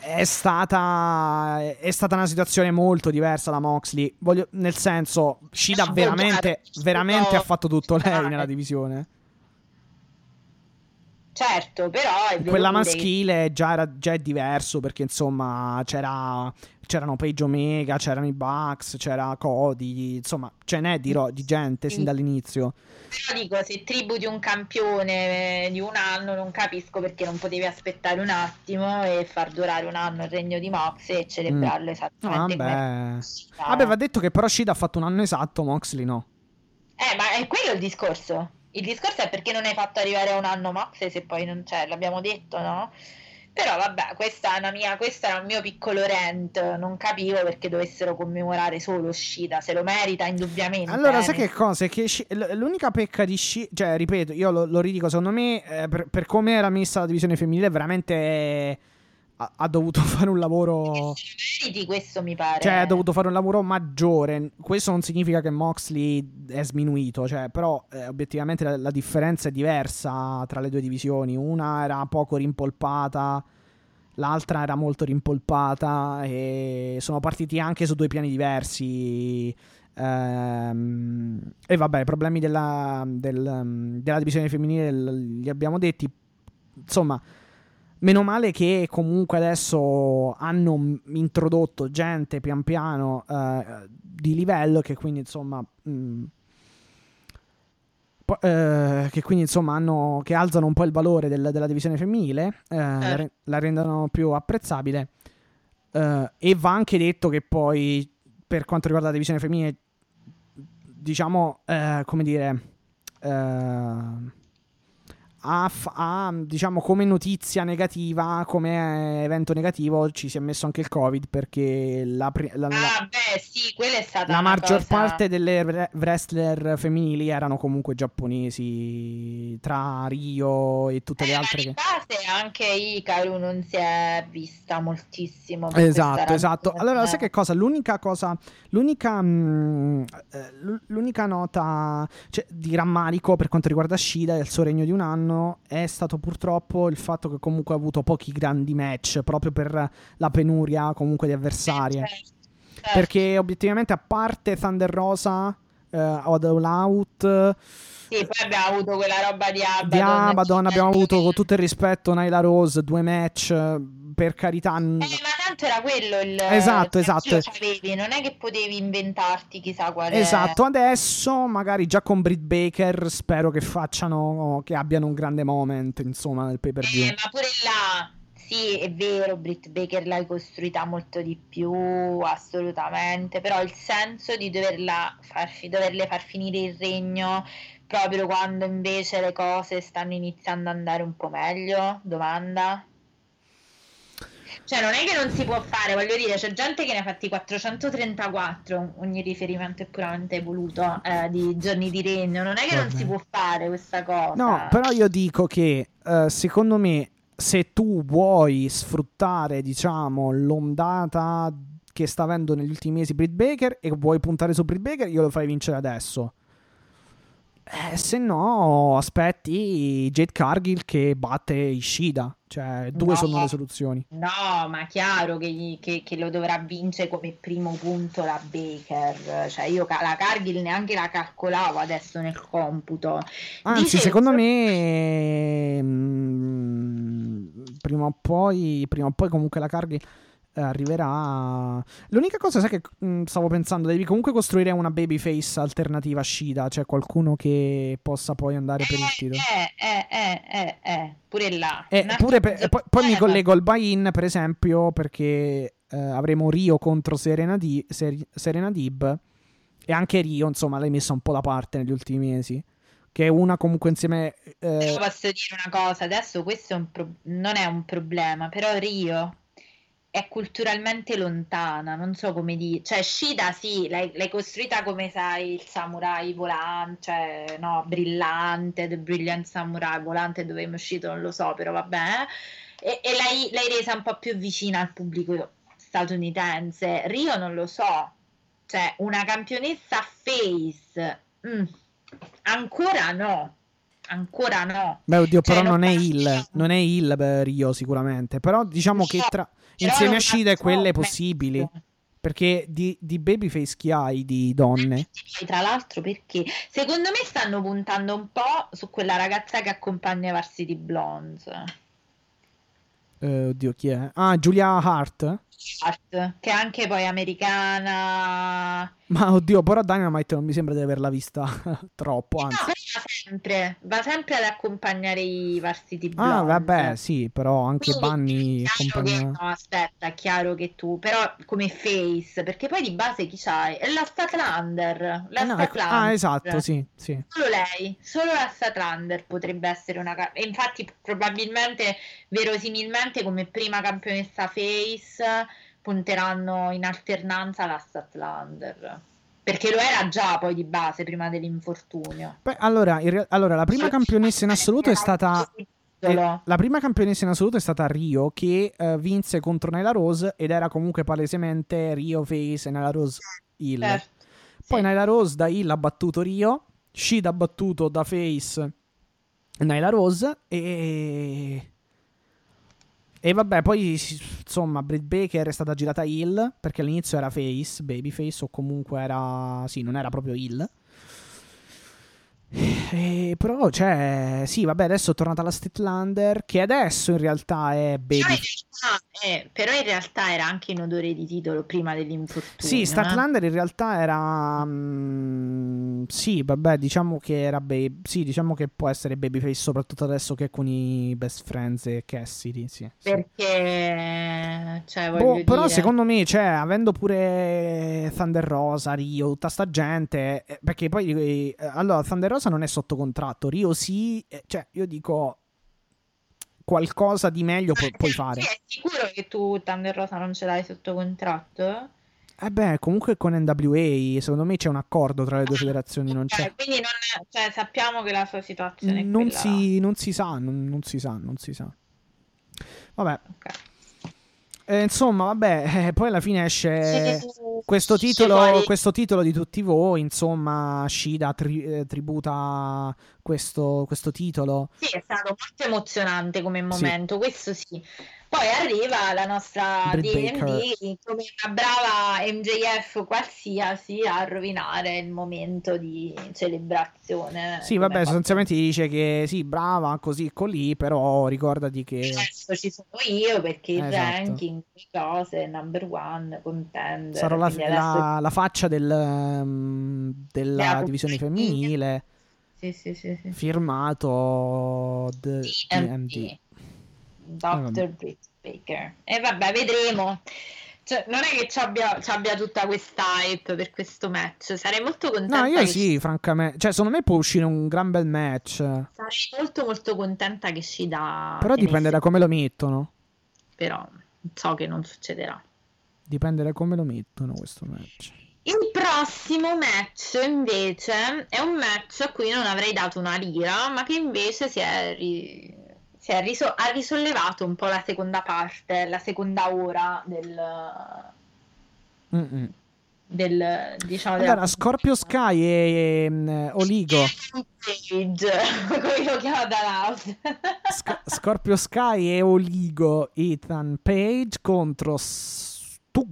è stata, è stata una situazione molto diversa da Moxley. Voglio- nel senso, Shida veramente, veramente ha fatto tutto lei nella divisione. Certo, però è Quella maschile già, era, già è diverso perché insomma c'era, c'erano Page Omega, c'erano i Bucks, c'era Cody, insomma ce n'è di, ro- di gente sin dall'inizio. Però dico, se tributi un campione eh, di un anno, non capisco perché non potevi aspettare un attimo e far durare un anno il regno di Mox e celebrarlo esattamente come Vabbè. Vabbè, va detto che però Shida ha fatto un anno esatto, Moxley no. Eh, ma è quello il discorso. Il discorso è perché non hai fatto arrivare a un anno Mox se poi non c'è, l'abbiamo detto, no? Però vabbè, questa è una mia, questo era un mio piccolo rant, non capivo perché dovessero commemorare solo uscita, se lo merita indubbiamente. Allora, eh, sai che cosa? È Che l'unica pecca di Shida, cioè ripeto, io lo, lo ridico, secondo me eh, per, per come era messa la divisione femminile veramente eh, ha, ha dovuto [laughs] fare un lavoro... Meriti, questo mi pare. Cioè, ha dovuto fare un lavoro maggiore. Questo non significa che Moxley è sminuito, cioè, però eh, obiettivamente la, la differenza è diversa tra le due divisioni. Una era poco rimpolpata, l'altra era molto rimpolpata e sono partiti anche su due piani diversi. Ehm, e vabbè, i problemi della, del- della divisione femminile li abbiamo detti. Insomma, Meno male che comunque adesso hanno introdotto gente pian piano eh, di livello che quindi insomma mh, po- eh, che quindi insomma hanno che alzano un po' il valore del- della divisione femminile eh, la, re- la rendono più apprezzabile. Eh, e va anche detto che poi per quanto riguarda la divisione femminile diciamo eh, come dire f- ha, diciamo come notizia negativa, come evento negativo, ci si è messo anche il Covid perché la, la- la- Ah, beh, sì, quella è stata la maggior cosa- parte delle wre- wrestler femminili erano comunque giapponesi, tra Rio e tutte le Eh, ma altre che... base anche Ikaru non si è vista moltissimo. Esatto, esatto. Allora, sai che cosa? L'unica cosa, l'unica, mm, eh, l'unica nota cioè, di rammarico per quanto riguarda Shida e il suo regno di un anno è stato purtroppo il fatto che comunque ha avuto pochi grandi match proprio per la penuria comunque di avversarie. Certo, certo. Perché obiettivamente, a parte Thunder Rosa, eh, All Out, Sì, poi abbiamo avuto quella roba di Abaddon. di Abaddon, abbiamo Eh, avuto con tutto il rispetto Nyla Rose, due match, eh, per carità. Eh, ma tanto era quello il Esatto, senso esatto. lo sapevi, non è che potevi inventarti chissà quale Esatto, adesso magari già con Britt Baker spero che facciano, che abbiano un grande moment, insomma, nel pay per view. Eh, ma pure là, sì, è vero, Britt Baker l'hai costruita molto di più, assolutamente, però il senso di doverla far doverle far finire il regno proprio quando invece le cose stanno iniziando ad andare un po' meglio? Domanda? Cioè, non è che non si può fare, voglio dire, c'è gente che ne ha fatti 434, ogni riferimento è puramente voluto, eh, di giorni di regno. Non è che Vabbè. non si può fare questa cosa. No, però io dico che eh, secondo me se tu vuoi sfruttare, diciamo, l'ondata che sta avendo negli ultimi mesi Britt Baker e vuoi puntare su Britt Baker, io lo fai vincere adesso. Eh, se no, aspetti Jade Cargill che batte Ishida. Cioè, due No. sono le soluzioni. No, ma chiaro che, che- che lo dovrà vincere come primo punto la Baker. Cioè, io la Cargill neanche la calcolavo adesso nel computo. Anzi, Dicevo- secondo me, mm, prima o poi, prima o poi comunque la Cargill arriverà. L'unica cosa, sai che mm, stavo pensando, devi comunque costruire una babyface alternativa a Shida, cioè qualcuno che possa poi andare per il titolo. Eh, eh, eh, eh, eh, pure là. E Un pure per- poi, poi mi eh, collego al buy-in, per esempio, perché eh, avremo Rio contro Serena, Di- Ser- Serena Dib. E anche Rio, insomma, l'hai messa un po' da parte negli ultimi mesi. Che è una comunque insieme. eh, Però posso dire una cosa, adesso questo è pro- non è un problema, però Rio è culturalmente lontana, non so come dire, cioè Shida sì, l'hai, l'hai costruita come sai il samurai volante, cioè no, brillante, The Brilliant Samurai volante dove è uscito non lo so, però vabbè, e, e l'hai, l'hai resa un po' più vicina al pubblico statunitense, Rio non lo so, cioè una campionessa face, mm, ancora no. Ancora no. Beh, oddio, Cioè, però non è parliamo- il. Non è il Rio, sicuramente. Però diciamo che No, tra, insieme a Shida e quelle possibili. Perché di, di babyface chi hai di donne? Tra l'altro, perché secondo me stanno puntando un po' su quella ragazza che accompagna Varsity Blondes, Eh, oddio, chi è? Ah, Giulia Hart? Art, che è anche poi americana. Ma oddio, però Dynamite non mi sembra di averla vista [laughs] troppo, No, anzi. però va sempre, va sempre ad accompagnare i Varsity Ah, Blondes. vabbè, sì, però anche Quindi, Bunny compagnia. che- no, aspetta, è chiaro che tu, però come face, perché poi di base chi c'hai? È la Statlander, la Eh no, Statlander. ah, esatto, sì, sì. Solo lei, solo la Statlander potrebbe essere una e infatti probabilmente verosimilmente come prima campionessa face punteranno in alternanza la Statlander perché lo era già poi di base prima dell'infortunio. Beh, allora, rea- allora, la prima campionessa in assoluto è stata Eh, la prima campionessa in assoluto è stata Rio che eh, vinse contro Nyla Rose ed era comunque palesemente Rio face e Nyla Rose Hill. Certo. Poi Sì. Nyla Rose da Hill ha battuto Rio, Shida ha battuto da face Nyla Rose e e vabbè, poi insomma, Britt Baker è stata girata Hill perché all'inizio era face, babyface o comunque era sì, non era proprio Hill. E però, cioè, sì, vabbè, adesso è tornata la Statlander, che adesso in realtà è Però in, baby. realtà, eh, però in realtà era anche in odore di titolo prima dell'infortunio. Sì, eh. Statlander in realtà era. mm, sì, vabbè, diciamo che era baby. Sì, diciamo che può essere babyface, soprattutto adesso che è con i best friends e Cassidy. Sì, sì. Perché, cioè, Boh, però dire... secondo me, cioè, avendo pure Thunder Rosa, Rio, tutta sta gente, eh, perché poi eh, allora Thunder Rosa non è sotto contratto, Rio sì, eh, cioè io dico qualcosa di meglio pu- puoi fare. Sì, è sicuro che tu Thunder Rosa non ce l'hai sotto contratto? Eh beh, comunque con NWA, secondo me c'è un accordo tra le due federazioni, non c'è. Quindi non è- cioè, sappiamo che la sua situazione è Non quella. si, non si sa, non, non si sa, non si sa. Vabbè, Ok. Eh, insomma, vabbè, [laughs] eh, poi alla fine esce Sì, questo titolo, questo titolo di tutti voi, insomma, Shida tri- eh, tributa questo, questo titolo. Sì, è stato molto emozionante come Sì. momento, questo sì. Poi arriva la nostra Britt DMD come una brava MJF qualsiasi a rovinare il momento di celebrazione. Sì, vabbè, sostanzialmente ti dice che sì, brava, così, colì, però ricordati che... Adesso ci sono io perché il Esatto. ranking, le cose, number one, contender. Sarò la, adesso- la- la faccia del, um, della Della divisione femminile. Sì, sì, sì, sì. firmato DMD. DMD. Dr. Britt Baker. E vabbè, vedremo. Cioè, non è che ci abbia, ci abbia tutta questa hype per questo match. Sarei molto contenta. No, io che sì, francamente. Cioè, secondo me può uscire un gran bel match. Sarei molto molto contenta che ci dà. Però dipende da come lo mettono. Però, so che non succederà. Dipende da come lo mettono questo match. Il prossimo match invece è un match a cui non avrei dato una lira, ma che invece si è, ri- si è riso- ha risollevato un po' la seconda parte, la seconda ora del, Mm-mm. del diciamo della Allora, Scorpio Sky e mm, Oligo. [laughs] Come lo chiama da House. Sc- Scorpio Sky e Oligo Ethan Page contro Stu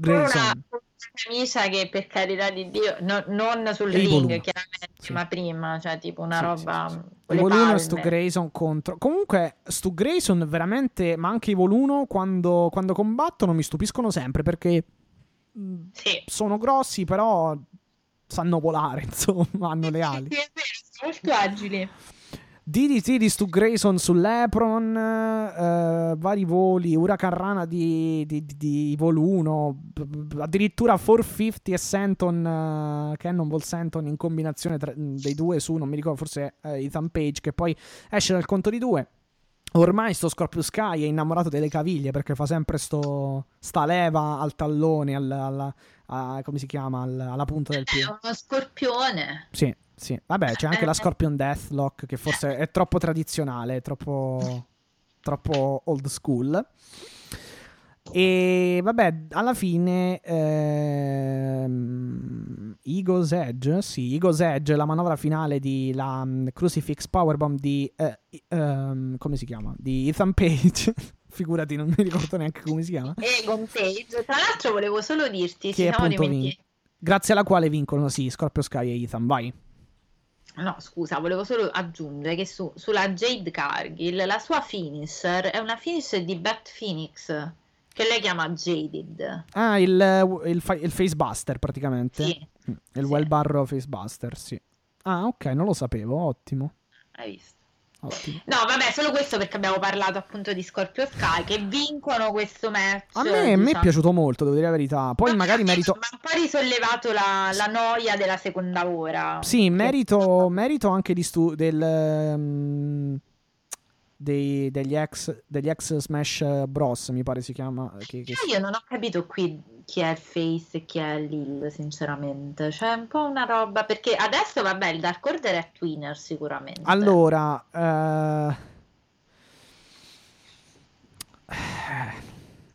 Camicia che per carità di Dio, no- non sul ring chiaramente, Sì. ma prima, cioè tipo una Sì, roba sì, sì. Voluno e. Stu Grayson contro. Comunque, Stu Grayson veramente, ma anche i Voluno quando, quando combattono mi stupiscono sempre perché mh, Sì. sono grossi, però sanno volare, [laughs] insomma, hanno le ali. Sì, è vero, sono molto agili. DDT di Stu Grayson sull'Epron, eh, vari voli, Huracan Rana di, di, di, di b- b- addirittura 450 e Senton, eh, Cannonball Senton in combinazione tra- dei due su, non mi ricordo, forse eh, Ethan Page, che poi esce dal conto di due. Ormai sto Scorpio Sky è innamorato delle caviglie perché fa sempre sto, sta leva al tallone, al, alla- a- come si chiama, al- alla punta del È piede. uno scorpione. Sì, sì. Vabbè, c'è anche la Scorpion Deathlock che forse è troppo tradizionale, è troppo, troppo old school. E vabbè, alla fine ehm, Eagle's Edge, sì, Eagle's Edge, la manovra finale di la mm, Crucifix Powerbomb di eh, ehm, come si chiama? Di Ethan Page. [laughs] Figurati, non mi ricordo neanche come si chiama. Egon Page. Tra l'altro volevo solo dirti, Che appunto dimenticati. Grazie alla quale vincono, sì, Scorpio Sky e Ethan, vai. No, scusa, volevo solo aggiungere che su- sulla Jade Cargill la sua finisher è una finisher di Bat Phoenix che lei chiama Jaded. Ah, il, il, il Facebuster praticamente. Sì, Mm, Il Sì. well barro Facebuster, sì. Ah, ok, non lo sapevo, ottimo. hai visto. Ottimo. No, vabbè, solo questo perché abbiamo parlato appunto di Scorpio Sky che vincono questo match. A me, a me è diciamo. piaciuto molto, devo dire la verità. Poi Ma- magari merito... Ma un po' risollevato la, la noia della seconda ora. Sì, merito, merito anche di stu- del, ehm, dei- degli, ex, degli ex Smash Bros, mi pare si chiama. Che, che- Io non ho capito qui chi è il Face e chi è Lil, sinceramente. Cioè, un po' una roba. Perché adesso, vabbè, il Dark Order è Twinner sicuramente. Allora... eh,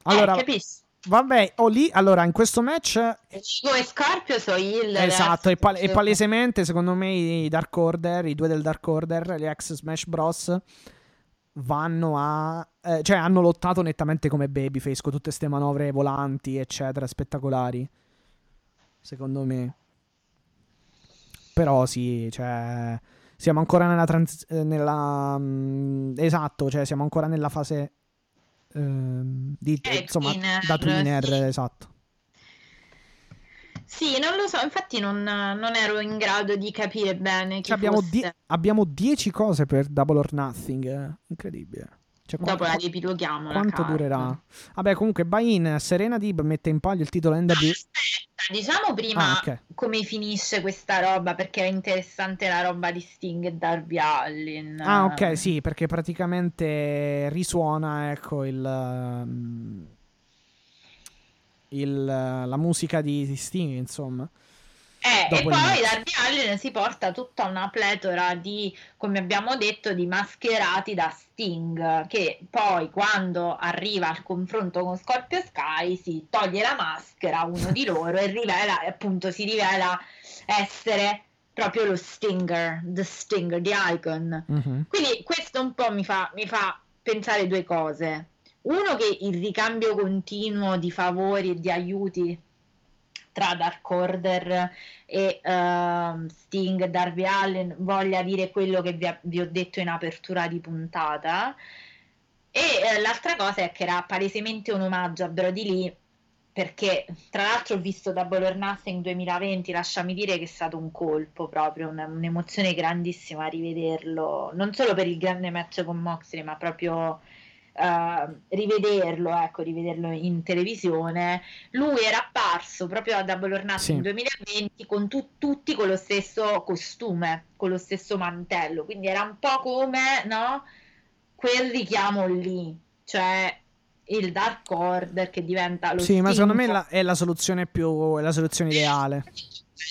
Allora, eh, capisci? vabbè, ho lì... Allora, in questo match Chico e Scorpio sono il. Esatto, e, pal- e palesemente secondo me i Dark Order, i due del Dark Order, gli ex Smash Bros. Vanno a... eh, cioè hanno lottato nettamente come Babyface con tutte queste manovre volanti, eccetera, spettacolari. Secondo me. Però sì, cioè... Siamo ancora nella transizione... Nella... mm, esatto, cioè siamo ancora nella fase... ehm, di, Eh, insomma, da Twinner, sì. esatto. Sì, non lo so, infatti non, non ero in grado di capire bene Cioè, abbiamo, die- abbiamo 10 cose per Double or Nothing. eh. Incredibile. Cioè, Dopo la qua- riepiloghiamo la quanto carta. durerà? Vabbè, comunque, buy-in. Serena Dib mette in palio il titolo NW. Aspetta, diciamo prima Ah, ok. come finisce questa roba, perché è interessante la roba di Sting e Darby Allin. Ah, ok, sì, perché praticamente risuona, ecco, il. um, il- la musica di, di Sting, insomma. Eh, e poi. Darby Allin si porta tutta una pletora di, come abbiamo detto, di mascherati da Sting, che poi quando arriva al confronto con Scorpio Sky si toglie la maschera, uno di loro, e rivela, appunto si rivela essere proprio lo Stinger, the Stinger, the Icon. Mhm. Quindi questo un po' mi fa, mi fa pensare due cose. Uno che il ricambio continuo di favori e di aiuti tra Dark Order e ehm, Sting Darby Allen voglia dire quello che vi, vi ho detto in apertura di puntata. E eh, l'altra cosa è che era palesemente un omaggio a Brody Lee perché tra l'altro ho visto Double or Nothing 2020, lasciami dire che è stato un colpo proprio, una- un'emozione grandissima rivederlo, non solo per il grande match con Moxley, ma proprio eh, rivederlo, ecco, rivederlo in televisione. Lui era apparso proprio a Double or Nothing Sì. 2020 con tu- tutti con lo stesso costume, con lo stesso mantello, quindi era un po' come, no? Quel richiamo lì, cioè il Dark Order che diventa lo Sì, ma secondo me la- è la soluzione più è la soluzione ideale.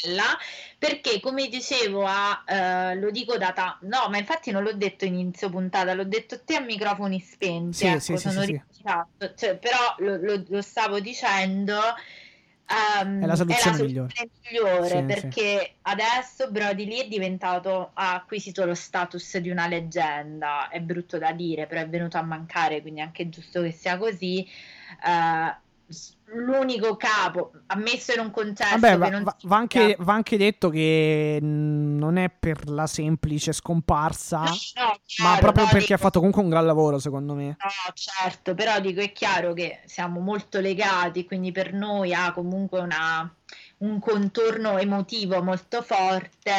bella, perché come dicevo a, eh, lo dico da ta- no ma infatti non l'ho detto inizio puntata l'ho detto a te a microfoni spenti Sì, ecco, sì, sì, sono sì, sì. ringraziato. Cioè, però lo, lo- lo stavo dicendo ehm, È la soluzione migliore. migliore, Sì, sì. perché adesso Brody Lee è diventato ha acquisito lo status di una leggenda è brutto da dire però è venuto a mancare quindi è anche giusto che sia così s- l'unico capo ammesso in un contesto Vabbè, va, va- va anche, va anche detto che non è per la semplice scomparsa, No, no, ma chiaro, proprio no, perché dico- ha fatto comunque un gran lavoro, secondo me. No, certo, però dico è chiaro che siamo molto legati, quindi per noi ha comunque una- un contorno emotivo molto forte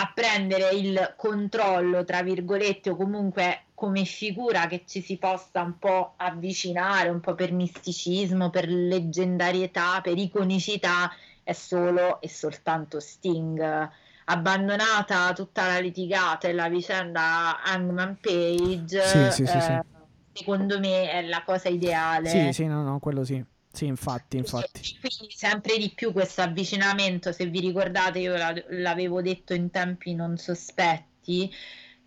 a prendere il controllo, tra virgolette, o comunque come figura che ci si possa un po' avvicinare, un po' per misticismo, per leggendarietà, per iconicità, è solo e soltanto Sting. Abbandonata tutta la litigata e la vicenda Hangman Page, Sì, sì, sì, eh, secondo me è la cosa ideale. Sì, sì, no, no, quello sì. Sì, infatti, infatti. Quindi sempre di più questo avvicinamento, se vi ricordate, io la- l'avevo detto in tempi non sospetti.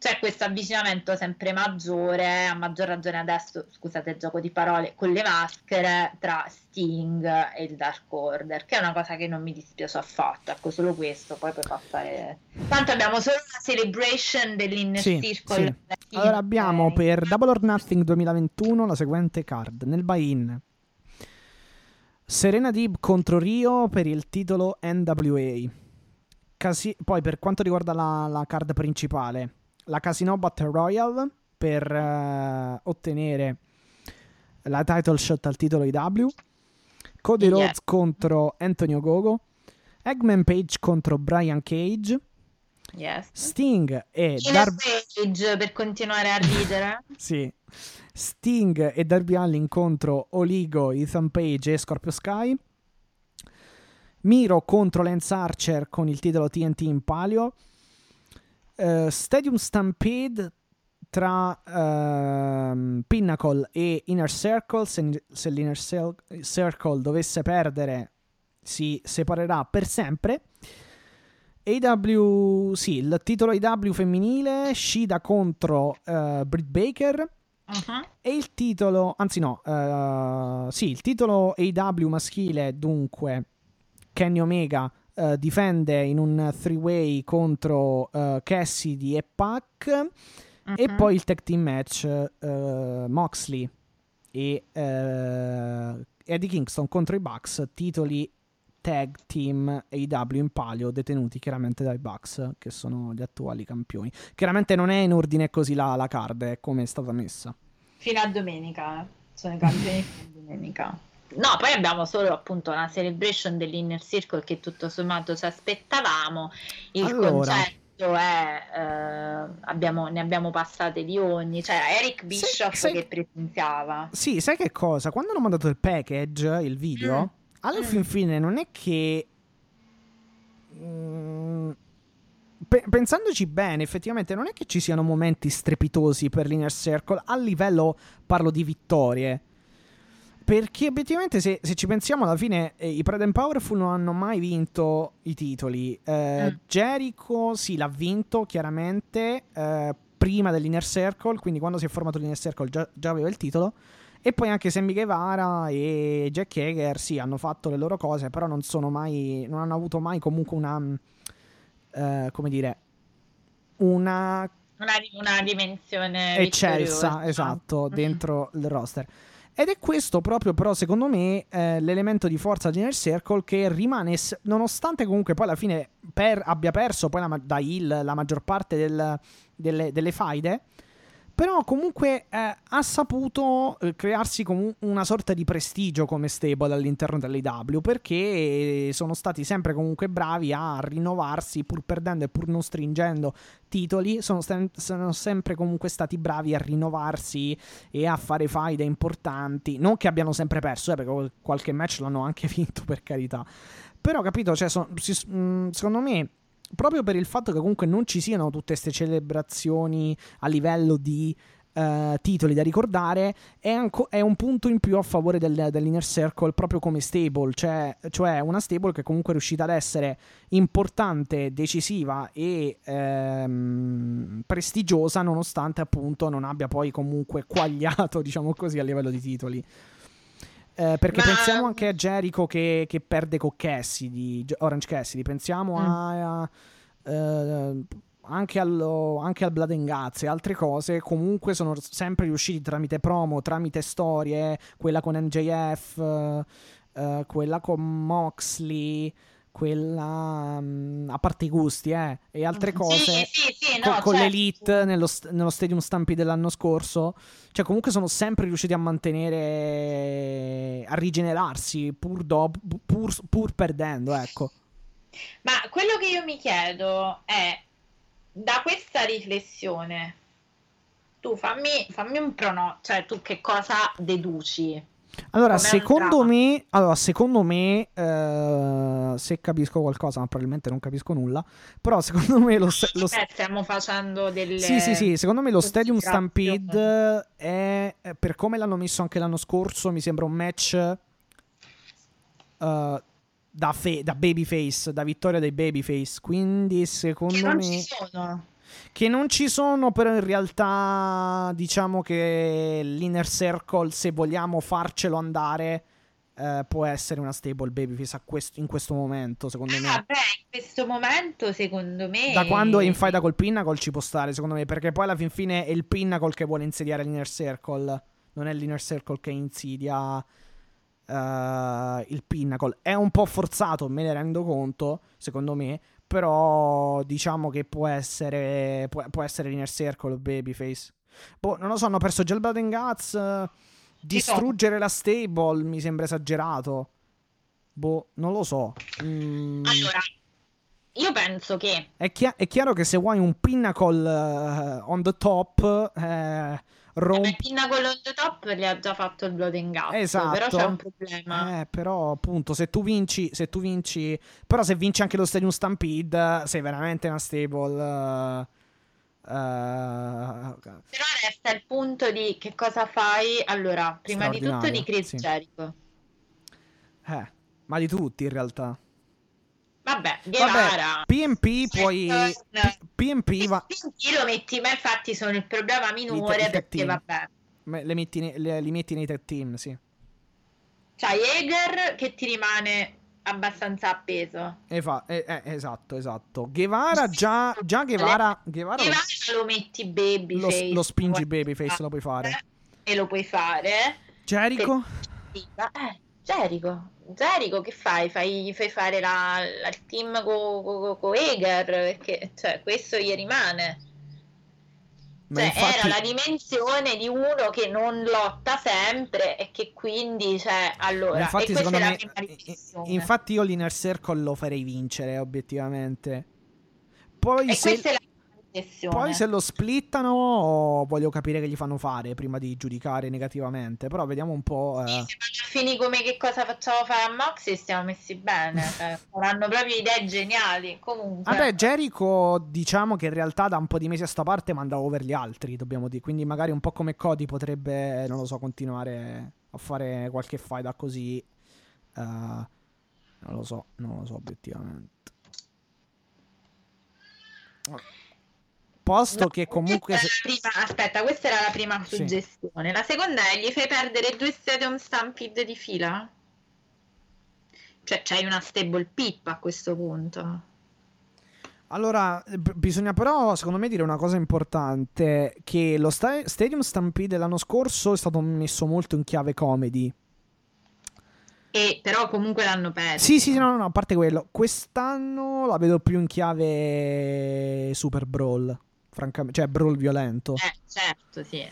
C'è questo avvicinamento sempre maggiore, a maggior ragione adesso, scusate il gioco di parole, con le maschere tra Sting e il Dark Order, che è una cosa che non mi dispiace affatto, ecco solo questo, poi puoi passare... Tanto abbiamo solo una celebration dell'Inner Sì, Circle. sì. Allora abbiamo per Double or Nothing 2021 la seguente card. Nel buy-in Serena Deeb contro Rio per il titolo NWA. Casi- poi per quanto riguarda la, la card principale, la Casino Battle Royale per eh, ottenere la title shot al titolo IW. Cody Yeah. Rhodes contro Antonio Gogo. Eggman Page contro Brian Cage. Yes. Sting e Darby Page per continuare a ridere. [laughs] Sì. Sting e Darby Allin contro Oligo, Ethan Page e Scorpio Sky. Miro contro Lance Archer con il titolo TNT in palio. Eh, Stadium Stampede tra ehm, Pinnacle e Inner Circle. Se, se l'Inner Cir- Circle dovesse perdere, si separerà per sempre. AW, sì, il titolo AW femminile, Shida contro eh, Britt Baker. Mhm. E il titolo, anzi no, eh, sì, il titolo AW maschile, dunque, Kenny Omega eh, difende in un three-way contro eh, Cassidy e Pac. E Mhm. poi il tag team match eh, Moxley e Eddie Kingston contro i Bucks, titoli tag team AW in palio detenuti chiaramente dai Bucks che sono gli attuali campioni. Chiaramente non è in ordine così la, la card, è come è stata messa. Fino a domenica, sono i campioni fino a domenica. No, poi abbiamo solo appunto una celebration dell'Inner Circle che tutto sommato ci aspettavamo. Il Allora. concetto è, eh, abbiamo- ne abbiamo passate di ogni, c'era Eric Bischoff sai- che presenziava. Sì, sai che cosa? Quando hanno mandato il package, il video, Mm. alla Mm. fin fine non è che... Mm, pe- pensandoci bene, effettivamente non è che ci siano momenti strepitosi per l'Inner Circle a livello, parlo di vittorie. Perché obiettivamente se, se ci pensiamo alla fine eh, i Pride and Powerful non hanno mai vinto i titoli. Eh, Mm. Jericho sì l'ha vinto chiaramente eh, prima dell'Inner Circle, quindi quando si è formato l'Inner Circle già, già aveva il titolo. E poi anche Sammy Guevara e Jack Hager sì hanno fatto le loro cose, però non sono mai, non hanno avuto mai comunque una, mm, eh, come dire, una Una, una dimensione eccelsa, vittoriosa. esatto, Mm. dentro il roster. Ed è questo proprio, però, secondo me, eh, l'elemento di forza di Inner Circle che rimane, nonostante comunque poi alla fine per- abbia perso poi la da Hill la maggior parte del- delle, delle faide, però comunque eh, ha saputo eh, crearsi comu- una sorta di prestigio come stable all'interno dell'AW perché sono stati sempre comunque bravi a rinnovarsi pur perdendo e pur non stringendo titoli, sono, sem- sono sempre comunque stati bravi a rinnovarsi e a fare faide importanti. Non che abbiano sempre perso, eh, perché qual- qualche match l'hanno anche [laughs] vinto, per carità. Però, capito, cioè, son- si- mh, secondo me, proprio per il fatto che comunque non ci siano tutte queste celebrazioni a livello di eh, titoli da ricordare, è, anco- è, un punto in più a favore del, dell'Inner Circle proprio come stable, cioè, cioè, una stable che comunque è riuscita ad essere importante, decisiva e ehm, prestigiosa nonostante appunto non abbia poi comunque quagliato, [laughs] diciamo così, a livello di titoli. Eh, perché Ma... pensiamo anche a Jericho che, che perde con Cassidy, Orange Cassidy, pensiamo mm. a... a uh, anche, allo, anche, al Blood and Guts e altre cose, comunque sono sempre riusciti tramite promo, tramite storie, quella con MJF, uh, quella con Moxley, quella um, a parte i gusti, eh, e altre cose sì, sì, sì, con, no, con certo. l'Elite nello, nello Stadium Stampede dell'anno scorso. Cioè, comunque sono sempre riusciti a mantenere, a rigenerarsi pur, do, pur, pur perdendo, ecco. Ma quello che io mi chiedo è da questa riflessione, tu fammi, fammi un prono, cioè tu che cosa deduci? Allora, secondo me, allora, secondo me, uh, se capisco qualcosa, ma probabilmente non capisco nulla, però secondo me lo, lo eh, stiamo facendo delle Sì, sì, sì, secondo me lo Stadium Stampede è per come l'hanno messo anche l'anno scorso, mi sembra un match uh, da, fe- da babyface, da vittoria dei babyface. Quindi secondo che non me... Ci sono. Che non ci sono, però in realtà diciamo che l'inner circle, se vogliamo farcelo andare, eh, può essere una stable babyface quest- in questo momento, secondo me. Vabbè, in questo momento, secondo me. Da quando è in fight col Pinnacle ci può stare, secondo me, perché poi alla fin fine è il Pinnacle che vuole insediare l'inner circle, non è l'inner circle che insidia uh, il Pinnacle. È un po' forzato, me ne rendo conto, secondo me, però diciamo che può essere, può, può essere l'Inner Circle Babyface. Boh, non lo so, hanno perso già il Blood and Guts. Uh, distruggere la stable mi sembra esagerato. Boh, non lo so. Mm. Allora, io penso che... È, chi- è, chiaro che se vuoi un Pinnacle uh, on the top... Eh, Rom- eh, Pinnacle on the top li ha già fatto il Blood and Guts, esatto. però c'è un problema. Eh, però appunto se tu vinci, se tu vinci, però se vinci anche lo Stadium Stampede sei veramente una stable. Uh, uh, però resta il punto di che cosa fai. Allora, prima di tutto di Chris sì. Jericho. Eh, ma di tutti in realtà. Vabbè, Guevara. PMP poi PMP va PMP lo metti, ma infatti sono il problema minore perché vabbè. Le metti, le, li metti nei tag team, sì. C'hai Jäger che ti rimane abbastanza appeso. E fa, eh, eh, esatto, esatto. Guevara già, già Guevara, Guevara, Guevara lo, lo metti babyface. Lo, lo spingi babyface, lo puoi fare. E lo puoi fare. Jericho? Eh, Jericho. Jericho che fai? Fai, fai fare la, la, il team con co, co Eger perché cioè, questo gli rimane. Cioè, infatti... era la dimensione di uno che non lotta sempre e che quindi, cioè, allora, infatti, secondo me, infatti io l'Inner Circle lo farei vincere, obiettivamente. Poi e se... questa è la poi se lo splittano voglio capire che gli fanno fare prima di giudicare negativamente. Però vediamo un po'. Eh. Se fini come che cosa facciamo fare a Moxie stiamo messi bene. Cioè, avranno proprio idee geniali. Comunque. Vabbè, Jericho diciamo che in realtà da un po' di mesi a sta parte manda over gli altri, dobbiamo dire. Quindi magari un po' come Cody potrebbe, non lo so, continuare a fare qualche fight da così. Uh, non lo so, non lo so obiettivamente posto che comunque... Prima, aspetta, questa era la prima sì. suggestione. La seconda è gli fai perdere due Stadium Stampede di fila? Cioè c'hai una stable pip a questo punto. Allora, b- bisogna però, secondo me, dire una cosa importante, che lo sta- Stadium Stampede l'anno scorso è stato messo molto in chiave comedy. E però comunque l'hanno perso. Sì, sì, no, no, a parte quello. Quest'anno la vedo più in chiave Super Brawl francamente, cioè brawl violento. Eh, certo, sì.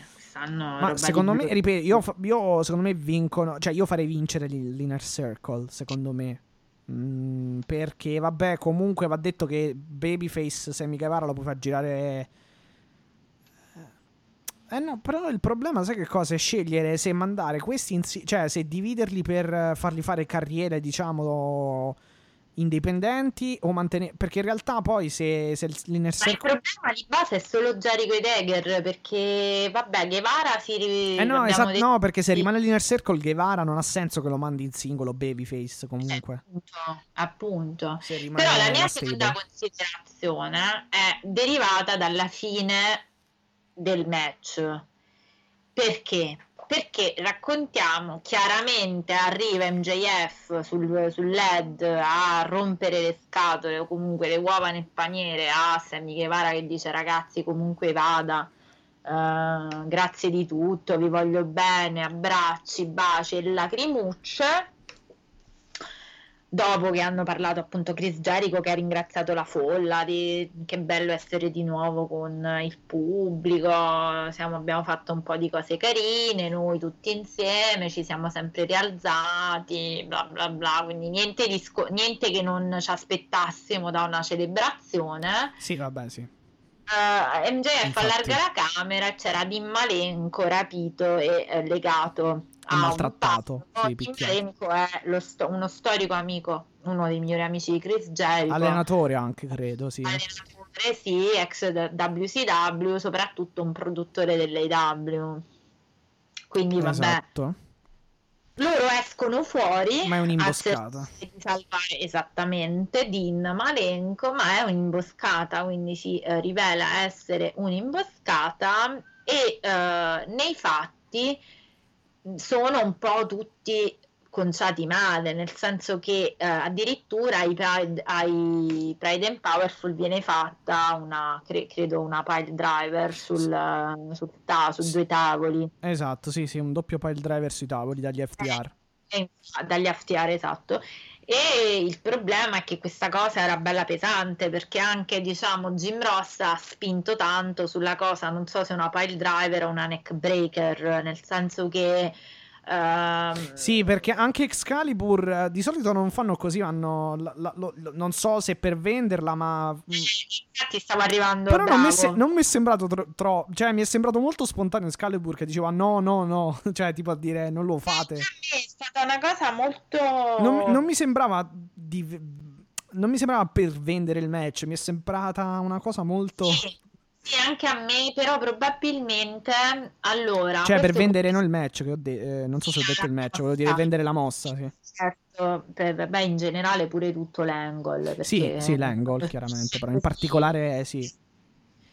Ma secondo me, ripeto, io, io, secondo me vincono, cioè io farei vincere l'Inner Circle, secondo me. Mm, perché vabbè, comunque va detto che Babyface Sammy Guevara lo puoi far girare eh no, però il problema, sai che cosa? È scegliere se mandare questi, insi- cioè se dividerli per farli fare carriere, diciamo, indipendenti o mantenere... Perché in realtà poi se, se l'inner Ma il circle... problema di base è solo Jericho Dagger perché vabbè Guevara si ri- Eh no, esatto, detto- no, perché se rimane l'inner circle Guevara non ha senso che lo mandi in singolo babyface comunque. appunto, appunto. Rimane Però la mia seconda considerazione è derivata dalla fine del match. Perché? Perché raccontiamo chiaramente arriva MJF sul, sul LED a rompere le scatole o comunque le uova nel paniere a Sammy Guevara che dice ragazzi comunque vada eh, grazie di tutto, vi voglio bene, abbracci, baci e lacrimucce. Dopo che hanno parlato appunto Chris Jericho che ha ringraziato la folla, di che bello essere di nuovo con il pubblico, siamo- abbiamo fatto un po' di cose carine, noi tutti insieme, ci siamo sempre rialzati, bla bla bla, quindi niente, sco- niente che non ci aspettassimo da una celebrazione. Sì, vabbè, sì. Eh, MJF Infatti. allarga la camera c'era Dean Malenko rapito e eh, legato a un maltrattato, tavolo. sì. Malenko è sto- uno storico amico, uno dei migliori amici di Chris Jericho. Allenatore anche, credo, sì. Allenatore, sì, ex WCW, soprattutto un produttore dell'AW. Quindi vabbè, Esatto. Loro escono fuori Ma è un'imboscata. di salvare esattamente Dean Malenko, ma è un'imboscata, quindi si eh, rivela essere un'imboscata e eh, nei fatti sono un po' tutti conciati male, nel senso che eh, addirittura ai Pride, ai Pride and Powerful viene fatta una, cre- credo, una pile driver sul, sul ta- su due tavoli. Esatto, sì, sì, un doppio pile driver sui tavoli dagli FTR. E infa- dagli FTR esatto e il problema è che questa cosa era bella pesante perché anche diciamo Jim Ross ha spinto tanto sulla cosa non so se una pile driver o una neck breaker nel senso che ehm, Sì, perché anche Excalibur eh, di solito non fanno così, vanno... la- la- lo- non so se per venderla, ma... mm, infatti stavo arrivando Però non mi, se- non mi è sembrato troppo... Cioè, mi è sembrato molto spontaneo Excalibur che diceva no, no, no. [laughs] Cioè, tipo a dire non lo fate. È stata una cosa molto Non, non mi sembrava di... Non mi sembrava per vendere il match, mi è sembrata una cosa molto... sì, sì, anche a me però probabilmente allora Cioè, per questo- vendere non il match, che ho de- eh, non so se ho detto il match, volevo dire vendere la mossa, sì. Certo, beh, beh, in generale pure tutto l'angle. Sì, perché- sì, l'angle, chiaramente, però in particolare eh, sì.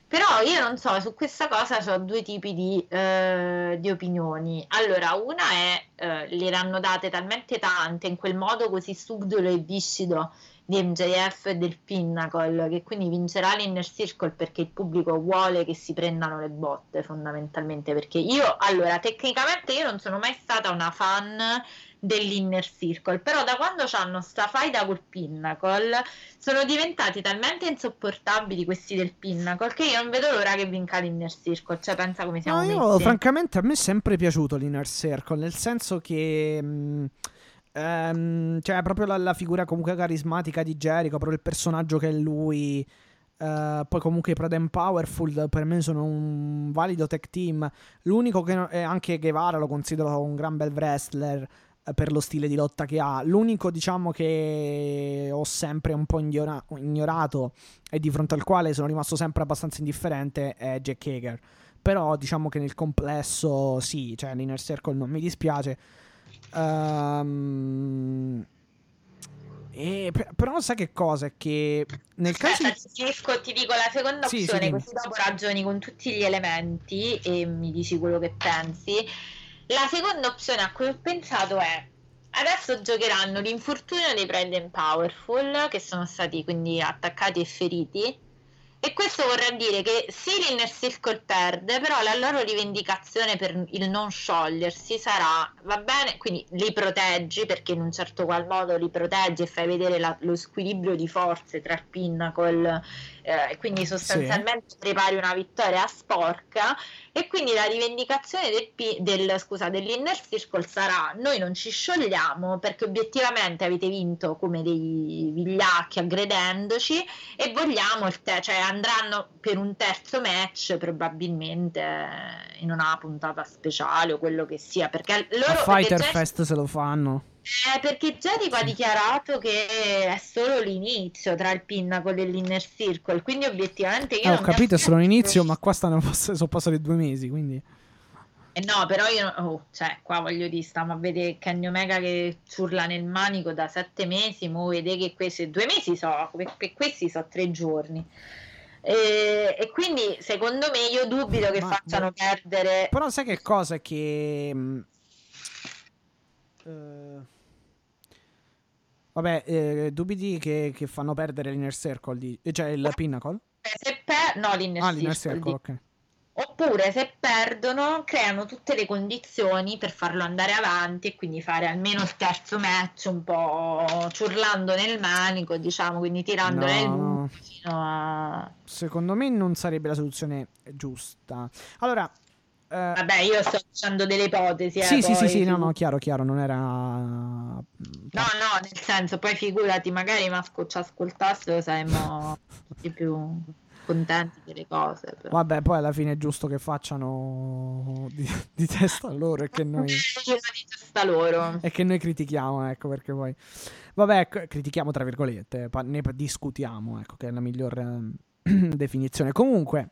Però io non so, su questa cosa ho due tipi di, eh, di opinioni. Allora, una è, eh, le hanno date talmente tante in quel modo così subdolo e viscido di MJF e del Pinnacle, che quindi vincerà l'Inner Circle perché il pubblico vuole che si prendano le botte, fondamentalmente. Perché io, allora, tecnicamente io non sono mai stata una fan dell'Inner Circle, però da quando hanno sta faida col Pinnacle sono diventati talmente insopportabili questi del Pinnacle che io non vedo l'ora che vinca l'Inner Circle, cioè pensa come siamo No, io messi. francamente a me è sempre piaciuto l'Inner Circle, nel senso che... mh, ehm, cioè, proprio la, la figura comunque carismatica di Jericho, proprio il personaggio che è lui... eh, poi comunque i and Powerful per me sono un valido tech team. L'unico che no- anche Guevara lo considero un gran bel wrestler eh, per lo stile di lotta che ha. L'unico, diciamo, che ho sempre un po' ignora- ignorato e di fronte al quale sono rimasto sempre abbastanza indifferente è Jack Hager. Però diciamo che nel complesso sì, cioè l'Inner Circle non mi dispiace. Ehm, e, per- però sai che cosa? È che nel caso... Aspetta, ti, dico, la seconda Sì, sì, opzione, dimmi. così dopo ragioni con tutti gli elementi e mi dici quello che pensi. La seconda opzione a cui ho pensato è adesso giocheranno l'infortunio dei Pride and Powerful che sono stati quindi attaccati e feriti e questo vorrà dire che sì l'Inner Circle perde però la loro rivendicazione per il non sciogliersi sarà va bene quindi li proteggi perché in un certo qual modo li proteggi e fai vedere la- lo squilibrio di forze tra il Pinnacle eh, e quindi sostanzialmente prepari una vittoria sporca e quindi la rivendicazione del, del, scusa, dell'Inner Circle sarà noi non ci sciogliamo perché obiettivamente avete vinto come dei vigliacchi aggredendoci e vogliamo il te- cioè andranno per un terzo match probabilmente in una puntata speciale o quello che sia perché loro A Fighter perché Fest se lo fanno. Eh, perché Jericho ha dichiarato che è solo l'inizio tra il Pinnacle e l'Inner Circle, quindi obiettivamente io Eh, ho capito, è solo l'inizio, ma qua stanno, sono passati due mesi, quindi... Eh no, però io, oh, cioè, qua voglio dire, stiamo a vedere Kenny Omega che ciurla nel manico da sette mesi, mo vede che questi due mesi so, per questi so tre giorni. E, e quindi secondo me io dubito che Ma- facciano perdere. Però sai che cosa che... eh, Vabbè, eh, dubiti che, che fanno perdere l'Inner Circle, di... eh, cioè il Pinnacle? Se per... No, l'Inner Ah, l'Inner Circle, Circle, di- ok. Oppure se perdono, creano tutte le condizioni per farlo andare avanti e quindi fare almeno il terzo match un po' ciurlando nel manico, diciamo, quindi tirando No, fino a... Secondo me non sarebbe la soluzione giusta. Allora... eh, Vabbè, io sto dicendo delle ipotesi. eh, sì, sì, sì, poi sì, no, no, chiaro, chiaro, non era... No, no, nel senso, poi figurati, magari Masco ci ascoltassero, saremmo [laughs] tutti più contenti delle cose. però. Vabbè, poi alla fine è giusto che facciano di, di testa loro e che [laughs] noi... Io di testa loro. E che noi critichiamo, ecco, perché poi... Vabbè, c- critichiamo tra virgolette, ne discutiamo, ecco, che è la miglior ehm, [clears throat] definizione. Comunque,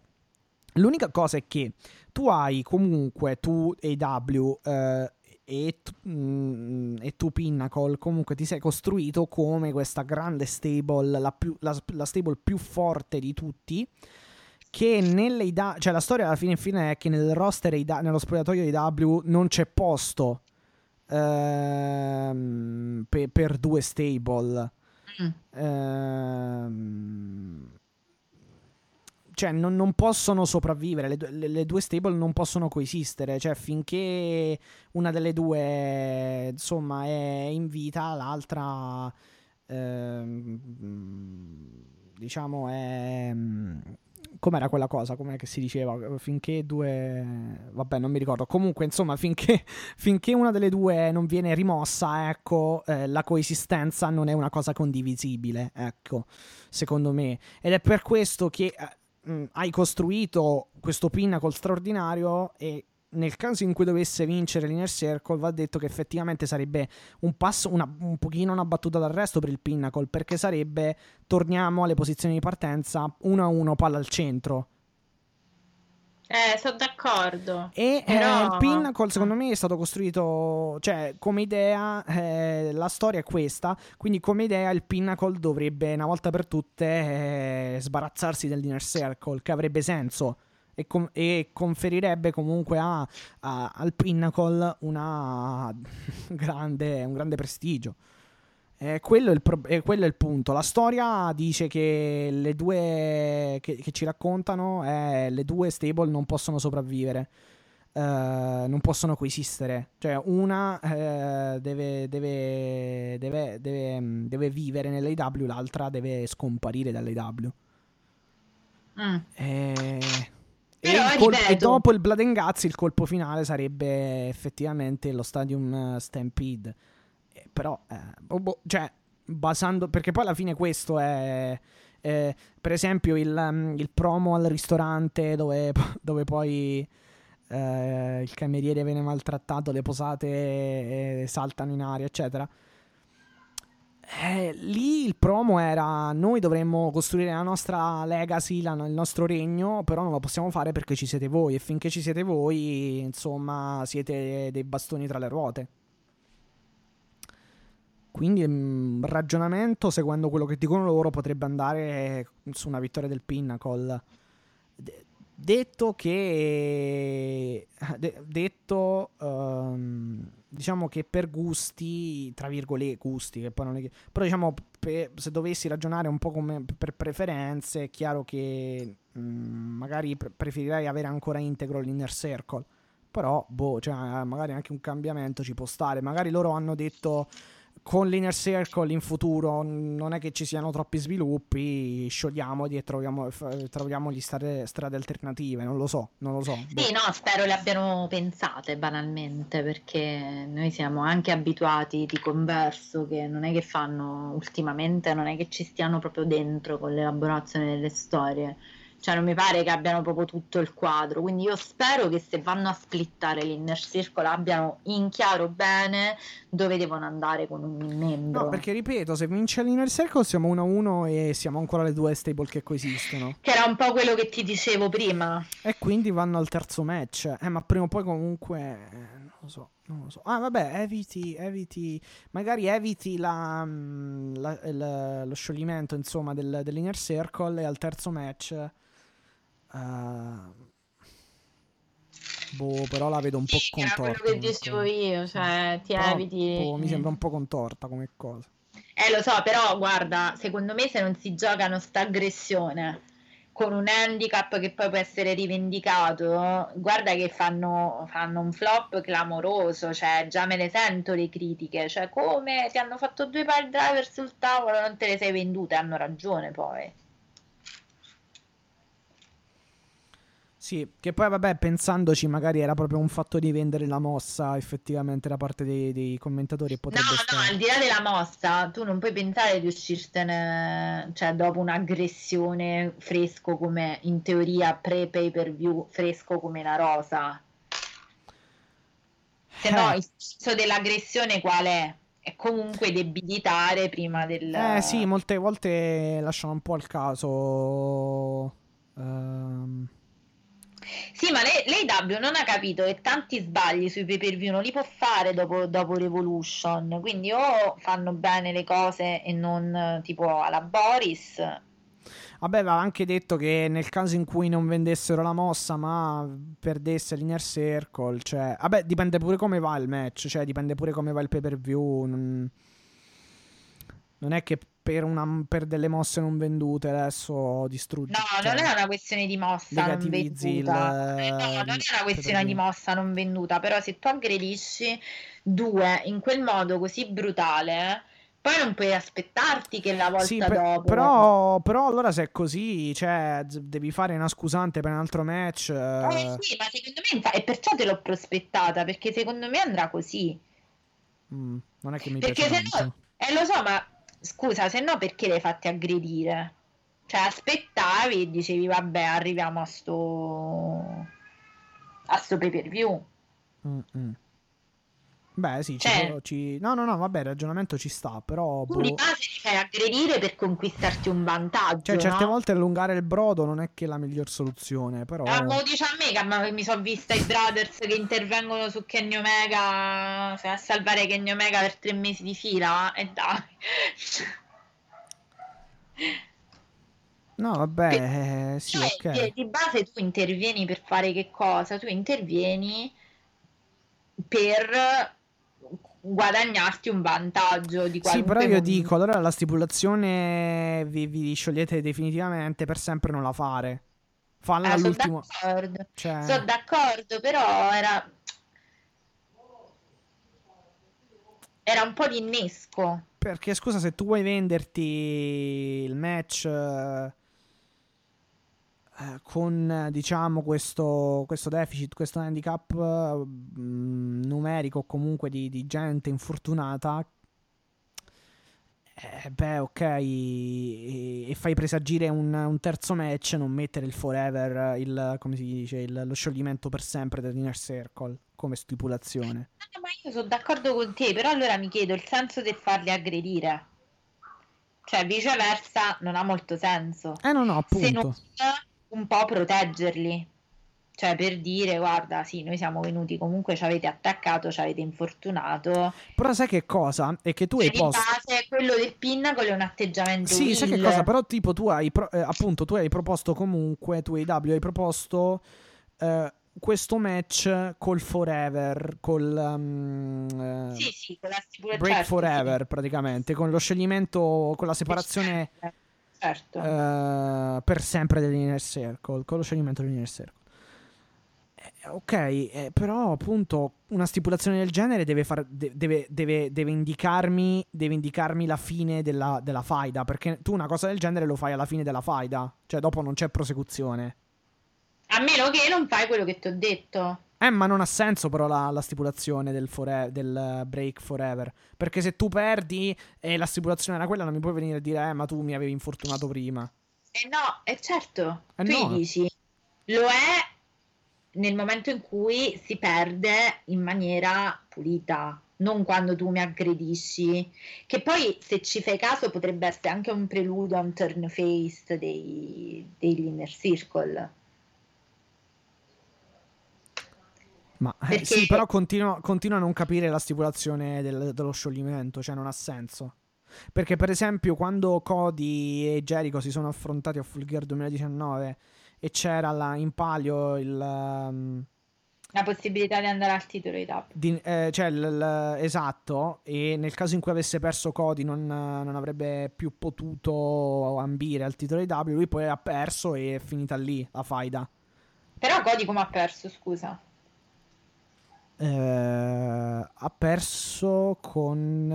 l'unica cosa è che tu hai comunque, tu AW eh, e, tu- mm, e tu Pinnacle, comunque ti sei costruito come questa grande stable, la, più- la- la stable più forte di tutti, che nelle IDA, cioè la storia alla fine fine è che nel roster IDA, nello spogliatoio IW non c'è posto ehm, pe- per due stable. Mm. Ehm, cioè non, non possono sopravvivere, le, le- le due stable non possono coesistere, cioè finché una delle due insomma è in vita, l'altra ehm, diciamo è... Com'era quella cosa? Com'è che si diceva? Finché due... Vabbè, non mi ricordo. Comunque, insomma, finché, [laughs] finché una delle due non viene rimossa, ecco, eh, la coesistenza non è una cosa condivisibile, ecco, secondo me. Ed è per questo che eh, mh, hai costruito questo pinnacle straordinario e nel caso in cui dovesse vincere l'Inner Circle va detto che effettivamente sarebbe un passo, una, un pochino una battuta d'arresto per il Pinnacle perché sarebbe, torniamo alle posizioni di partenza, 1-1 palla al centro. Eh, sono d'accordo. E eh, Però- il Pinnacle secondo me è stato costruito, cioè come idea, eh, la storia è questa, quindi come idea il Pinnacle dovrebbe una volta per tutte eh, sbarazzarsi dell'Inner Circle, che avrebbe senso e, com- e conferirebbe comunque a- a- al Pinnacle una [laughs] grande, un grande prestigio. Eh, quello, è il pro- eh, quello è il punto. La storia dice che le due che, che ci raccontano è le due stable non possono sopravvivere. eh, non possono coesistere. Cioè, una eh, deve, deve, deve, deve, mm, deve vivere nell'AW, l'altra deve scomparire dall'AW. Mm. E, e il col- e dopo il Blood and Guts, il colpo finale sarebbe effettivamente lo Stadium eh, Stampede. Però, eh, boh, boh, cioè, basando. Perché poi alla fine questo è. eh, per esempio, il, um, il promo al ristorante dove, [laughs] dove poi. eh, il cameriere viene maltrattato, le posate eh, saltano in aria, eccetera. Eh, lì il promo era noi dovremmo costruire la nostra legacy, la- il nostro regno, però non lo possiamo fare perché ci siete voi e finché ci siete voi, insomma, siete dei bastoni tra le ruote. Quindi il ragionamento, seguendo quello che dicono loro, potrebbe andare su una vittoria del Pinnacle. De- detto che... de- detto... ehm, diciamo che per gusti, tra virgolette, gusti, che poi non è che... Però diciamo, pe- se dovessi ragionare un po' come per preferenze, è chiaro che mm, magari pre- preferirei avere ancora integro l'Inner Circle. Però, boh, cioè, magari anche un cambiamento ci può stare. Magari loro hanno detto con l'Inner Circle in futuro non è che ci siano troppi sviluppi, sciogliamoli e troviamo, f- troviamo gli strade, strade alternative. Non lo so, non lo so. boh. Sì, no, spero le abbiano pensate banalmente perché noi siamo anche abituati di converso che non è che fanno ultimamente, non è che ci stiano proprio dentro con l'elaborazione delle storie Cioè non mi pare che abbiano proprio tutto il quadro, quindi io spero che se vanno a splittare l'inner circle abbiano in chiaro bene dove devono andare con ogni membro. No, perché ripeto, se vince l'inner circle siamo 1-1 e siamo ancora le due stable che coesistono. Che era un po' quello che ti dicevo prima. E quindi vanno al terzo match. Eh, ma prima o poi comunque... eh, non lo so. Non lo so. Ah, vabbè, eviti, eviti. Magari eviti la, mm, la- il- lo scioglimento, insomma, del, dell'inner circle e al terzo match. Eh, boh, però la vedo un po' Sì, era contorta. quello che dicevo io, cioè ti Però, eviti. boh, mi sembra un po' contorta come cosa. Eh, lo so, però guarda, secondo me se non si giocano sta aggressione con un handicap che poi può essere rivendicato, guarda che fanno, fanno un flop clamoroso, cioè già me ne sento le critiche, cioè come ti hanno fatto due pile driver sul tavolo, non te le sei vendute, hanno ragione poi. Sì, che poi vabbè, pensandoci, magari era proprio un fatto di vendere la mossa effettivamente da parte dei, dei commentatori e No, potrebbe no, stare. al di là della mossa, tu non puoi pensare di uscirtene, cioè dopo un'aggressione fresco come in teoria pre-pay per view, fresco come la rosa. Se no, Eh. il senso dell'aggressione qual è? È comunque debilitare prima del... Eh sì, molte volte lasciano un po' al caso. ehm, Sì, ma lei, l'AEW non ha capito che tanti sbagli sui pay per view non li può fare dopo, dopo Revolution. Quindi o fanno bene le cose e non tipo alla Boris. Vabbè, aveva anche detto che nel caso in cui non vendessero la mossa, ma perdesse l'inner circle, cioè, vabbè, dipende pure come va il match, cioè, dipende pure come va il pay per view. Non, non è che per, una, per delle mosse non vendute adesso distruggi. No, cioè, non è una questione di mossa non negativizzi il- venduta. Eh, no, non è una questione di mossa non venduta, però se tu aggredisci due in quel modo così brutale, poi non puoi aspettarti che la volta Sì, per- dopo... però, però allora se è così, cioè, devi fare una scusante per un altro match. Eh eh, sì, ma secondo me, infa- e perciò te l'ho prospettata, perché secondo me andrà così. mm, non è che mi Perché piace se no, eh lo so, ma scusa, se no perché le hai fatti aggredire? Cioè, aspettavi e dicevi, vabbè, arriviamo a sto... a sto pay per view. Mm, mm. Beh, sì, ci Cioè- può- ci- no, no, no, vabbè, il ragionamento ci sta, però... Tu di boh. base ti fai aggredire per conquistarti un vantaggio, Cioè, certe no? volte allungare il brodo non è che è la miglior soluzione, però... Ah, ma lo dice a me che ma- mi sono vista i brothers che intervengono su Kenny Omega cioè, a salvare Kenny Omega per tre mesi di fila e dai No, vabbè, eh, sì, Cioè, ok. di, di base tu intervieni per fare che cosa? Tu intervieni per guadagnarti un vantaggio di Sì, qualunque però io momento. dico, allora la stipulazione vi, vi sciogliete definitivamente per sempre non la fare. Falla Ah, sono all'ultimo... d'accordo, Cioè... sono d'accordo, però era era un po' di innesco. Perché scusa, se tu vuoi venderti il match eh, eh, con eh, diciamo questo, questo deficit, questo handicap eh, mh, numerico o comunque di, di gente infortunata, eh, beh, ok, e, e fai presagire un, un terzo match, non mettere il forever, il, come si dice, il- lo scioglimento per sempre dell'inner circle come stipulazione. Ah, ma io sono d'accordo con te, però allora mi chiedo il senso del farli aggredire. Cioè, viceversa, non ha molto senso. Eh no, no, Se non appunto. Un po' proteggerli. Cioè, per dire, guarda, sì, noi siamo venuti, comunque ci avete attaccato, ci avete infortunato. Però sai che cosa? È che tu hai Cioè, di posto... base, quello del Pinnacle è un atteggiamento Sì, sai che will. cosa? Però tipo tu hai, pro- eh, appunto, tu hai proposto comunque, tu AW hai proposto eh, questo match col Forever, col um, eh, Sì, sì, con la stipula- Break certo, Forever praticamente, con lo scioglimento, con la sì. separazione Certo. Eh, per sempre dell'inner circle, con lo scioglimento dell'inner circle. Eh, ok, eh, però appunto una stipulazione del genere deve, far- de- deve, deve- deve indicarmi, deve indicarmi la fine della, della faida, perché tu una cosa del genere lo fai alla fine della faida, cioè dopo non c'è prosecuzione. A meno che non fai quello che ti ho detto. Eh, ma non ha senso però la, la stipulazione del, fore- del eh, break forever. Perché se tu perdi e la stipulazione era quella, non mi puoi venire a dire, eh, ma tu mi avevi infortunato prima. Eh no, è certo, Eh tu no. gli dici, lo è nel momento in cui si perde in maniera pulita, non quando tu mi aggredisci, che poi se ci fai caso potrebbe essere anche un preludio a un turn face dei, degli inner circle. Ma eh, Perché- sì, però continuo a non capire la stipulazione del- dello scioglimento, cioè non ha senso. Perché, per esempio, quando Cody e Jericho si sono affrontati a Full Gear 2019 e c'era là in palio il. um, La possibilità di andare al titolo di tap. di- eh, cioè, il- il- esatto, e nel caso in cui avesse perso Cody non, non avrebbe più potuto ambire al titolo di W. Lui poi ha perso e è finita lì la faida. Però Cody come ha perso, scusa? Eh, ha perso con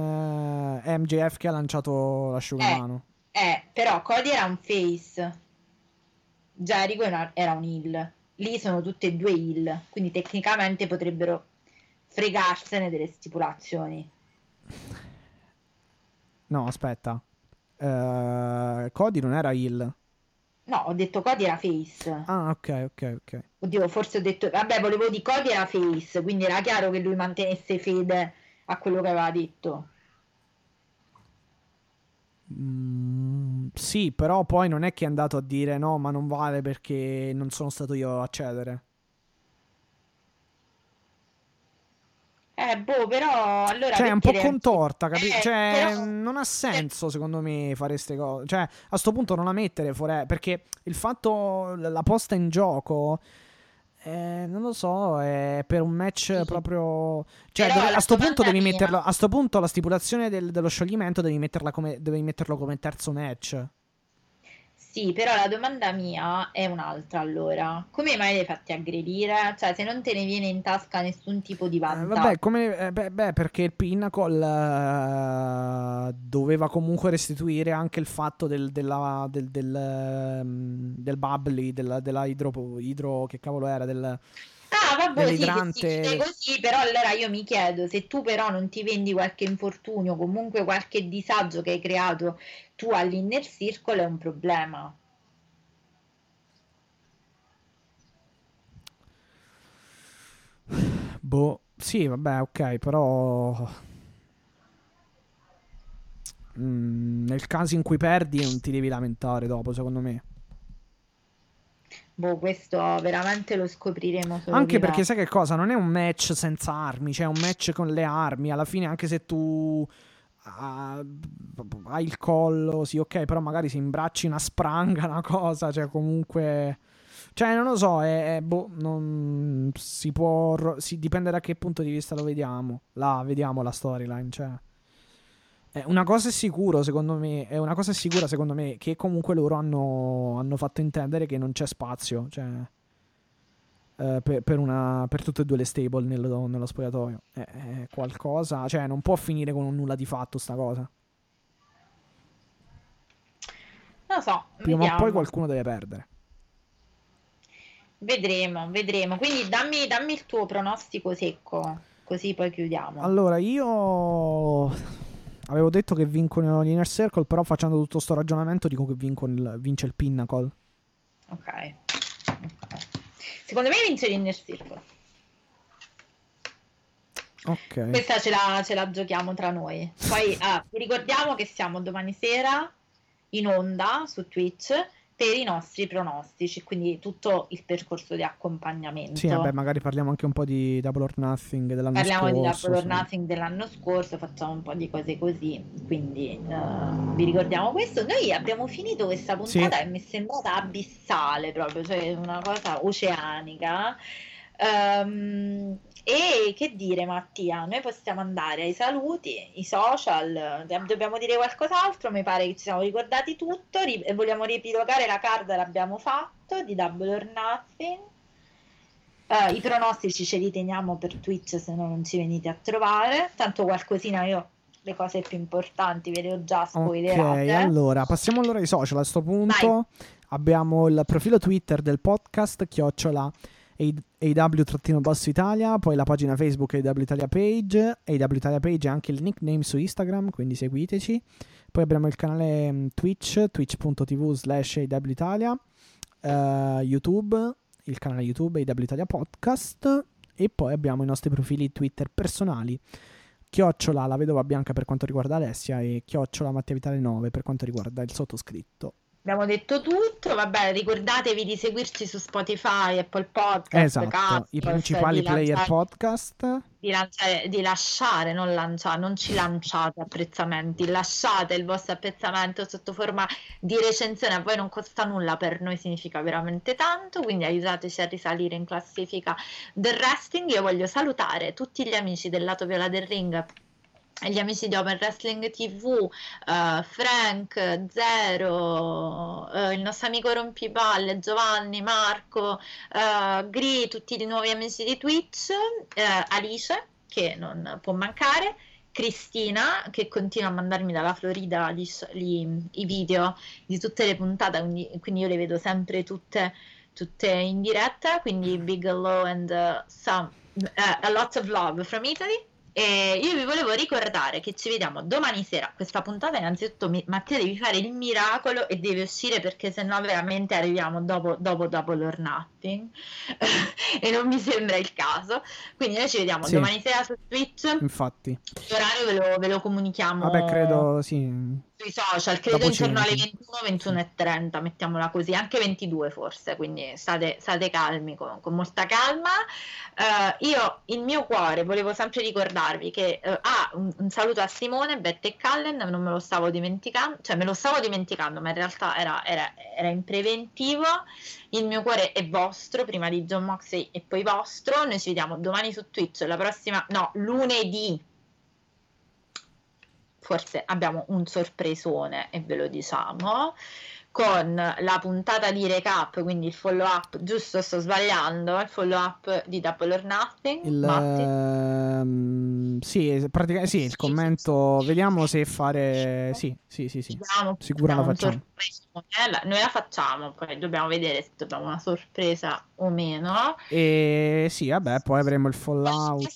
eh, MJF che ha lanciato l'asciugamano. Eh, però Cody era un face, Jericho era, era un heel. Lì sono tutte e due heel, quindi tecnicamente potrebbero fregarsene delle stipulazioni. No, aspetta. Eh, Cody non era heel. No, ho detto Cody era face. Ah, ok, ok, ok. Oddio, forse ho detto... Vabbè, volevo dire Cody era face, quindi era chiaro che lui mantenesse fede a quello che aveva detto. Mm, sì, però poi non è che è andato a dire no, ma non vale perché non sono stato io a cedere. Eh, boh, però allora Cioè, è un po' contorta, capi- Eh, Cioè, però- non ha senso secondo me fare queste cose. Cioè, a sto punto non la mettere fuori. Perché il fatto, la posta in gioco, eh, non lo so, è per un match Sì. proprio. Cioè, dove- a sto punto devi mia- metterlo. A sto punto la stipulazione del- dello scioglimento devi, metterla come, devi metterlo come terzo match. Sì, però la domanda mia è un'altra allora. Come mai li hai fatti aggredire? Cioè, se non te ne viene in tasca nessun tipo di Eh, vantaggio. vabbè, come, eh, beh, beh, perché il Pinnacle eh, doveva comunque restituire anche il fatto del, della, del, del, ehm, del bubbly, della, della idro, idro, che cavolo era, del, Ah, vabbè, sì, dell'idrante. chiede così, però allora io mi chiedo, se tu però non ti vendi qualche infortunio, comunque qualche disagio che hai creato tu all'inner circle è un problema. Boh, sì, vabbè, ok, però... Mm, nel caso in cui perdi non ti devi lamentare dopo, secondo me. Boh, questo veramente lo scopriremo solo Anche perché sai che cosa? Non è un match senza armi, cioè è un match con le armi. Alla fine, anche se tu ah, hai il collo, sì, ok, però magari si imbracci una spranga, una cosa, cioè comunque. Cioè, non lo so, è, è- boh, non si può. si- dipende da che punto di vista lo vediamo. Là, vediamo la storyline, cioè. Eh, una cosa è sicuro, secondo me, è una cosa sicura, secondo me, che comunque loro hanno, hanno fatto intendere che non c'è spazio, cioè, eh, per, per una, per tutte e due le stable nello, nello spogliatoio. È, è qualcosa, cioè, non può finire con un nulla di fatto sta cosa. Non lo so, Prima o vediamo. poi qualcuno deve perdere. Vedremo, vedremo. Quindi dammi, dammi il tuo pronostico secco, così poi chiudiamo. Allora, io avevo detto che vincono l'Inner Circle, però facendo tutto sto ragionamento dico che il- vince il Pinnacle. Ok. Ok. Secondo me vince l'Inner Circle. Ok. Questa ce la, ce la giochiamo tra noi. Poi ah, ricordiamo che siamo domani sera in onda su Twitch per i nostri pronostici, quindi tutto il percorso di accompagnamento. Sì, vabbè, magari parliamo anche un po' di Double or Nothing dell'anno Parliamo di scorso. Double or sì. Nothing dell'anno scorso, facciamo un po' di cose così, quindi eh, vi ricordiamo questo. Noi abbiamo finito questa puntata Sì. e mi è sembrata abissale proprio, cioè una cosa oceanica. Ehm, e che dire Mattia, noi possiamo andare ai saluti, i social, dobbiamo dire qualcos'altro, mi pare che ci siamo ricordati tutto, ri- vogliamo riepilogare la card l'abbiamo fatto di Double or Nothing. Eh, I pronostici ce li teniamo per Twitch se no non ci venite a trovare. Tanto qualcosina io le cose più importanti ve le ho già Ok, spoilerate. allora, passiamo allora ai social. A sto punto abbiamo il profilo Twitter del podcast, chiocciola AW-Basso Italia, poi la pagina Facebook AW Italia Page, AW Italia Page è anche il nickname su Instagram, quindi seguiteci. Poi abbiamo il canale mm, Twitch, twitch.tv slash AW Italia, uh, YouTube, il canale YouTube AW Italia Podcast e poi abbiamo i nostri profili Twitter personali. Chiocciola la vedova bianca per quanto riguarda Alessia e chiocciola Mattia Vitale 9 per quanto riguarda il sottoscritto. Abbiamo detto tutto, vabbè, ricordatevi di seguirci su Spotify, Apple Podcast, esatto, Cast, i principali player lanciare, podcast. Di, lanciare, di, lasciare, non lanciare, non ci lanciate apprezzamenti, lasciate il vostro apprezzamento sotto forma di recensione, a voi non costa nulla, per noi significa veramente tanto, quindi aiutateci a risalire in classifica del wrestling. Io voglio salutare tutti gli amici del lato viola del ring gli amici di Open Wrestling TV, uh, eh, Frank, Zero, uh, il nostro amico Rompipalle, Giovanni, Marco, uh, Gri, tutti i nuovi amici di Twitch, Alice che non può mancare, Cristina che continua a mandarmi dalla Florida gli, gli, i video di tutte le puntate, quindi, quindi, io le vedo sempre tutte, tutte in diretta, quindi big hello and some, a lot of love from Italy. E io vi volevo ricordare che ci vediamo domani sera. Questa puntata, innanzitutto, Mattia, devi fare il miracolo e devi uscire perché sennò veramente arriviamo dopo, dopo Double or Nothing. [laughs] e non mi sembra il caso. Quindi noi ci vediamo sì. domani sera su Twitch. Infatti, l'orario ve lo, ve lo comunichiamo. Vabbè, credo sì sui social, credo intorno alle 21, 21 e 30, mettiamola così, anche 22 forse, quindi state, state calmi, con, con, molta calma. Uh, io, il mio cuore, volevo sempre ricordarvi che, uh, ah, un, un, saluto a Simone, Bette e Callen, non me lo stavo dimenticando, cioè me lo stavo dimenticando, ma in realtà era, era, era in preventivo. Il mio cuore è vostro, prima di John Moxley e poi vostro. Noi ci vediamo domani su Twitch, la prossima, no, lunedì forse abbiamo un sorpresone e ve lo diciamo con la puntata di recap, quindi il follow up, giusto sto sbagliando, il follow up di Double or Nothing. Il, ehm, sì, praticamente sì, il commento, vediamo se fare, sì, sì, sì, sì. Vediamo, sicuro la facciamo. Noi la facciamo, poi dobbiamo vedere se dobbiamo una sorpresa o meno. E sì, vabbè, poi avremo il fallout.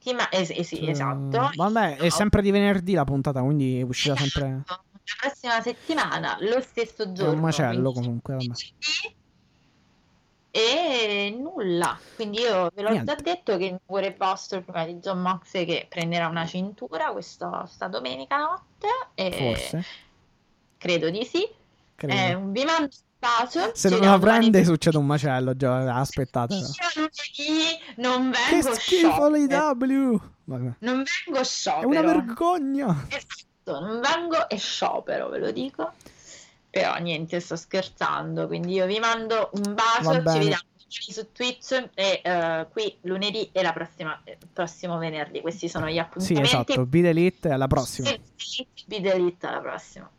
Settima... Eh, eh, sì, esatto. Vabbè, è sempre di venerdì la puntata, quindi uscirà sempre la prossima settimana, lo stesso giorno. È un macello comunque. Vabbè. E nulla, quindi io ve l'ho Niente. già detto che il cuore vostro prima di John Mox che prenderà una cintura questa, questa domenica notte. E Forse. Credo di sì. Credo. Eh, vi mando bacio. Se non la prende succede un macello, già aspettate. Io non vengo che schifo l'IW. Non vengo sciopero. È una vergogna. Esatto non vengo e sciopero, ve lo dico. Però niente, sto scherzando, quindi io vi mando un bacio, ci vediamo su Twitch e uh, qui lunedì e la prossima, il prossimo venerdì. Questi sono gli appuntamenti. Sì, esatto, Bid Elite alla prossima. Bid Elite alla prossima.